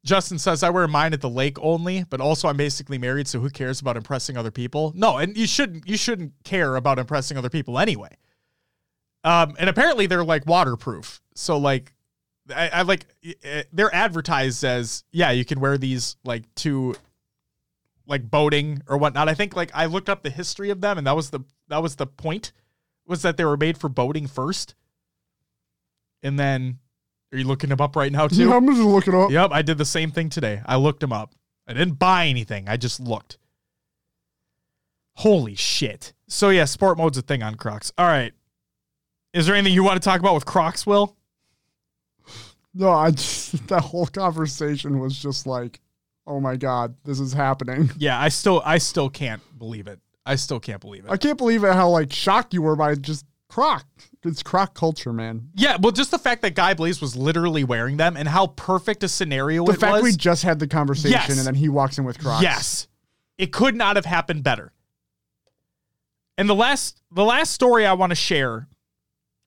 Justin says I wear mine at the lake only, but also I'm basically married, so who cares about impressing other people? No, and you shouldn't you shouldn't care about impressing other people anyway. Um, and apparently they're like waterproof. So like I, I like eh, they're advertised as yeah, you can wear these like to like boating or whatnot. I think like I looked up the history of them and that was the that was the point was that they were made for boating first. And then are you looking them up right now too?
Yeah, I'm just looking up.
Yep, I did the same thing today. I looked them up. I didn't buy anything. I just looked. Holy shit. So yeah, sport mode's a thing on Crocs. All right. Is there anything you want to talk about with Crocs, Will?
No, I just that whole conversation was just like, oh my god, this is happening.
Yeah, I still I still can't believe it. I still can't believe it.
I can't believe it how like shocked you were by just croc. It's croc culture, man.
Yeah, well, just the fact that Guy Blaze was literally wearing them and how perfect a scenario
The
it was.
The fact we just had the conversation
Yes.
and then he walks in with crocs.
Yes. It could not have happened better. And the last the last story I want to share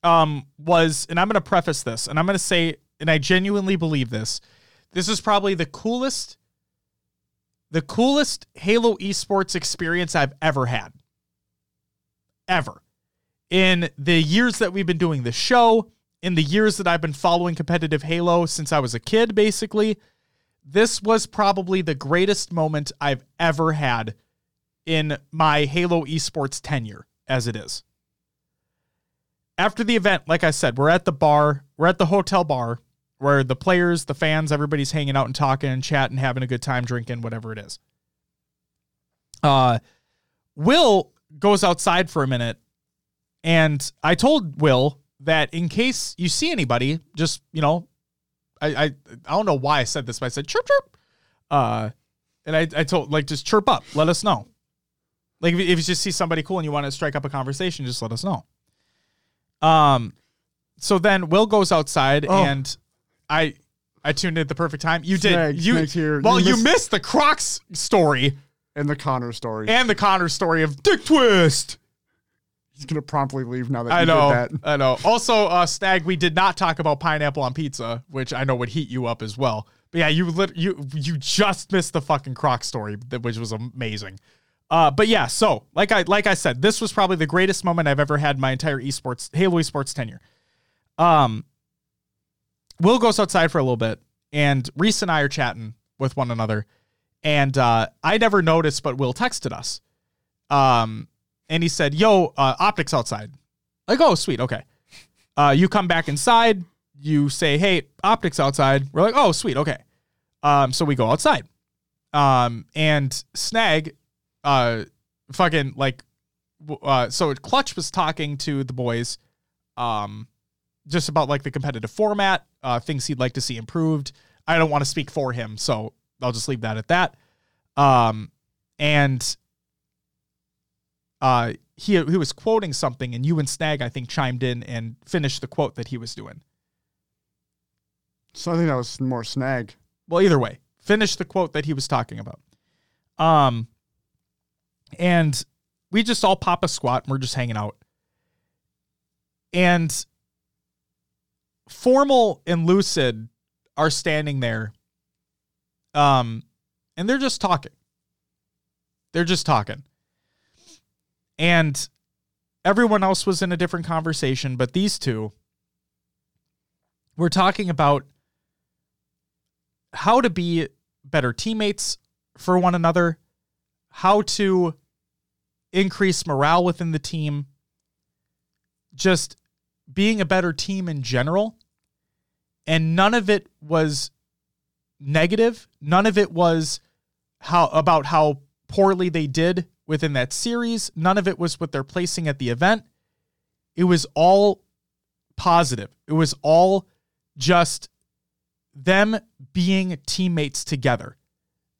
um was and I'm going to preface this and I'm going to say and I genuinely believe this. This is probably the coolest the coolest Halo esports experience I've ever had. Ever. In the years that we've been doing the show, in the years that I've been following competitive Halo since I was a kid basically, this was probably the greatest moment I've ever had in my Halo esports tenure as it is. After the event, like I said, we're at the bar, we're at the hotel bar, where the players, the fans, everybody's hanging out and talking and chatting, having a good time, drinking, whatever it is. Uh, Will goes outside for a minute, and I told Will that in case you see anybody, just you know, I I, I don't know why I said this, but I said chirp chirp, uh, and I I told like just chirp up, let us know. Like if, if you just see somebody cool and you want to strike up a conversation, just let us know. Um, so then Will goes outside
Oh.
and I I tuned in at the perfect time. You
Snag,
did you
here.
well
You
you
missed-
the Crocs story
And the Connor story.
and the Connor story of Dick Twist.
He's gonna promptly leave now that
I
you
know.
did that.
I know. Also, uh, Stag, we did not talk about pineapple on pizza, which I know would heat you up as well. But yeah, you lit, you you just missed the fucking Croc story, that- which was amazing. Uh, but yeah, so like I like I said, this was probably the greatest moment I've ever had in my entire esports Halo esports tenure. Um, Will goes outside for a little bit, and Reese and I are chatting with one another, and uh, I never noticed, but Will texted us. Um, and he said, "Yo, uh, OpTic's outside." Like, oh, sweet, okay. Uh, you come back inside. You say, "Hey, OpTic's outside." We're like, "Oh, sweet, okay." Um, so we go outside. Um, and Snag, uh, fucking like, uh, so Clutch was talking to the boys, um, just about like the competitive format, uh, things he'd like to see improved. I don't want to speak for him, so I'll just leave that at that. Um, and uh, he he was quoting something, and you and Snag I think chimed in and finished the quote that he was doing.
So I think that was more snag.
Well, either way, finish the quote that he was talking about. Um, and we just all pop a squat and we're just hanging out. And Formal and Lucid are standing there. Um, and they're just talking. They're just talking. And everyone else was in a different conversation, but these two were talking about how to be better teammates for one another, how to increase morale within the team, just being a better team in general. And none of it was negative. None of it was how about how poorly they did within that series. None of it was what they're placing at the event. It was all positive. It was all just them being teammates together,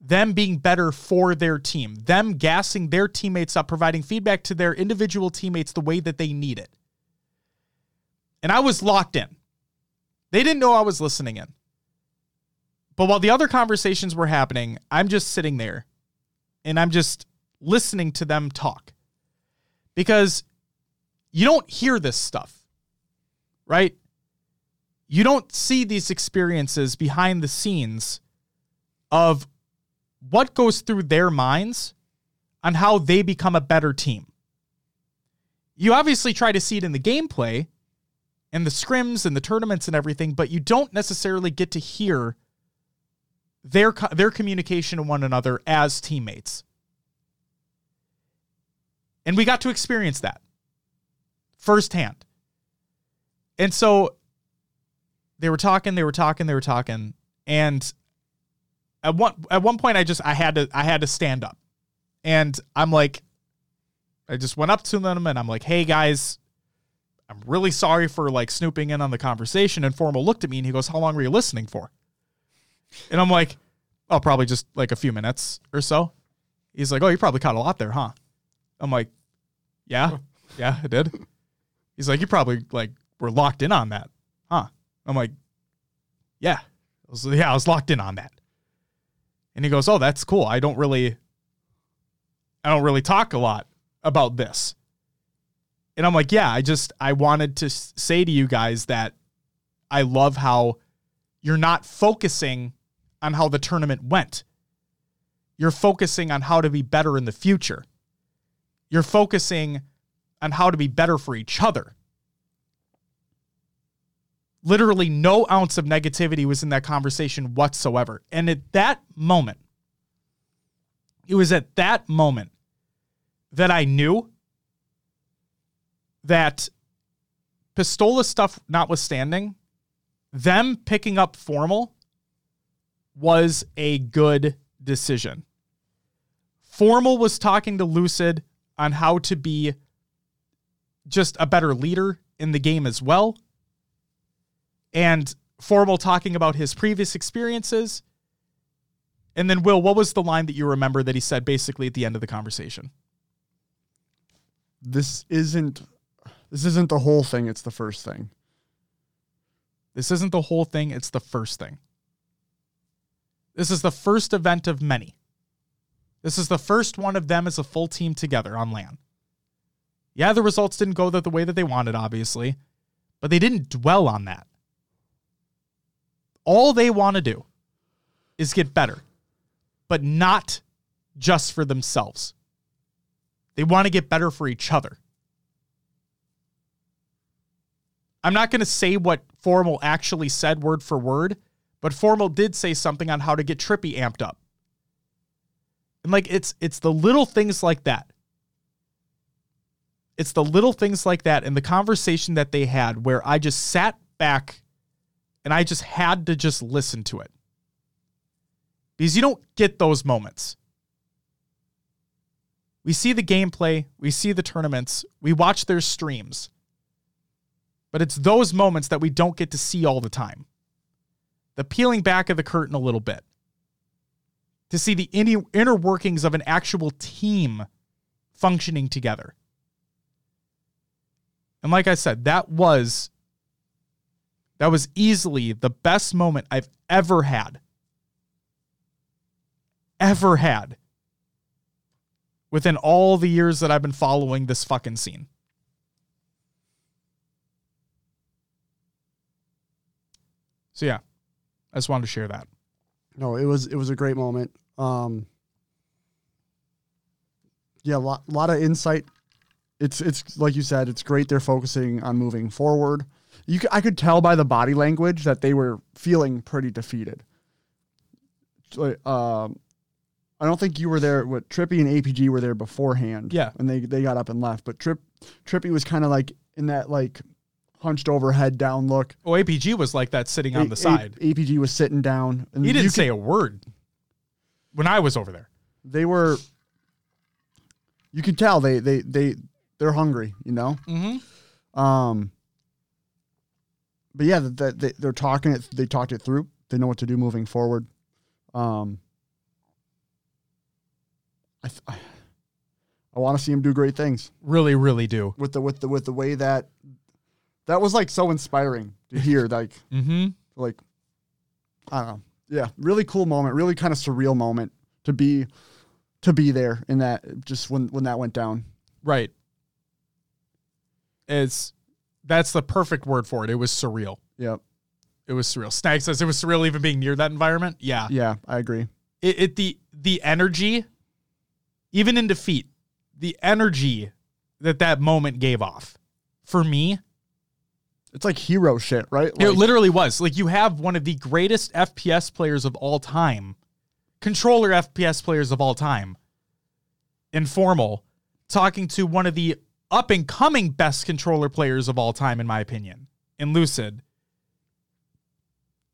them being better for their team, them gassing their teammates up, providing feedback to their individual teammates the way that they need it. And I was locked in. They didn't know I was listening in. But while the other conversations were happening, I'm just sitting there and I'm just listening to them talk. Because you don't hear this stuff, right? you don't see these experiences behind the scenes of what goes through their minds on how they become a better team. You obviously try to see it in the gameplay and the scrims and the tournaments and everything, but you don't necessarily get to hear their their communication to one another as teammates. And we got to experience that firsthand. And so they were talking, they were talking, they were talking, and at one at one point I just I had to I had to stand up. And I'm like I just went up to them and I'm like, "Hey guys, I'm really sorry for like snooping in on the conversation." And Formal looked at me and he goes, "How long were you listening for?" And I'm like, "Oh, probably just like a few minutes or so." He's like, "Oh, you probably caught a lot there, huh?" I'm like, "Yeah. Yeah, I did." He's like, "You probably like were locked in on that." Huh? I'm like, yeah, I was, yeah, I was locked in on that. And he goes, oh, that's cool. I don't really, I don't really talk a lot about this. And I'm like, yeah, I just, I wanted to say to you guys that I love how you're not focusing on how the tournament went. You're focusing on how to be better in the future. You're focusing on how to be better for each other literally no ounce of negativity was in that conversation whatsoever. And at that moment, it was at that moment that I knew that Pistola stuff notwithstanding, them picking up Formal was a good decision. Formal was talking to Lucid on how to be just a better leader in the game as well. And Formal talking about his previous experiences. And then, Will, what was the line that you remember that he said basically at the end of the conversation?
This isn't this isn't the whole thing, it's the first thing.
This isn't the whole thing, it's the first thing. This is the first event of many. This is the first one of them as a full team together on LAN. Yeah, the results didn't go the, way that they wanted, obviously, but they didn't dwell on that. All they want to do is get better, but not just for themselves. They want to get better for each other. I'm not going to say what Formal actually said word for word, but Formal did say something on how to get Trippy amped up. And like it's it's the little things like that. It's the little things like that in the conversation that they had where I just sat back and I just had to just listen to it. Because you don't get those moments. We see the gameplay, we see the tournaments, we watch their streams. But it's those moments that we don't get to see all the time. The peeling back of the curtain a little bit to see the inner workings of an actual team functioning together. And like I said, that was that was easily the best moment I've ever had. Ever had. Within all the years that I've been following this fucking scene. So yeah, I just wanted to share that.
No, it was it was a great moment. Um, yeah, a lot, lot of insight. It's it's like you said, it's great. They're focusing on moving forward. You, c- I could tell by the body language that they were feeling pretty defeated. Um, I don't think you were there. What Trippy and APG were there beforehand.
Yeah.
and they they got up and left. But Trip Trippy was kind of like in that like hunched over, head down look.
Oh, APG was like that sitting on
A-
the
A-
side.
APG was sitting down. And
He didn't
could-
say a word when I was over there.
they were you could tell they they they they're hungry you know
Mm-hmm.
um but yeah that they, they're talking it they talked it through they know what to do moving forward um i th- i want to see him do great things
Really, really do.
with the with the with the way that that was like so inspiring to hear like
Mm-hmm.
like I don't know. Yeah, really cool moment, really kind of surreal moment to be to be there in that just when when that went down.
Right. It's that's the perfect word for it. It was surreal.
Yep.
It was surreal. Snag says it was surreal even being near that environment. Yeah.
Yeah, I agree.
It, it the the energy, even in defeat, the energy that that moment gave off, for me,
It's like hero shit, right?
it literally was. Like you have one of the greatest FPS players of all time, controller FPS players of all time, in Formal, talking to one of the up and coming best controller players of all time, in my opinion, in Lucid.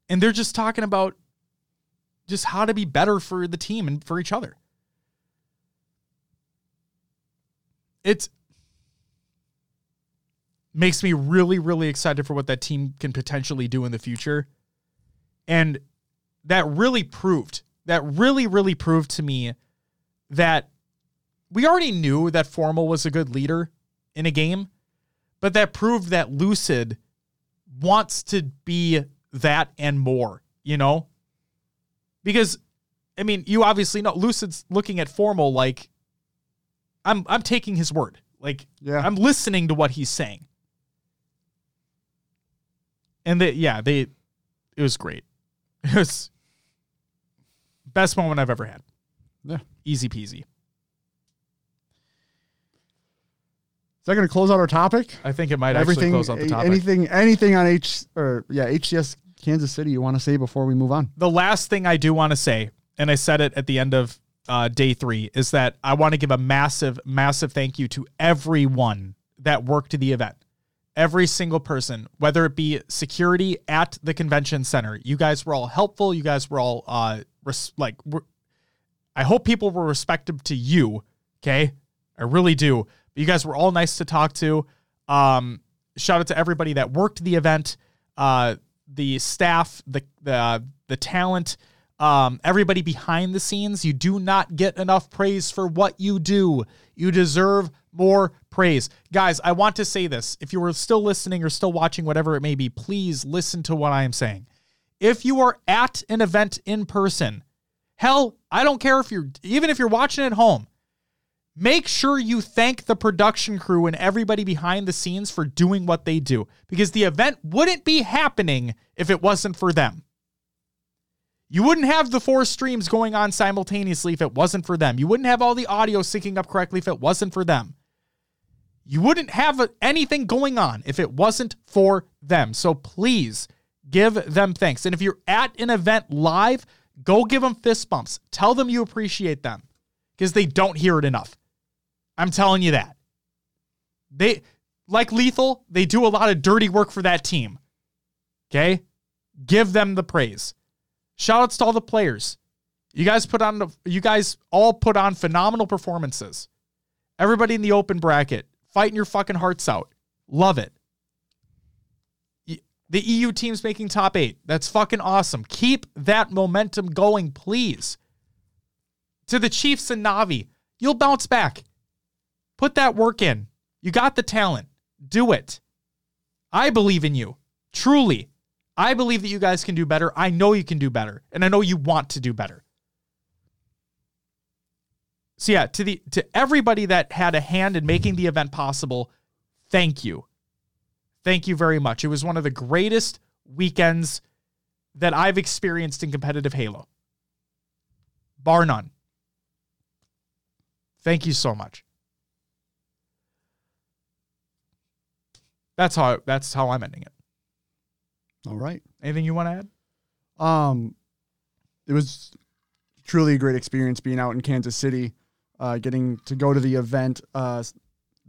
And they're just talking about just how to be better for the team and for each other. It's makes me really, really excited for what that team can potentially do in the future. And that really proved, that really, really proved to me that we already knew that Formal was a good leader in a game, but that proved that Lucid wants to be that and more, you know? Because I mean, you obviously know Lucid's looking at Formal like I'm I'm taking his word. Like
Yeah.
I'm listening to what he's saying. And they yeah, they it was great. It was best moment I've ever had.
Yeah.
Easy peasy.
Is that going to close out our topic?
I think it might
Everything,
actually close out the topic.
anything, anything on H or yeah, HCS Kansas City you want to say before we move on?
the last thing I do want to say, and I said it at the end of uh, day three, is that I want to give a massive, massive thank you to everyone that worked the event. Every single person, whether it be security at the convention center. You guys were all helpful. You guys were all uh res- like I hope people were respectful to you, okay? I really do. But you guys were all nice to talk to. Um shout out to everybody that worked the event, uh the staff, the the the talent, um, everybody behind the scenes. You do not get enough praise for what you do. You deserve more praise. Guys, I want to say this. If you are still listening or still watching, whatever it may be, please listen to what I am saying. If you are at an event in person, hell, I don't care if you're, even if you're watching at home, make sure you thank the production crew and everybody behind the scenes for doing what they do because the event wouldn't be happening if it wasn't for them. You wouldn't have the four streams going on simultaneously if it wasn't for them. You wouldn't have all the audio syncing up correctly if it wasn't for them. You wouldn't have anything going on if it wasn't for them. So please give them thanks. And if you're at an event live, go give them fist bumps. Tell them you appreciate them because they don't hear it enough. I'm telling you that. They, like Lethul, they do a lot of dirty work for that team. Okay? Give them the praise. Shout outs to all the players. You guys put on you guys all put on phenomenal performances. Everybody in the open bracket, fighting your fucking hearts out. Love it. The EU team's making top eight. That's fucking awesome. Keep that momentum going, please. To the Chiefs and Navi, you'll bounce back. Put that work in. You got the talent. Do it. I believe in you. Truly. I believe that you guys can do better. I know you can do better, and I know you want to do better. So yeah, to the to everybody that had a hand in making the event possible, thank you. Thank you very much. It was one of the greatest weekends that I've experienced in competitive Halo. Bar none. Thank you so much. That's how that's how I'm ending it.
All right.
Anything you want to add?
Um, it was truly a great experience being out in Kansas City, uh, getting to go to the event. Uh,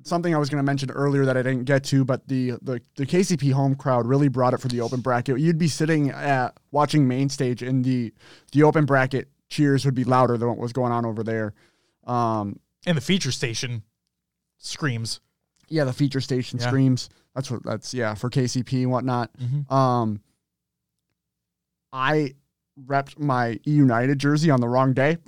something I was going to mention earlier that I didn't get to, but the, the the KCP home crowd really brought it for the open bracket. You'd be sitting at watching main stage, and the the open bracket cheers would be louder than what was going on over there. Um,
and the feature station screams.
Yeah, the feature station
Yeah.
screams. That's what that's yeah for KCP and whatnot.
Mhm.
Um, I repped my E United jersey on the wrong day.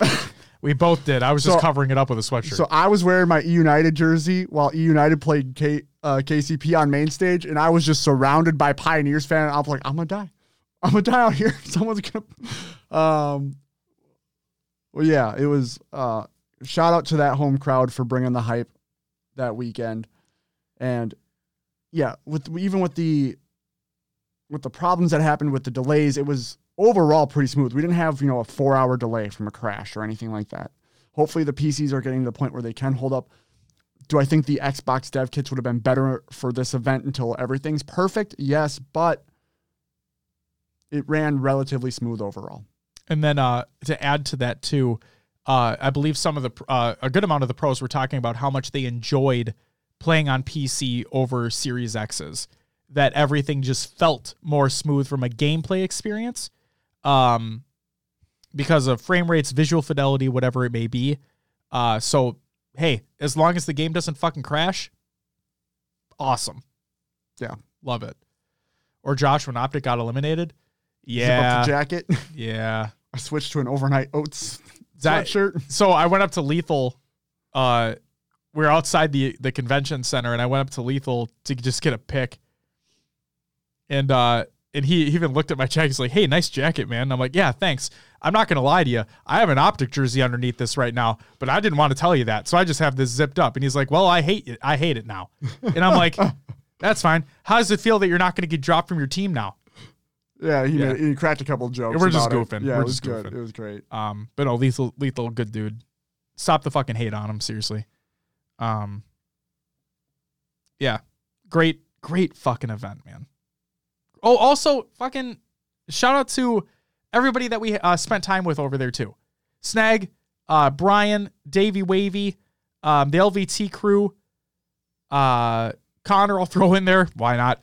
We both did. I was just covering it up with a sweatshirt.
So I was wearing my E United jersey while E United played K, uh, KCP on main stage, and I was just surrounded by Pioneers fans. I was like, I'm gonna die. I'm gonna die out here. Someone's gonna. Um. Well, yeah, it was. Uh, shout out to that home crowd for bringing the hype that weekend, and yeah, with even with the with the problems that happened with the delays, it was overall pretty smooth. We didn't have you know a four hour delay from a crash or anything like that. Hopefully, the PCs are getting to the point where they can hold up. Do I think the Xbox dev kits would have been better for this event until everything's perfect? Yes, but it ran relatively smooth overall.
And then uh, to add to that too, uh, I believe some of the uh, a good amount of the pros were talking about how much they enjoyed playing on PC over Series X's. That everything just felt more smooth from a gameplay experience, um, because of frame rates, visual fidelity, whatever it may be. Uh, so hey, as long as the game doesn't fucking crash, awesome.
Yeah.
love it. Or Josh, when OpTic got eliminated, yeah,
jacket.
yeah.
I switched to an overnight oats
That-
sweatshirt.
so I went up to Lethul. Uh, we are outside the the convention center, and I went up to Lethul to just get a pic. And uh, and he he even looked at my jacket. He's like, "Hey, nice jacket, man." And I'm like, "Yeah, thanks." I'm not gonna lie to you. I have an OpTic jersey underneath this right now, but I didn't want to tell you that, so I just have this zipped up. And he's like, "Well, I hate it. I hate it now." And I'm like, "That's fine. How does it feel that you're not gonna get dropped from your team now?"
Yeah, he,
Yeah.
Made, he cracked a couple jokes.
We're just
about it.
goofing.
Yeah,
We're
it was
just
good.
goofing.
It was great.
Um, but no, Lethul, Lethul, good dude. Stop the fucking hate on him, seriously. Um, yeah, great, great fucking event, man. Oh, also, fucking shout out to everybody that we uh, spent time with over there too. Snag, uh, Brian, Davey Wavy, um, the LVT crew, uh, Connor, I'll throw in there. Why not?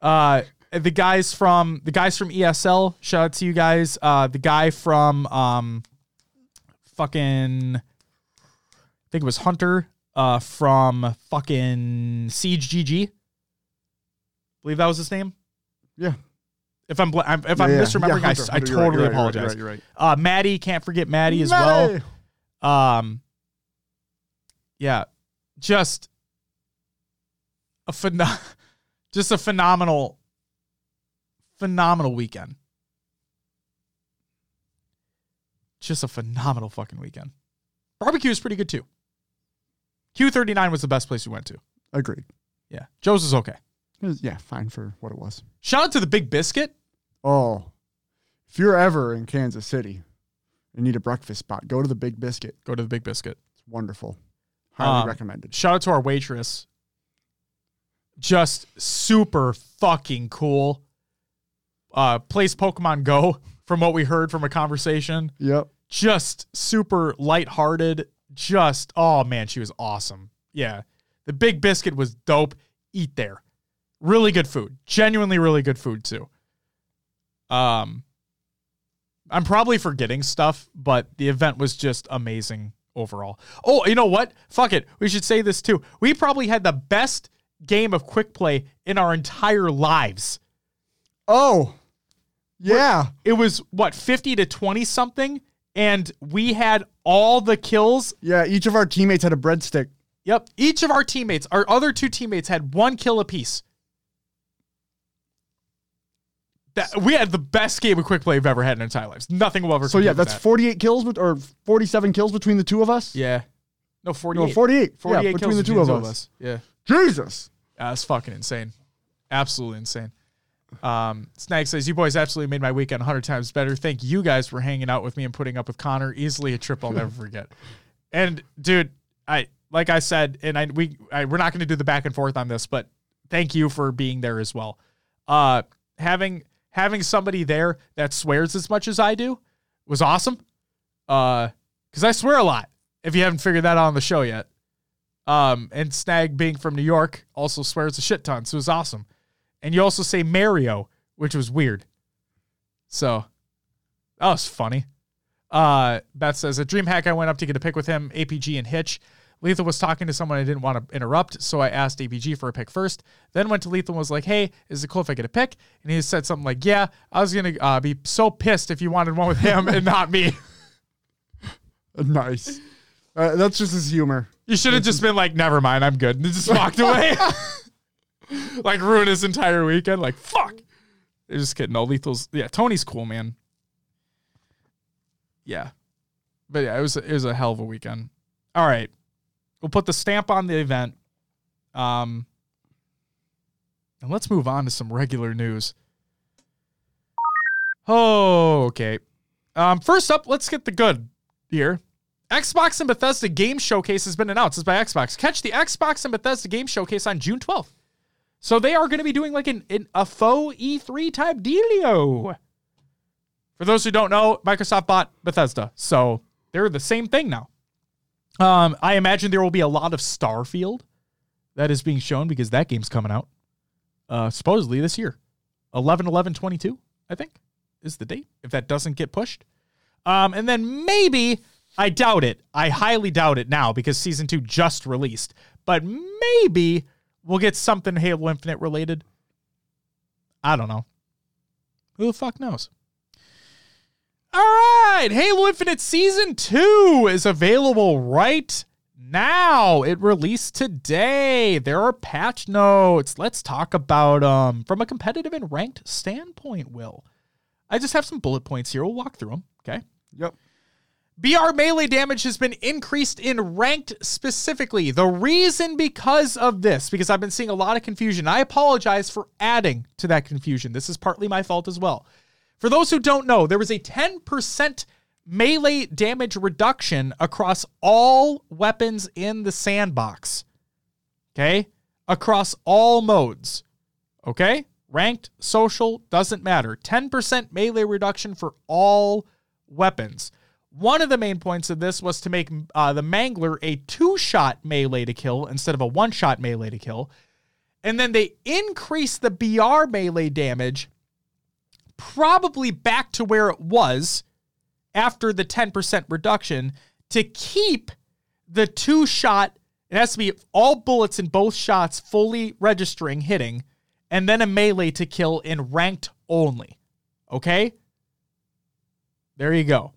Uh, the guys from the guys from ESL, shout out to you guys. Uh, the guy from um, fucking, I think it was Hunter. Uh, from fucking Siege GG. Believe that was his name.
Yeah.
If I'm bl- I'm- if I'm
Yeah,
misremembering,
Yeah,
I,
Hunter,
I
Hunter, right,
totally
right, you're right,
apologize.
you're right,
Uh, Maddie, can't forget Maddie as well. Um, yeah, just a phenom- just a phenomenal, phenomenal weekend. Just a phenomenal fucking weekend. Barbecue is pretty good too. Q39 was the best place we went to.
Agreed.
Yeah, Joe's is okay.
Was- yeah, fine for what it was.
Shout out to the Big Biscuit.
Oh, if you're ever in Kansas City and need a breakfast spot, go to the Big Biscuit.
Go to the Big Biscuit.
It's wonderful. Highly
Um,
recommended.
Shout out to our waitress. Just super fucking cool. Uh, plays Pokemon Go from what we heard from a conversation.
Yep.
Just super lighthearted. Just, oh man, she was awesome. Yeah. The Big Biscuit was dope. Eat there. Really good food. Genuinely really good food too. Um, I'm probably forgetting stuff, but the event was just amazing overall. Oh, you know what? Fuck it. We should say this too. We probably had the best game of quick play in our entire lives.
Oh, yeah.
It was what 50 to 20 something and we had all the kills.
Yeah. Each of our teammates had a breadstick.
Yep, each of our teammates, our other two teammates had one kill apiece. That we had the best game of quick play we've ever had in our entire lives. Nothing will ever
So yeah, that's
that.
48 kills or 47 kills between the two of us.
Yeah. No, 48.
No, 48.
48
yeah,
kills
between the two of us.
Yeah.
Jesus.
That's fucking insane. Absolutely insane. Um, Snag says, You boys absolutely made my weekend 100 times better. Thank you guys for hanging out with me and putting up with Connor. Easily a trip I'll never forget. And dude, I like I said, and I we I, we're not going to do the back and forth on this, but thank you for being there as well. Uh, having having somebody there that swears as much as I do was awesome. Uh, because I swear a lot. If you haven't figured that out on the show yet. Um, and Snag being from New York also swears a shit ton, so it was awesome. And you also say Mario, which was weird. So that was funny. Uh, Beth says a DreamHack. I went up to get a pic with him, APG and Hitch. Lethul was talking to someone I didn't want to interrupt, so I asked APG for a pic first. Then went to Lethul and was like, "Hey, is it cool if I get a pic?" And he said something like, "Yeah, I was gonna uh, be so pissed if you wanted one with him and not me."
Nice. Uh, that's just his humor.
You should have just been like, "Never mind, I'm good," and just walked away. like ruin his entire weekend. Like fuck. They're just kidding. No, Lethul's yeah. Tony's cool, man. Yeah, but yeah, it was it was a hell of a weekend. All right, we'll put the stamp on the event. Um, and let's move on to some regular news. Oh, okay. Um, first up, let's get the good here. Xbox and Bethesda Game Showcase has been announced. It's by Xbox. Catch the Xbox and Bethesda Game Showcase on June 12th. So they are going to be doing like an, an a faux E3 type dealio. For those who don't know, Microsoft bought Bethesda, so they're the same thing now. Um, I imagine there will be a lot of Starfield that is being shown because that game's coming out uh, supposedly this year. 11 11 22, I think, is the date, if that doesn't get pushed. Um, and then maybe, I doubt it. I highly doubt it now because season two just released. But maybe we'll get something Halo Infinite related. I don't know. Who the fuck knows? All right, Halo Infinite Season 2 is available right now. It released today. There are patch notes. Let's talk about um from a competitive and ranked standpoint, Will. I just have some bullet points here. We'll walk through them, okay?
Yep.
BR melee damage has been increased in ranked specifically. The reason because of this, because I've been seeing a lot of confusion. I apologize for adding to that confusion. This is partly my fault as well. For those who don't know, there was a 10% melee damage reduction across all weapons in the sandbox. Okay? Across all modes. Okay? Ranked, social, doesn't matter. 10% melee reduction for all weapons. One of the main points of this was to make uh, the Mangler a two shot melee to kill instead of a one shot melee to kill. and then they increase the BR melee damage probably back to where it was after the 10% reduction to keep the two shot. It has to be all bullets in both shots fully registering, hitting, and then a melee to kill in ranked only. Okay? There you go.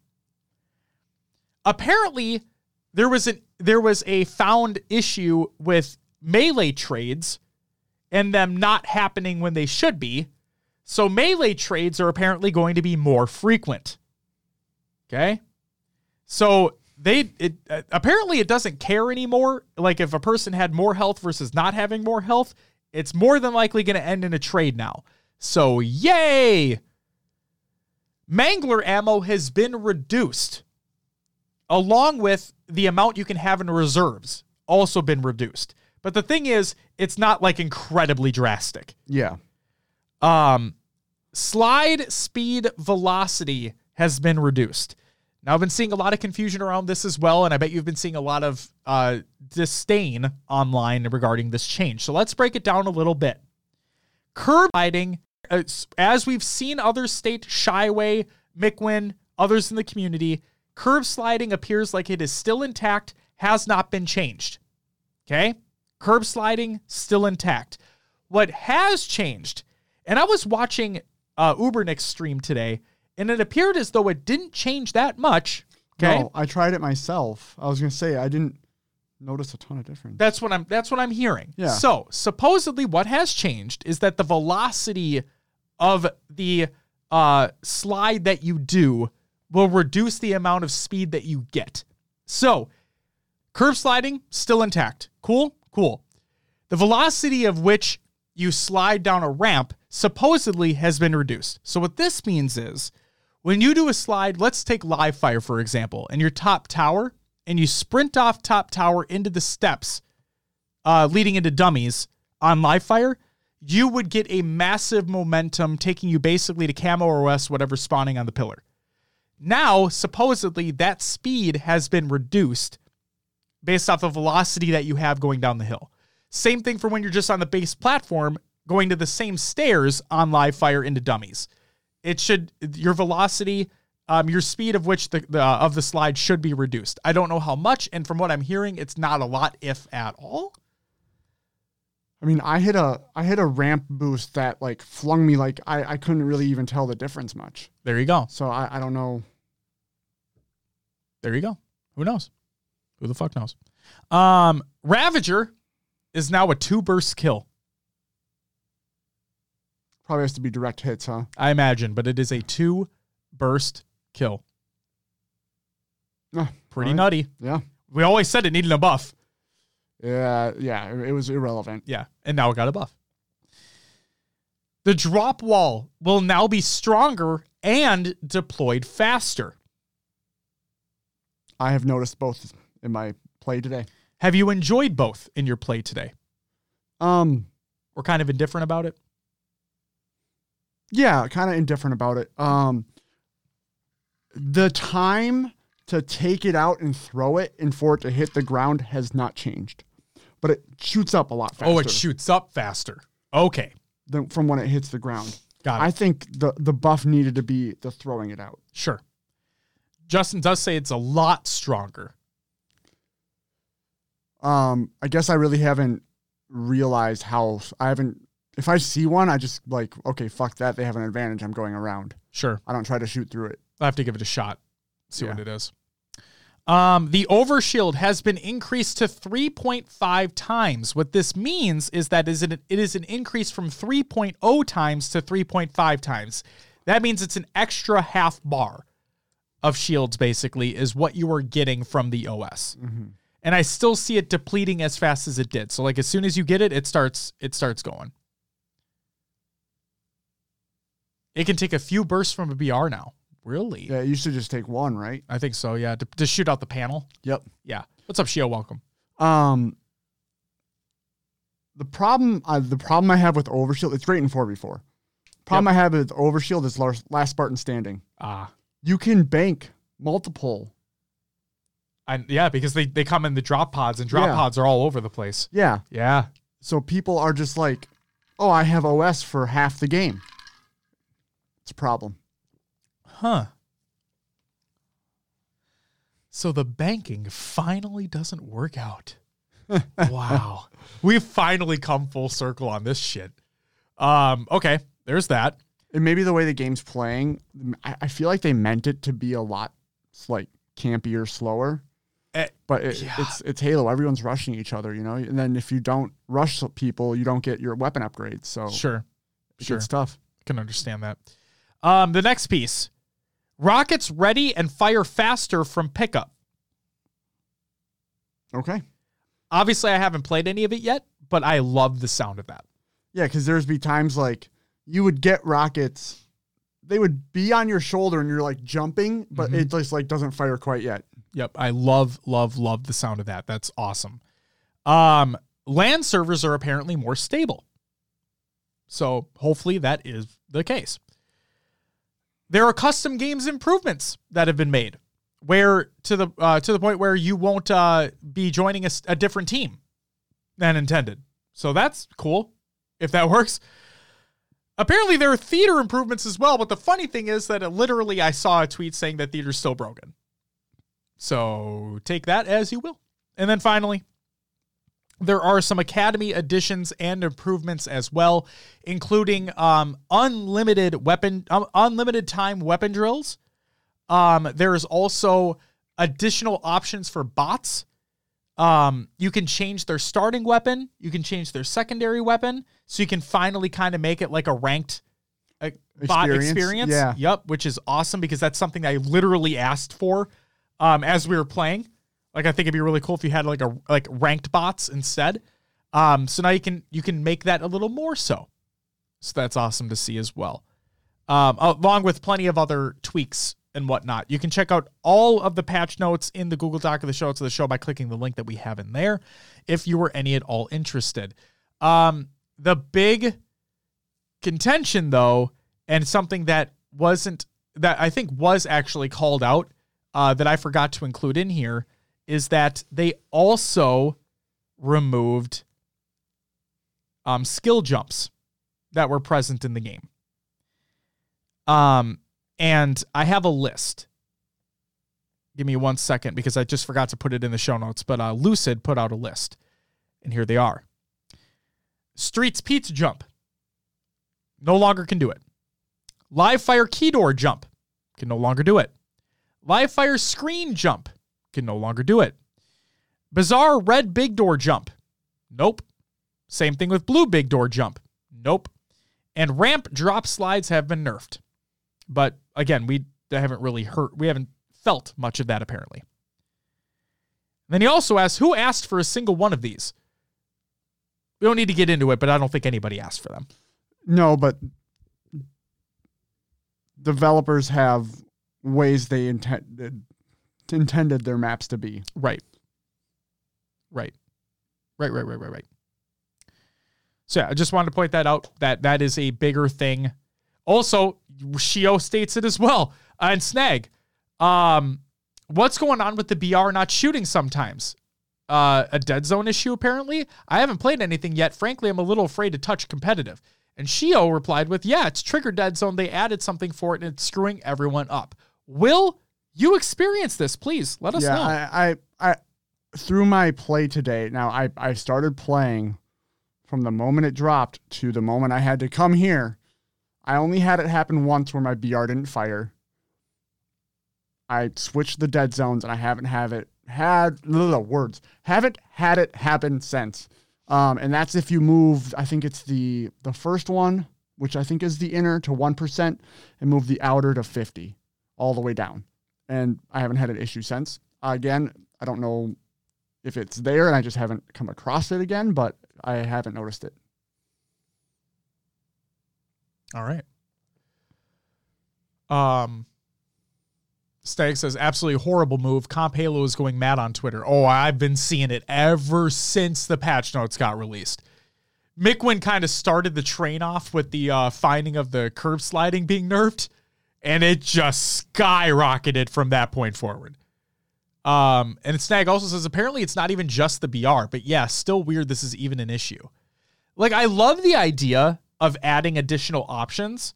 Apparently, there was an there was a found issue with melee trades and them not happening when they should be. So melee trades are apparently going to be more frequent. Okay? So they it uh, apparently it doesn't care anymore like if a person had more health versus not having more health, it's more than likely going to end in a trade now. So yay! Mangler ammo has been reduced along with the amount you can have in reserves also been reduced. But the thing is, it's not like incredibly drastic.
Yeah.
Um, slide speed velocity has been reduced. Now, I've been seeing a lot of confusion around this as well, and I bet you've been seeing a lot of uh, disdain online regarding this change. So let's break it down a little bit. Curb uh, as we've seen others state, Shyway, Mikwen, others in the community, curb sliding appears like it is still intact, has not been changed. Okay? Curb sliding, still intact. What has changed, and I was watching uh, Ubernick's stream today, and it appeared as though it didn't change that much. Okay.
No, I tried it myself. I was gonna say I didn't notice a ton of difference.
That's what I'm that's what I'm hearing.
Yeah.
So supposedly what has changed is that the velocity of the uh slide that you do will reduce the amount of speed that you get. So curb sliding still intact. Cool? Cool. The velocity of which you slide down a ramp supposedly has been reduced. So what this means is when you do a slide, let's take live fire for example, and your top tower and you sprint off top tower into the steps uh, leading into dummies on live fire, you would get a massive momentum taking you basically to camo or OS, whatever spawning on the pillar. Now, supposedly, that speed has been reduced based off the velocity that you have going down the hill. Same thing for when you're just on the base platform going to the same stairs on live fire into dummies. It should your velocity, um, your speed of which the, the of the slide should be reduced. I don't know how much, and from what I'm hearing, it's not a lot, if at all.
I mean, I hit a I hit a ramp boost that like flung me like I, I couldn't really even tell the difference much.
There you go.
So I, I don't know.
There you go. Who knows? Who the fuck knows? Um, Ravager is now a two burst kill.
Probably has to be direct hits, huh?
I imagine, but it is a two burst kill.
Ah,
Pretty
right.
nutty.
Yeah.
We always said it needed a buff.
Yeah, yeah. It, was irrelevant.
Yeah, and now it got a buff. The drop wall will now be stronger and deployed faster.
I have noticed both in my play today.
Have you enjoyed both in your play today?
Um,
Or kind of indifferent about it?
yeah, kind of indifferent about it. Um, the time to take it out and throw it and for it to hit the ground has not changed, but it shoots up a lot faster.
Oh, it shoots up faster. Okay.
than from when it hits the ground.
Got it.
I think the the buff needed to be the throwing it out.
Sure. Justin does say it's a lot stronger.
Um, I guess I really haven't realized how I haven't. If I see one, I just like okay, fuck that. They have an advantage. I'm going around.
Sure.
I don't try to shoot through it.
I'll have to give it a shot. See what it is. Um, the overshield has been increased to 3.5 times. What this means is that is it, it is an increase from 3.0 times to 3.5 times. That means it's an extra half bar of shields, basically, is what you are getting from the OS. And I still see it depleting as fast as it did. So, like as soon as you get it, it starts it starts going. It can take a few bursts from a BR now. Really?
Yeah, it used to just take one, right?
I think so. Yeah, to, to shoot out the panel.
Yep.
Yeah. What's up, Shio? Welcome.
Um, the problem, uh, the problem I have with Overshield, it's great in four four. Problem I have with Overshield is last, last Spartan standing.
Ah,
You can bank multiple.
and yeah, because they they come in the drop pods, and drop
Yeah.
pods are all over the place.
Yeah,
Yeah,
So people are just like, oh, I have OS for half the game. It's a problem.
Huh. So the banking finally doesn't work out. wow. We've finally come full circle on this shit. Um, okay, there's that.
And maybe the way the game's playing, I, I feel like they meant it to be a lot like campier, slower.
Eh,
But it,
Yeah.
it's it's Halo. Everyone's rushing each other, you know. And then if you don't rush people, you don't get your weapon upgrades. So
Sure. Sure.
tough.
Can understand that. Um, the next piece. Rockets ready and fire faster from pickup.
Okay.
Obviously, I haven't played any of it yet, but I love the sound of that.
Yeah, because there's be times like you would get rockets, they would be on your shoulder and you're like jumping, but
Mm-hmm.
it just like doesn't fire quite yet.
Yep, I love, love, love the sound of that. That's awesome. Um, LAN servers are apparently more stable. So hopefully that is the case. There are custom games improvements that have been made, where to the uh, to the point where you won't uh, be joining a different team than intended. So that's cool if that works. Apparently there are theater improvements as well, but the funny thing is that it literally I saw a tweet saying that theater's still broken. So take that as you will. And then finally, there are some academy additions and improvements as well, including um, unlimited weapon, um, unlimited time weapon drills. Um, there is also additional options for bots. Um, you can change their starting weapon. You can change their secondary weapon, so you can finally kind of make it like a ranked uh, bot
Experience?
experience.
Yeah.
Yep, which is awesome because that's something I literally asked for um, as we were playing. Like I think it'd be really cool if you had like a like ranked bots instead. Um, so now you can you can make that a little more so. So that's awesome to see as well. Um, along with plenty of other tweaks and whatnot. You can check out all of the patch notes in the Google Doc of the show of the show by clicking the link that we have in there if you were any at all interested. Um, the big contention though, and something that wasn't that I think was actually called out uh, that I forgot to include in here is that they also removed um, skill jumps that were present in the game. Um, and I have a list. Give me one second because I just forgot to put it in the show notes. But uh, Lucid put out a list, and here they are. Streets Pizza Jump. No longer can do it. Live Fire Key Door Jump. Can no longer do it. Live Fire Screen Jump. Can no longer do it. Bazaar Red Big Door Jump. Nope. Same thing with Blue Big Door Jump. Nope. And ramp drop slides have been nerfed. But again, we haven't really hurt, we haven't felt much of that apparently. Then he also asks, who asked for a single one of these? We don't need to get into it, but I don't think anybody asked for them.
No, but developers have ways they intended intended their maps to be.
Right. Right. Right, right, right, right, right. So yeah, I just wanted to point that out that that is a bigger thing. Also, Shio states it as well. Uh, and Snag, um, what's going on with the BR not shooting sometimes? Uh, a dead zone issue apparently. I haven't played anything yet. Frankly, I'm a little afraid to touch competitive. And Shio replied with, "Yeah, it's trigger dead zone. They added something for it, and it's screwing everyone up." Will you experience this? Please let us
yeah,
know.
I, I I through my play today. Now I I started playing from the moment it dropped to the moment I had to come here. I only had it happen once where my BR didn't fire. I switched the dead zones and I haven't have it had the words haven't had it happen since. Um, and that's if you move. I think it's the the first one, which I think is the inner to one percent, and move the outer to fifty, all the way down. And I haven't had an issue since. again, I don't know if it's there, and I just haven't come across it again, but I haven't noticed it.
All right. Um, Stag says, absolutely horrible move. Comp Halo is going mad on Twitter. Oh, I've been seeing it ever since the patch notes got released. Mikwen kind of started the train off with the uh, finding of the curb sliding being nerfed, and it just skyrocketed from that point forward. Um, and Snag also says apparently it's not even just the BR, but yeah, still weird this is even an issue. Like I love the idea of adding additional options.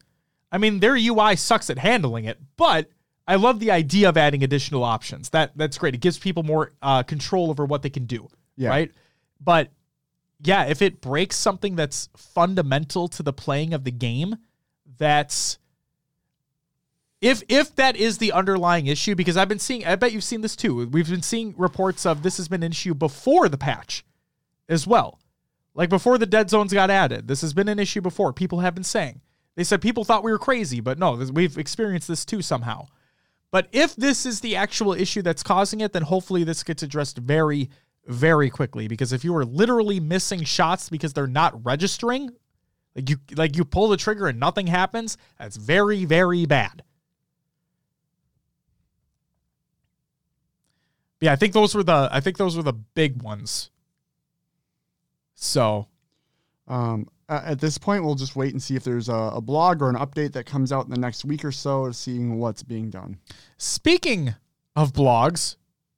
I mean, their UI sucks at handling it, but I love the idea of adding additional options. That that's great. It gives people more uh, control over what they can do.
Yeah.
Right. But yeah, if it breaks something that's fundamental to the playing of the game, that's if if that is the underlying issue, because I've been seeing, I bet you've seen this too. We've been seeing reports of this has been an issue before the patch, as well. Like before the dead zones got added, this has been an issue before. People have been saying they said people thought we were crazy, but no, this- we've experienced this too somehow. But if this is the actual issue that's causing it, then hopefully this gets addressed very, very quickly. Because if you are literally missing shots because they're not registering, like you like you pull the trigger and nothing happens, that's very, very bad. Yeah, I think those were the I think those were the big ones. So
Um, at this point, we'll just wait and see if there's a, a blog or an update that comes out in the next week or so, seeing what's being done.
speaking of blogs,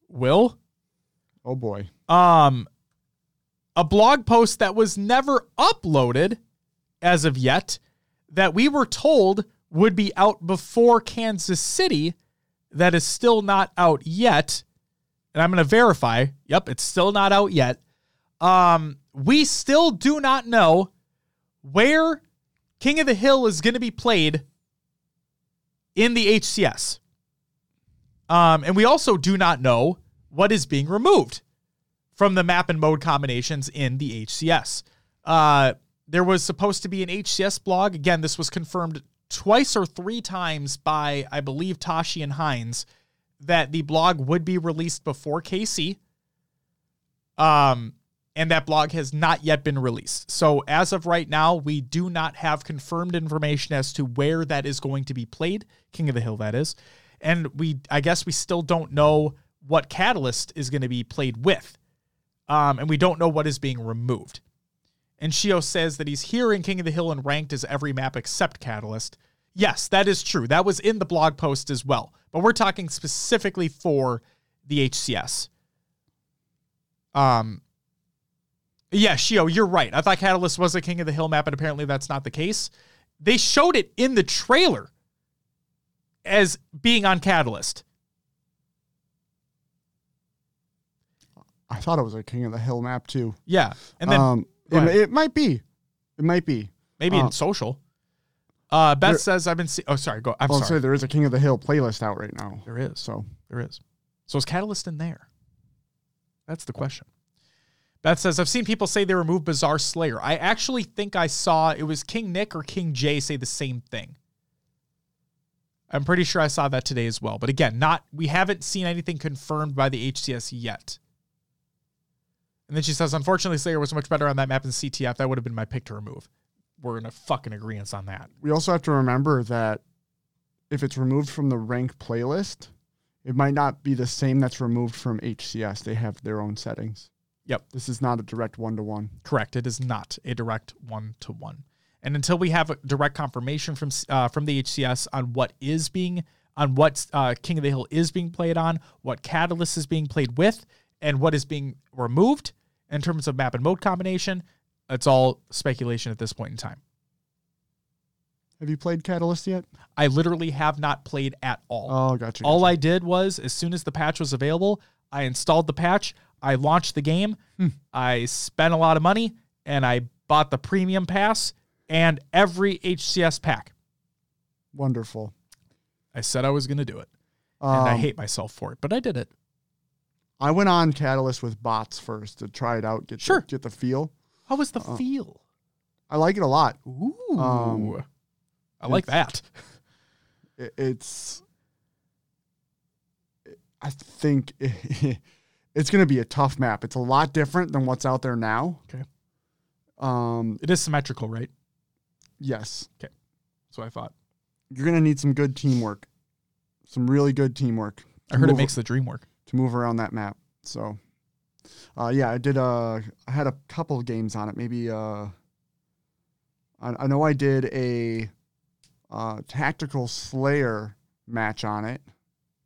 Will,
Oh boy.
um a blog post that was never uploaded as of yet that we were told would be out before Kansas City that is still not out yet and I'm going to verify yep it's still not out yet um we still do not know where King of the Hill is going to be played in the HCS um and we also do not know what is being removed from the map and mode combinations in the HCS. Uh, there was supposed to be an HCS blog. Again, this was confirmed twice or three times by, I believe, Tashi and Hines, that the blog would be released before KC. Um, and that blog has not yet been released. So as of right now, we do not have confirmed information as to where that is going to be played. King of the Hill, that is. And we, I guess, we still don't know what Catalyst is going to be played with um, and we don't know what is being removed. And Shio says that he's here in King of the Hill and ranked as every map except Catalyst. Yes, that is true. That was in the blog post as well. But we're talking specifically for the HCS. Um, yeah, Shio, you're right. I thought Catalyst was a King of the Hill map, and apparently that's not the case. They showed it in the trailer as being on Catalyst.
I thought it was a King of the Hill map too.
Yeah. And then
um, it, it might be. It might be.
Maybe in
Uh,
social. Uh, Beth
there-
says I've been. See- oh, sorry. Go. I'm
I'll
sorry.
say there is a King of the Hill playlist out right now.
there is.
So
There is. So is Catalyst in there? That's the question. Beth says I've seen people say they removed Bazaar Slayer. I actually think I saw it was King Nick or King Jay say the same thing. I'm pretty sure I saw that today as well. But again, not we haven't seen anything confirmed by the HCS yet. And then she says, unfortunately, Slayer was much better on that map than CTF. That would have been my pick to remove. We're in a fucking agreement on that.
we also have to remember that if it's removed from the rank playlist, it might not be the same that's removed from HCS. They have their own settings.
Yep.
This is not a direct one to one.
Correct. It is not a direct one to one. And until we have a direct confirmation from uh, from the HCS on what is being on what uh, King of the Hill is being played on, what Catalyst is being played with, and what is being removed in terms of map and mode combination, it's all speculation at this point in time.
Have you played Catalyst yet?
I literally have not played at all.
Oh, gotcha.
All. I did was, as soon as the patch was available, I installed the patch, I launched the game,
Hmm.
I spent a lot of money, and I bought the premium pass and every HCS pack.
Wonderful.
I said I was going to do it, and I
Um,
hate myself for it, but I did it.
I went on Catalyst with bots first to try it out, get
Sure.
the, get the feel.
How was the
uh,
feel?
I like it a lot.
Ooh,
um,
I like that.
It, it's. I think it's going to be a tough map. It's a lot different than what's out there now.
Okay.
Um.
It is symmetrical, right?
Yes. Okay.
So I thought.
You're going to need some good teamwork. Some really good teamwork.
I heard it makes the dream work.
to move around that map. So, uh, yeah, I did. Uh, I had a couple of games on it. Maybe. Uh, I, I know I did a uh, tactical Slayer match on it.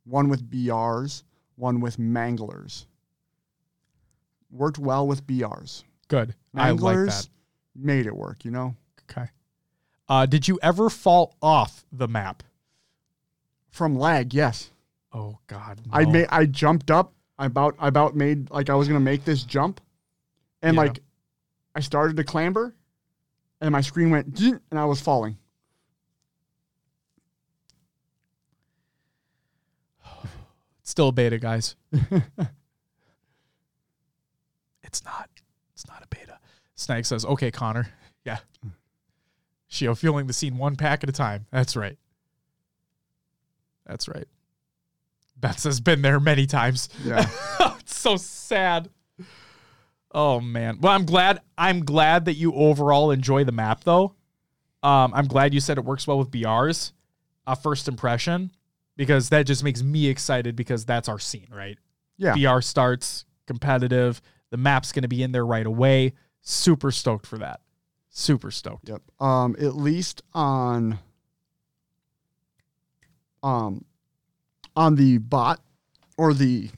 One with BRs, one with Manglers. Worked well with BRs.
Good. I like
Manglers
that.
made it work. You know,
Okay. Uh, did you ever fall off the map?
from lag, yes.
Oh God.
I made I jumped up. I about I about made like I was gonna make this jump, and
Yeah.
like I started to clamber, and my screen went and I was falling.
Still a beta, guys. it's not. It's not a beta. Snag says, "Okay, Connor. Yeah. Shio feeling the scene one pack at a time. That's right. That's right. Beth has been there many times.
Yeah.
it's so sad. Oh man. Well, I'm glad. I'm glad that you overall enjoy the map, though. Um, I'm glad you said it works well with BRs. A first impression, because that just makes me excited because that's our scene, right?
Yeah.
BR starts competitive. The map's going to be in there right away. Super stoked for that. Super stoked.
Yep. Um, at least on um on the bot or the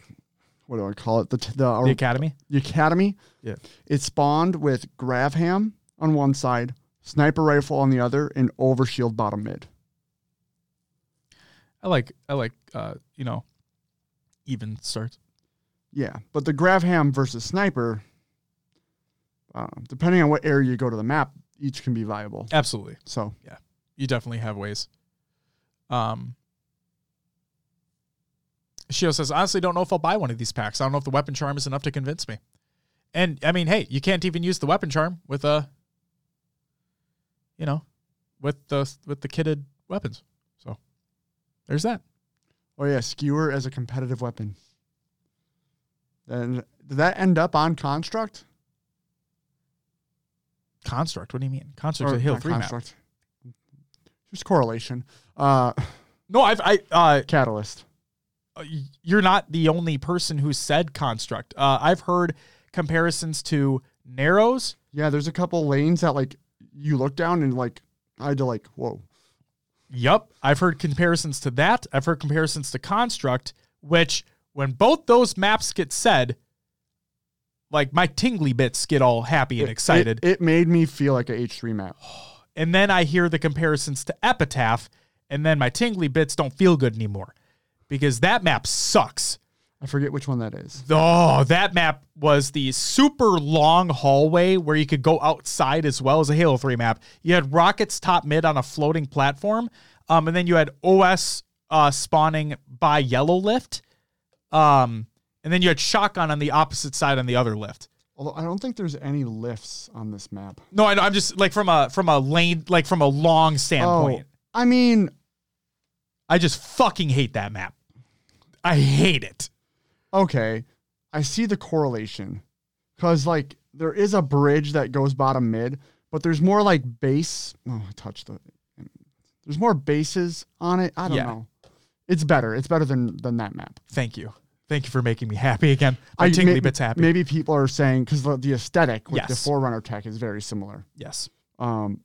what do I call it? The t- the,
The academy.
the academy.
Yeah.
It spawned with Gravham on one side, sniper rifle on the other, and overshield bottom mid.
I like. I like. Uh, you know, even starts.
Yeah, but the Gravham versus sniper, uh, depending on what area you go to the map, each can be viable.
Absolutely.
So yeah,
you definitely have ways. Um, Shio says, honestly, don't know if I'll buy one of these packs. I don't know if the weapon charm is enough to convince me. And I mean, hey, you can't even use the weapon charm with a, you know, with the with the kitted weapons. So there's that.
Oh yeah, skewer as a competitive weapon. Then did that end up on construct?
Construct. What do you mean? Construct.
Or
a Hill three map.
construct. Just correlation. Uh,
No, I've I uh
catalyst.
You're not the only person who said construct. Uh, I've heard comparisons to narrows.
Yeah, there's a couple lanes that like you look down and like I had to like whoa.
Yep, I've heard comparisons to that. I've heard comparisons to Construct, which when both those maps get said, like my tingly bits get all happy and
It-
excited.
It, it made me feel like a H3 map.
and then I hear the comparisons to Epitaph, and then my tingly bits don't feel good anymore. Because that map sucks.
I forget which one that is.
Oh, that map was the super long hallway where you could go outside as well as a Halo 3 map. You had rockets top mid on a floating platform, um, and then you had OS uh, spawning by yellow lift, um, and then you had shotgun on the opposite side on the other lift.
Although I don't think there's any lifts on this map.
No, I know. I'm just like from a from a lane, like from a long standpoint.
Oh, I mean,
I just fucking hate that map. I hate it.
okay, I see the correlation because like there is a bridge that goes bottom mid, but there's more like base. Oh, I touched the. There's more bases on it. I don't
Yeah.
know. It's better. It's better than than that map.
Thank you. Thank you for making me happy again. My
I-
tingly
may-
bits happy.
Maybe people are saying because the, the aesthetic with the Forerunner tech is very similar.
yes.
Um,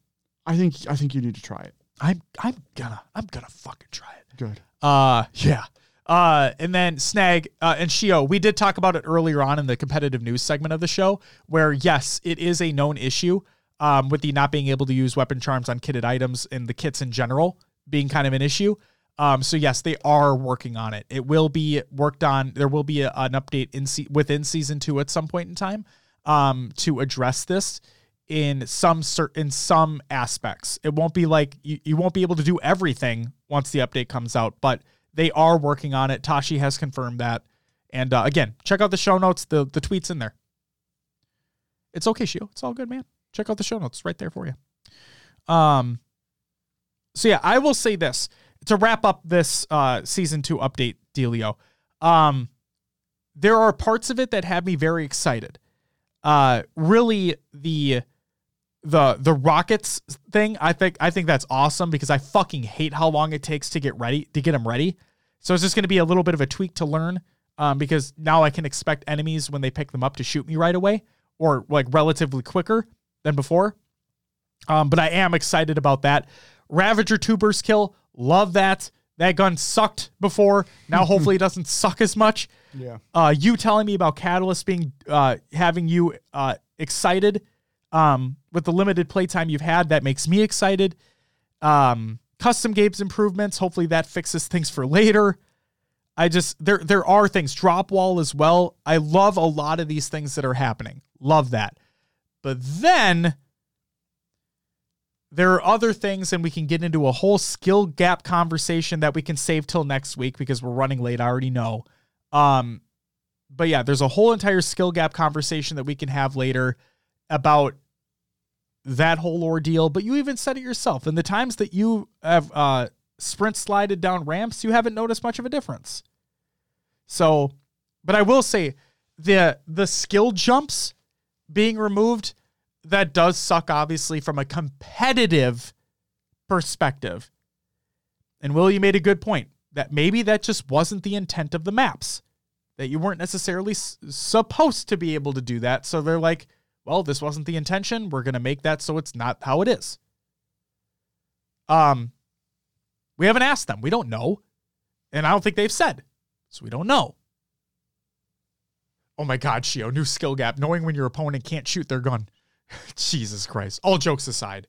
I think I think you need to try it.
I'm I'm gonna I'm gonna fucking try it.
Good.
Uh yeah. Uh and then Snag uh, and Shio, we did talk about it earlier on in the competitive news segment of the show, where yes, it is a known issue um, with the not being able to use weapon charms on kitted items and the kits in general being kind of an issue. Um, so yes, they are working on it. It will be worked on. There will be a, an update in se- within season two at some point in time um, to address this in some certain in some aspects. It won't be like you, you won't be able to do everything once the update comes out, but they are working on it. Tashi has confirmed that. And uh, again, check out the show notes. The the tweets in there. It's okay, Shio. It's all good, man. Check out the show notes right there for you. Um. So yeah, I will say this to wrap up this uh, season two update, Delio. Um, there are parts of it that have me very excited. Uh, really the the the rockets thing. I think I think that's awesome because I fucking hate how long it takes to get ready to get them ready. So it's just going to be a little bit of a tweak to learn. Um, because now I can expect enemies when they pick them up to shoot me right away or like relatively quicker than before. Um, but I am excited about that. Ravager two burst kill, love that. That gun sucked before. Now hopefully it doesn't suck as much.
Yeah.
Uh, you telling me about Catalyst being uh having you uh excited Um, with the limited playtime you've had, that makes me excited. Um, custom games improvements. Hopefully that fixes things for later. I just there there are things drop wall as well. I love a lot of these things that are happening. Love that. But then there are other things and we can get into a whole skill gap conversation that we can save till next week because we're running late, I already know. Um but yeah, there's a whole entire skill gap conversation that we can have later about that whole ordeal, but you even said it yourself. In the times that you have uh sprint slided down ramps, you haven't noticed much of a difference. So, but I will say the the skill jumps being removed that does suck obviously from a competitive perspective. And Will you made a good point that maybe that just wasn't the intent of the maps. That you weren't necessarily s- supposed to be able to do that. So they're like, well, this wasn't the intention. We're going to make that so it's not how it is. Um we haven't asked them. We don't know. And I don't think they've said. So we don't know. Oh my God, Shio, new skill gap. Knowing when your opponent can't shoot their gun. Jesus Christ. All jokes aside.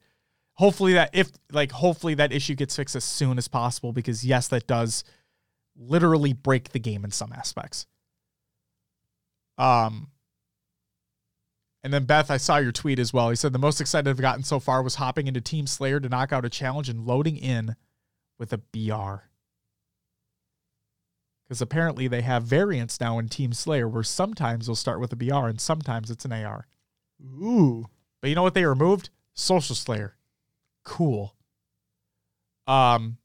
Hopefully that if like hopefully that issue gets fixed as soon as possible because yes, that does literally break the game in some aspects. Um and then Beth, I saw your tweet as well. He said the most excited I've gotten so far was hopping into Team Slayer to knock out a challenge and loading in with a BR. Because apparently they have variants now in Team Slayer where sometimes they'll start with a BR and sometimes it's an AR.
Ooh.
But you know what they removed? Social Slayer. Cool. Um,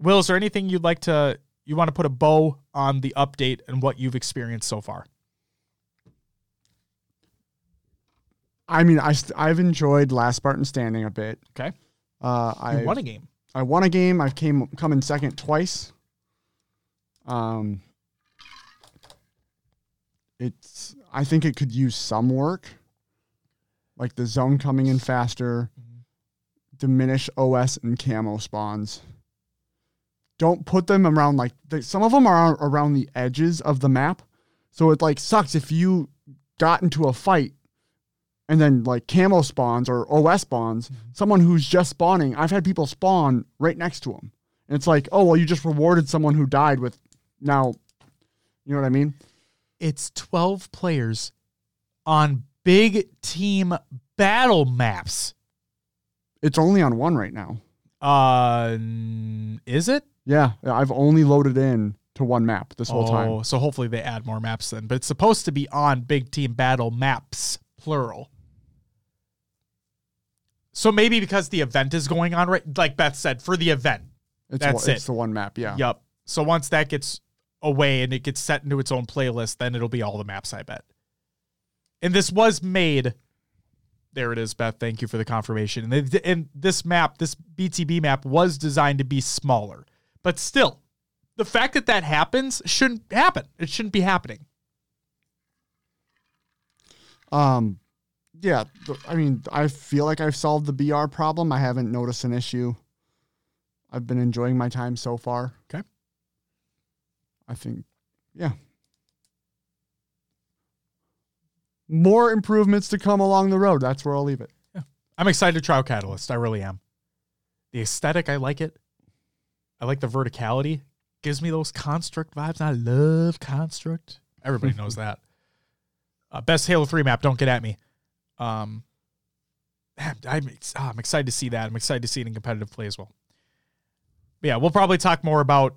Will, is there anything you'd like to you want to put a bow on the update and what you've experienced so far?
I mean, I st- I've enjoyed Last Spartan Standing a bit.
Okay.
Uh, I
won a game.
I won a game. I've came come in second twice. Um, it's I think it could use some work, like the zone coming in faster, diminish OS and camo spawns. Don't put them around like the, some of them are around the edges of the map, so it like sucks if you got into a fight and then like camo spawns or OS spawns, someone who's just spawning. I've had people spawn right next to them. And it's like, oh, well, you just rewarded someone who died with now, you know what I mean?
It's 12 players on big team battle maps.
It's only on one right now.
Uh, is it?
Yeah, I've only loaded in to one map this whole time.
Oh, so hopefully they add more maps then. But it's supposed to be on big team battle maps, plural. So maybe because the event is going on right, like Beth said, for the event.
It's,
that's
one- it's the one map, yeah.
Yep. So once that gets away and it gets set into its own playlist, then it'll be all the maps, I bet. And this was made. There it is, Beth. Thank you for the confirmation. And, it- and this map, this BTB map, was designed to be smaller. But still, the fact that that happens shouldn't happen. It shouldn't be happening.
Um, yeah, I mean, I feel like I've solved the BR problem. I haven't noticed an issue. I've been enjoying my time so far.
Okay.
I think, yeah. More improvements to come along the road. That's where I'll leave it. Yeah.
I'm excited to try out Catalyst. I really am. The aesthetic, I like it. I like the verticality. Gives me those construct vibes. I love construct. Everybody knows that. Uh, best Halo 3 map. Don't get at me. Um, I'm, ah, I'm excited to see that. I'm excited to see it in competitive play as well. But yeah, we'll probably talk more about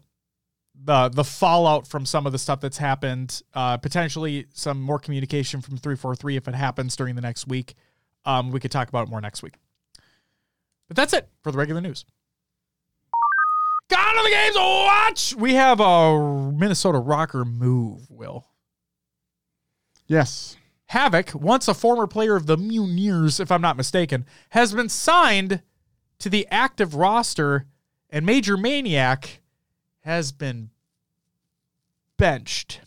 the the fallout from some of the stuff that's happened. Uh, potentially some more communication from 343 if it happens during the next week. Um, we could talk about it more next week. But that's it for the regular news. Got to the games watch. We have a Minnesota Rokkr move, Will.
Yes.
Havoc, once a former player of the Mutineers, if I'm not mistaken, has been signed to the active roster, and Major Maniac has been benched.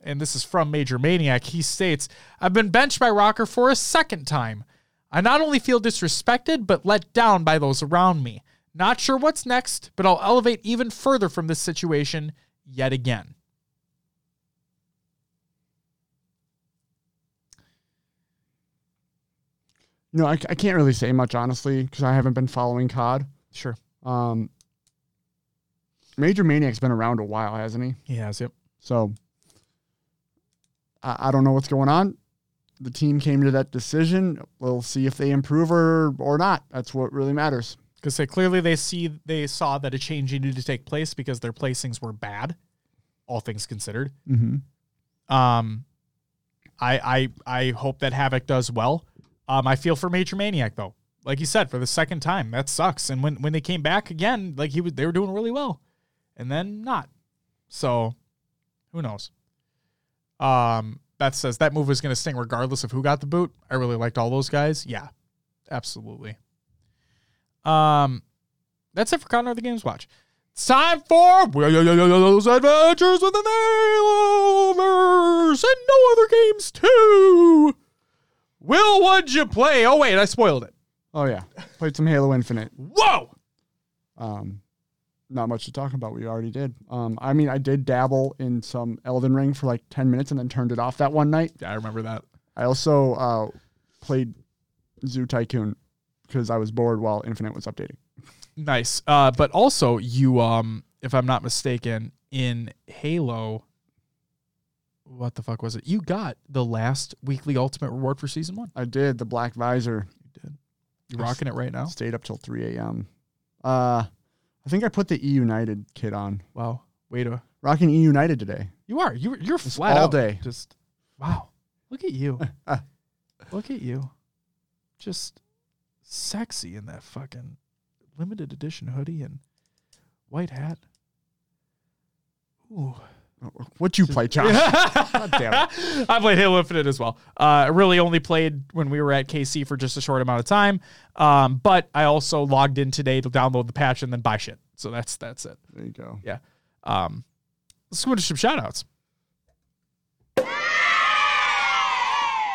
And this is from Major Maniac. He states, I've been benched by Rokkr for a second time. I not only feel disrespected, but let down by those around me. Not sure what's next, but I'll elevate even further from this situation yet again.
Know, I, I can't really say much honestly because I haven't been following COD.
Sure.
Um, Major Maniac's been around a while, hasn't he?
He has, yep.
So I, I don't know what's going on. The team came to that decision. We'll see if they improve or or not. That's what really matters.
Because they clearly they see they saw that a change needed to take place because their placings were bad, all things considered.
Mm-hmm.
Um, I I I hope that Havoc does well. Um, I feel for Major Maniac though. Like you said, for the second time, that sucks. And when when they came back again, like he was, they were doing really well, and then not. So, who knows? Um, Beth says that move was going to sting regardless of who got the boot. I really liked all those guys. Yeah, absolutely. Um, that's it for Connor of the Games Watch. It's time for Will's Adventures with the Nailovers and no other games too. Will, what'd you play? Oh wait, I spoiled it.
Oh yeah, played some Halo Infinite.
Whoa!
Um, not much to talk about. We already did. Um, I mean, I did dabble in some Elden Ring for like ten minutes and then turned it off that one night.
Yeah, I remember that.
I also uh, played Zoo Tycoon because I was bored while Infinite was updating.
Nice. Uh, but also you, um, if I'm not mistaken, in Halo, what the fuck was it? You got the last weekly ultimate reward for season one.
I did the Black Visor.
You did. You rocking it right now?
Stayed up till three a.m. Uh, I think I put the E United kit on.
Wow. Way to
Rocking E United today.
You are. You're you're flat
all
out.
day.
Just wow. Look at you. Look at you. Just sexy in that fucking limited edition hoodie and white hat. Ooh.
What you play, Josh? God damn it.
I played Halo Infinite as well. Uh, I really only played when we were at KC for just a short amount of time. Um, but I also logged in today to download the patch and then buy shit. So that's that's it.
There you go.
Yeah. Um, let's go into some shout outs.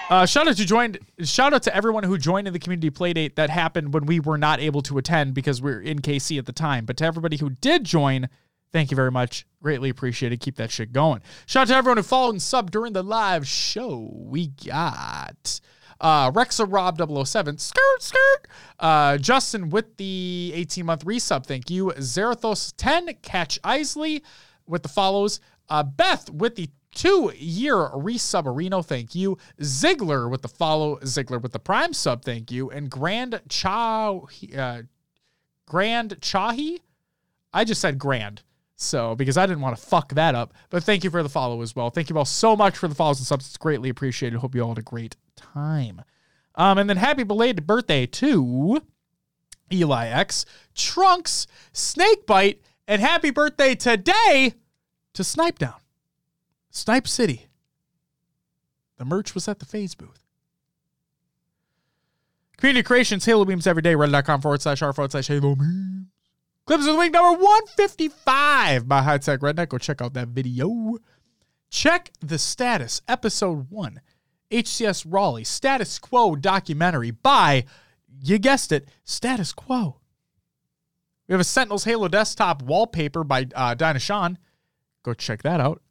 Uh, shout out to joined. Shout out to everyone who joined in the community playdate that happened when we were not able to attend because we are in KC at the time. But to everybody who did join, thank you very much. Greatly appreciated. Keep that shit going. Shout out to everyone who followed and subbed during the live show. We got uh, Rexa Rob 007, skirt, skirt. Uh, Justin with the 18 month resub. Thank you. Zarathos 10, Catch Isley with the follows. Uh, Beth with the two year resubmarino. Thank you. Ziggler with the follow. Ziggler with the prime sub. Thank you. And Grand Chow, uh, Grand Chahi. I just said grand. So, because I didn't want to fuck that up. But thank you for the follow as well. Thank you all so much for the follows and subs. It's greatly appreciated. Hope you all had a great time. Um, and then happy belated birthday to Eli X, Trunks, Snakebite, and happy birthday today to Snipedown, Snipe City. The merch was at the FaZe booth. Community creations, Halo Beams every day, reddit.com forward slash r forward slash Halo Beams. Clips of the week number 155 by High Tech Redneck. Go check out that video. Check the status, episode one, HCS Raleigh status quo documentary by, you guessed it, Status Quo. We have a Sentinels Halo desktop wallpaper by uh, Dinah Sean. Go check that out.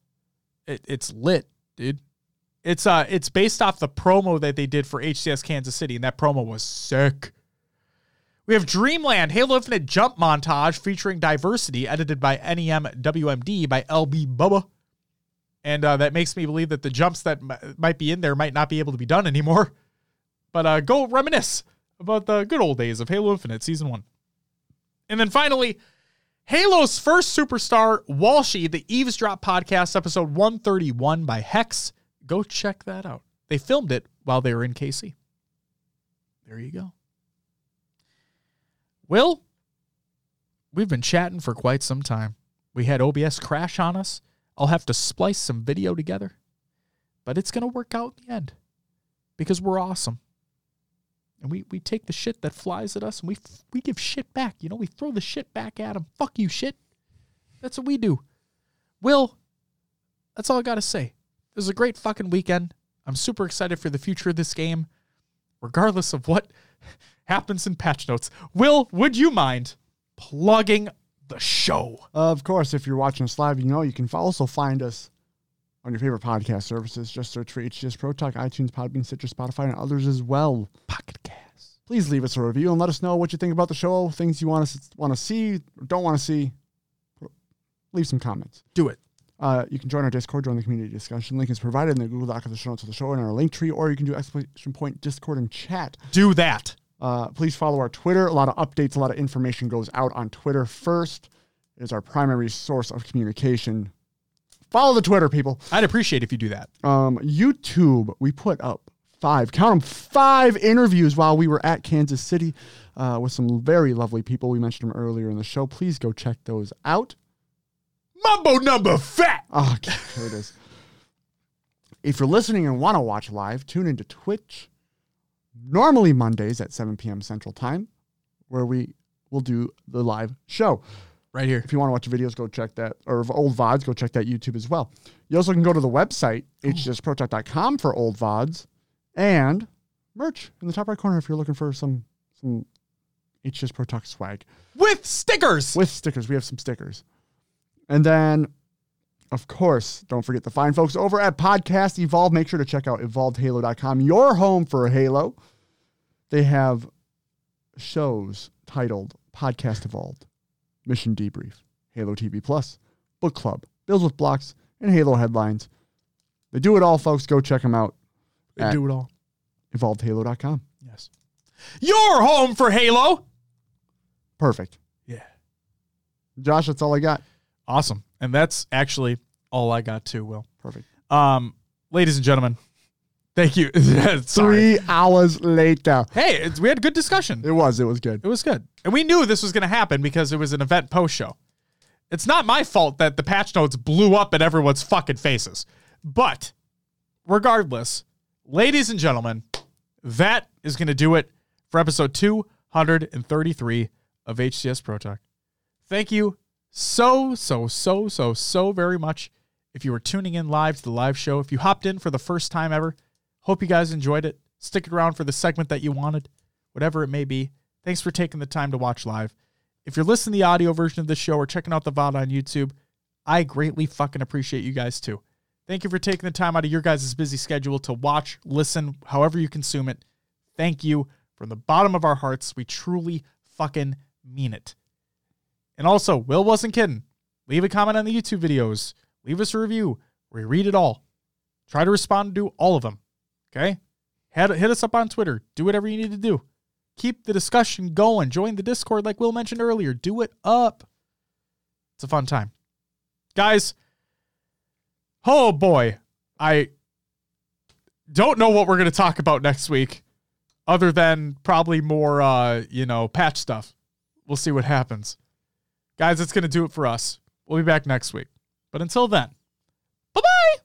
It, it's lit, dude. It's uh, it's based off the promo that they did for HCS Kansas City, and that promo was sick. We have Dreamland Halo Infinite jump montage featuring diversity, edited by NEM WMD by LB Bubba. And uh, that makes me believe that the jumps that m- might be in there might not be able to be done anymore. But uh, go reminisce about the good old days of Halo Infinite Season 1. And then finally, Halo's first superstar, Walshy, the Eavesdrop podcast, episode 131 by Hex. Go check that out. They filmed it while they were in KC. There you go. Will, we've been chatting for quite some time. We had OBS crash on us. I'll have to splice some video together, but it's going to work out in the end because we're awesome. And we, we take the shit that flies at us and we we give shit back. You know, we throw the shit back at them. Fuck you, shit. That's what we do. Will, that's all I got to say. It was a great fucking weekend. I'm super excited for the future of this game, regardless of what happens in patch notes. Will, would you mind plugging the show?
Of course, if you're watching us live, you know you can also find us on your favorite podcast services. Just search for HCS Pro Talk, iTunes, Podbean, Stitcher, Spotify, and others as well.
Pocket Cast.
please leave us a review and let us know what you think about the show, things you want to want to see, or don't want to see. Leave some comments.
Do it.
Uh, you can join our Discord, join the community discussion. Link is provided in the Google Doc of the show notes of the show and our link tree, or you can do exclamation point Discord and chat.
Do that.
Uh, please follow our Twitter. A lot of updates, a lot of information goes out on Twitter first. It is our primary source of communication. Follow the Twitter, people.
I'd appreciate if you do that.
Um, YouTube, we put up five, count them, five interviews while we were at Kansas City uh, with some very lovely people. We mentioned them earlier in the show. Please go check those out.
Mumbo number fat.
Oh, okay, there it is. If you're listening and want to watch live, tune into Twitch. Normally Mondays at 7 p.m. Central Time, where we will do the live show.
Right here.
If you want to watch videos, go check that, or old VODs, go check that YouTube as well. You also can go to the website, hgsprotect.com for old VODs and merch in the top right corner if you're looking for some some HS Protect swag
With stickers.
with stickers. We have some stickers. And then, of course, don't forget the fine folks over at Podcast Evolve. Make sure to check out evolvedhalo.com, your home for Halo. They have shows titled Podcast Evolved, Mission Debrief, Halo TV Plus, Book Club, Bills with Blocks, and Halo Headlines. They do it all, folks. Go check them out.
They do it all.
evolvedhalo.com.
Yes. Your home for Halo.
Perfect.
Yeah.
Josh, that's all I got.
Awesome. And that's actually all I got too, Will.
Perfect.
Um, ladies and gentlemen, thank you.
Three hours later.
Hey, it's, we had a good discussion.
It was. It was good.
It was good. And we knew this was going to happen because it was an event post show. It's not my fault that the patch notes blew up in everyone's fucking faces. But regardless, ladies and gentlemen, that is going to do it for episode 233 of HCS Pro Talk. Thank you so, so, so, so, so very much. If you were tuning in live to the live show, if you hopped in for the first time ever, hope you guys enjoyed it. Stick around for the segment that you wanted, whatever it may be. Thanks for taking the time to watch live. If you're listening to the audio version of the show or checking out the VOD on YouTube, I greatly fucking appreciate you guys too. Thank you for taking the time out of your guys' busy schedule to watch, listen, however you consume it. Thank you from the bottom of our hearts. We truly fucking mean it. And also, Will wasn't kidding. Leave a comment on the YouTube videos. Leave us a review. We read it all. Try to respond to all of them. Okay? Hit, hit us up on Twitter. Do whatever you need to do. Keep the discussion going. Join the Discord like Will mentioned earlier. Do it up. It's a fun time. Guys, oh boy. I don't know what we're going to talk about next week other than probably more uh, you know, patch stuff. We'll see what happens. Guys, that's going to do it for us. We'll be back next week. But until then, bye bye.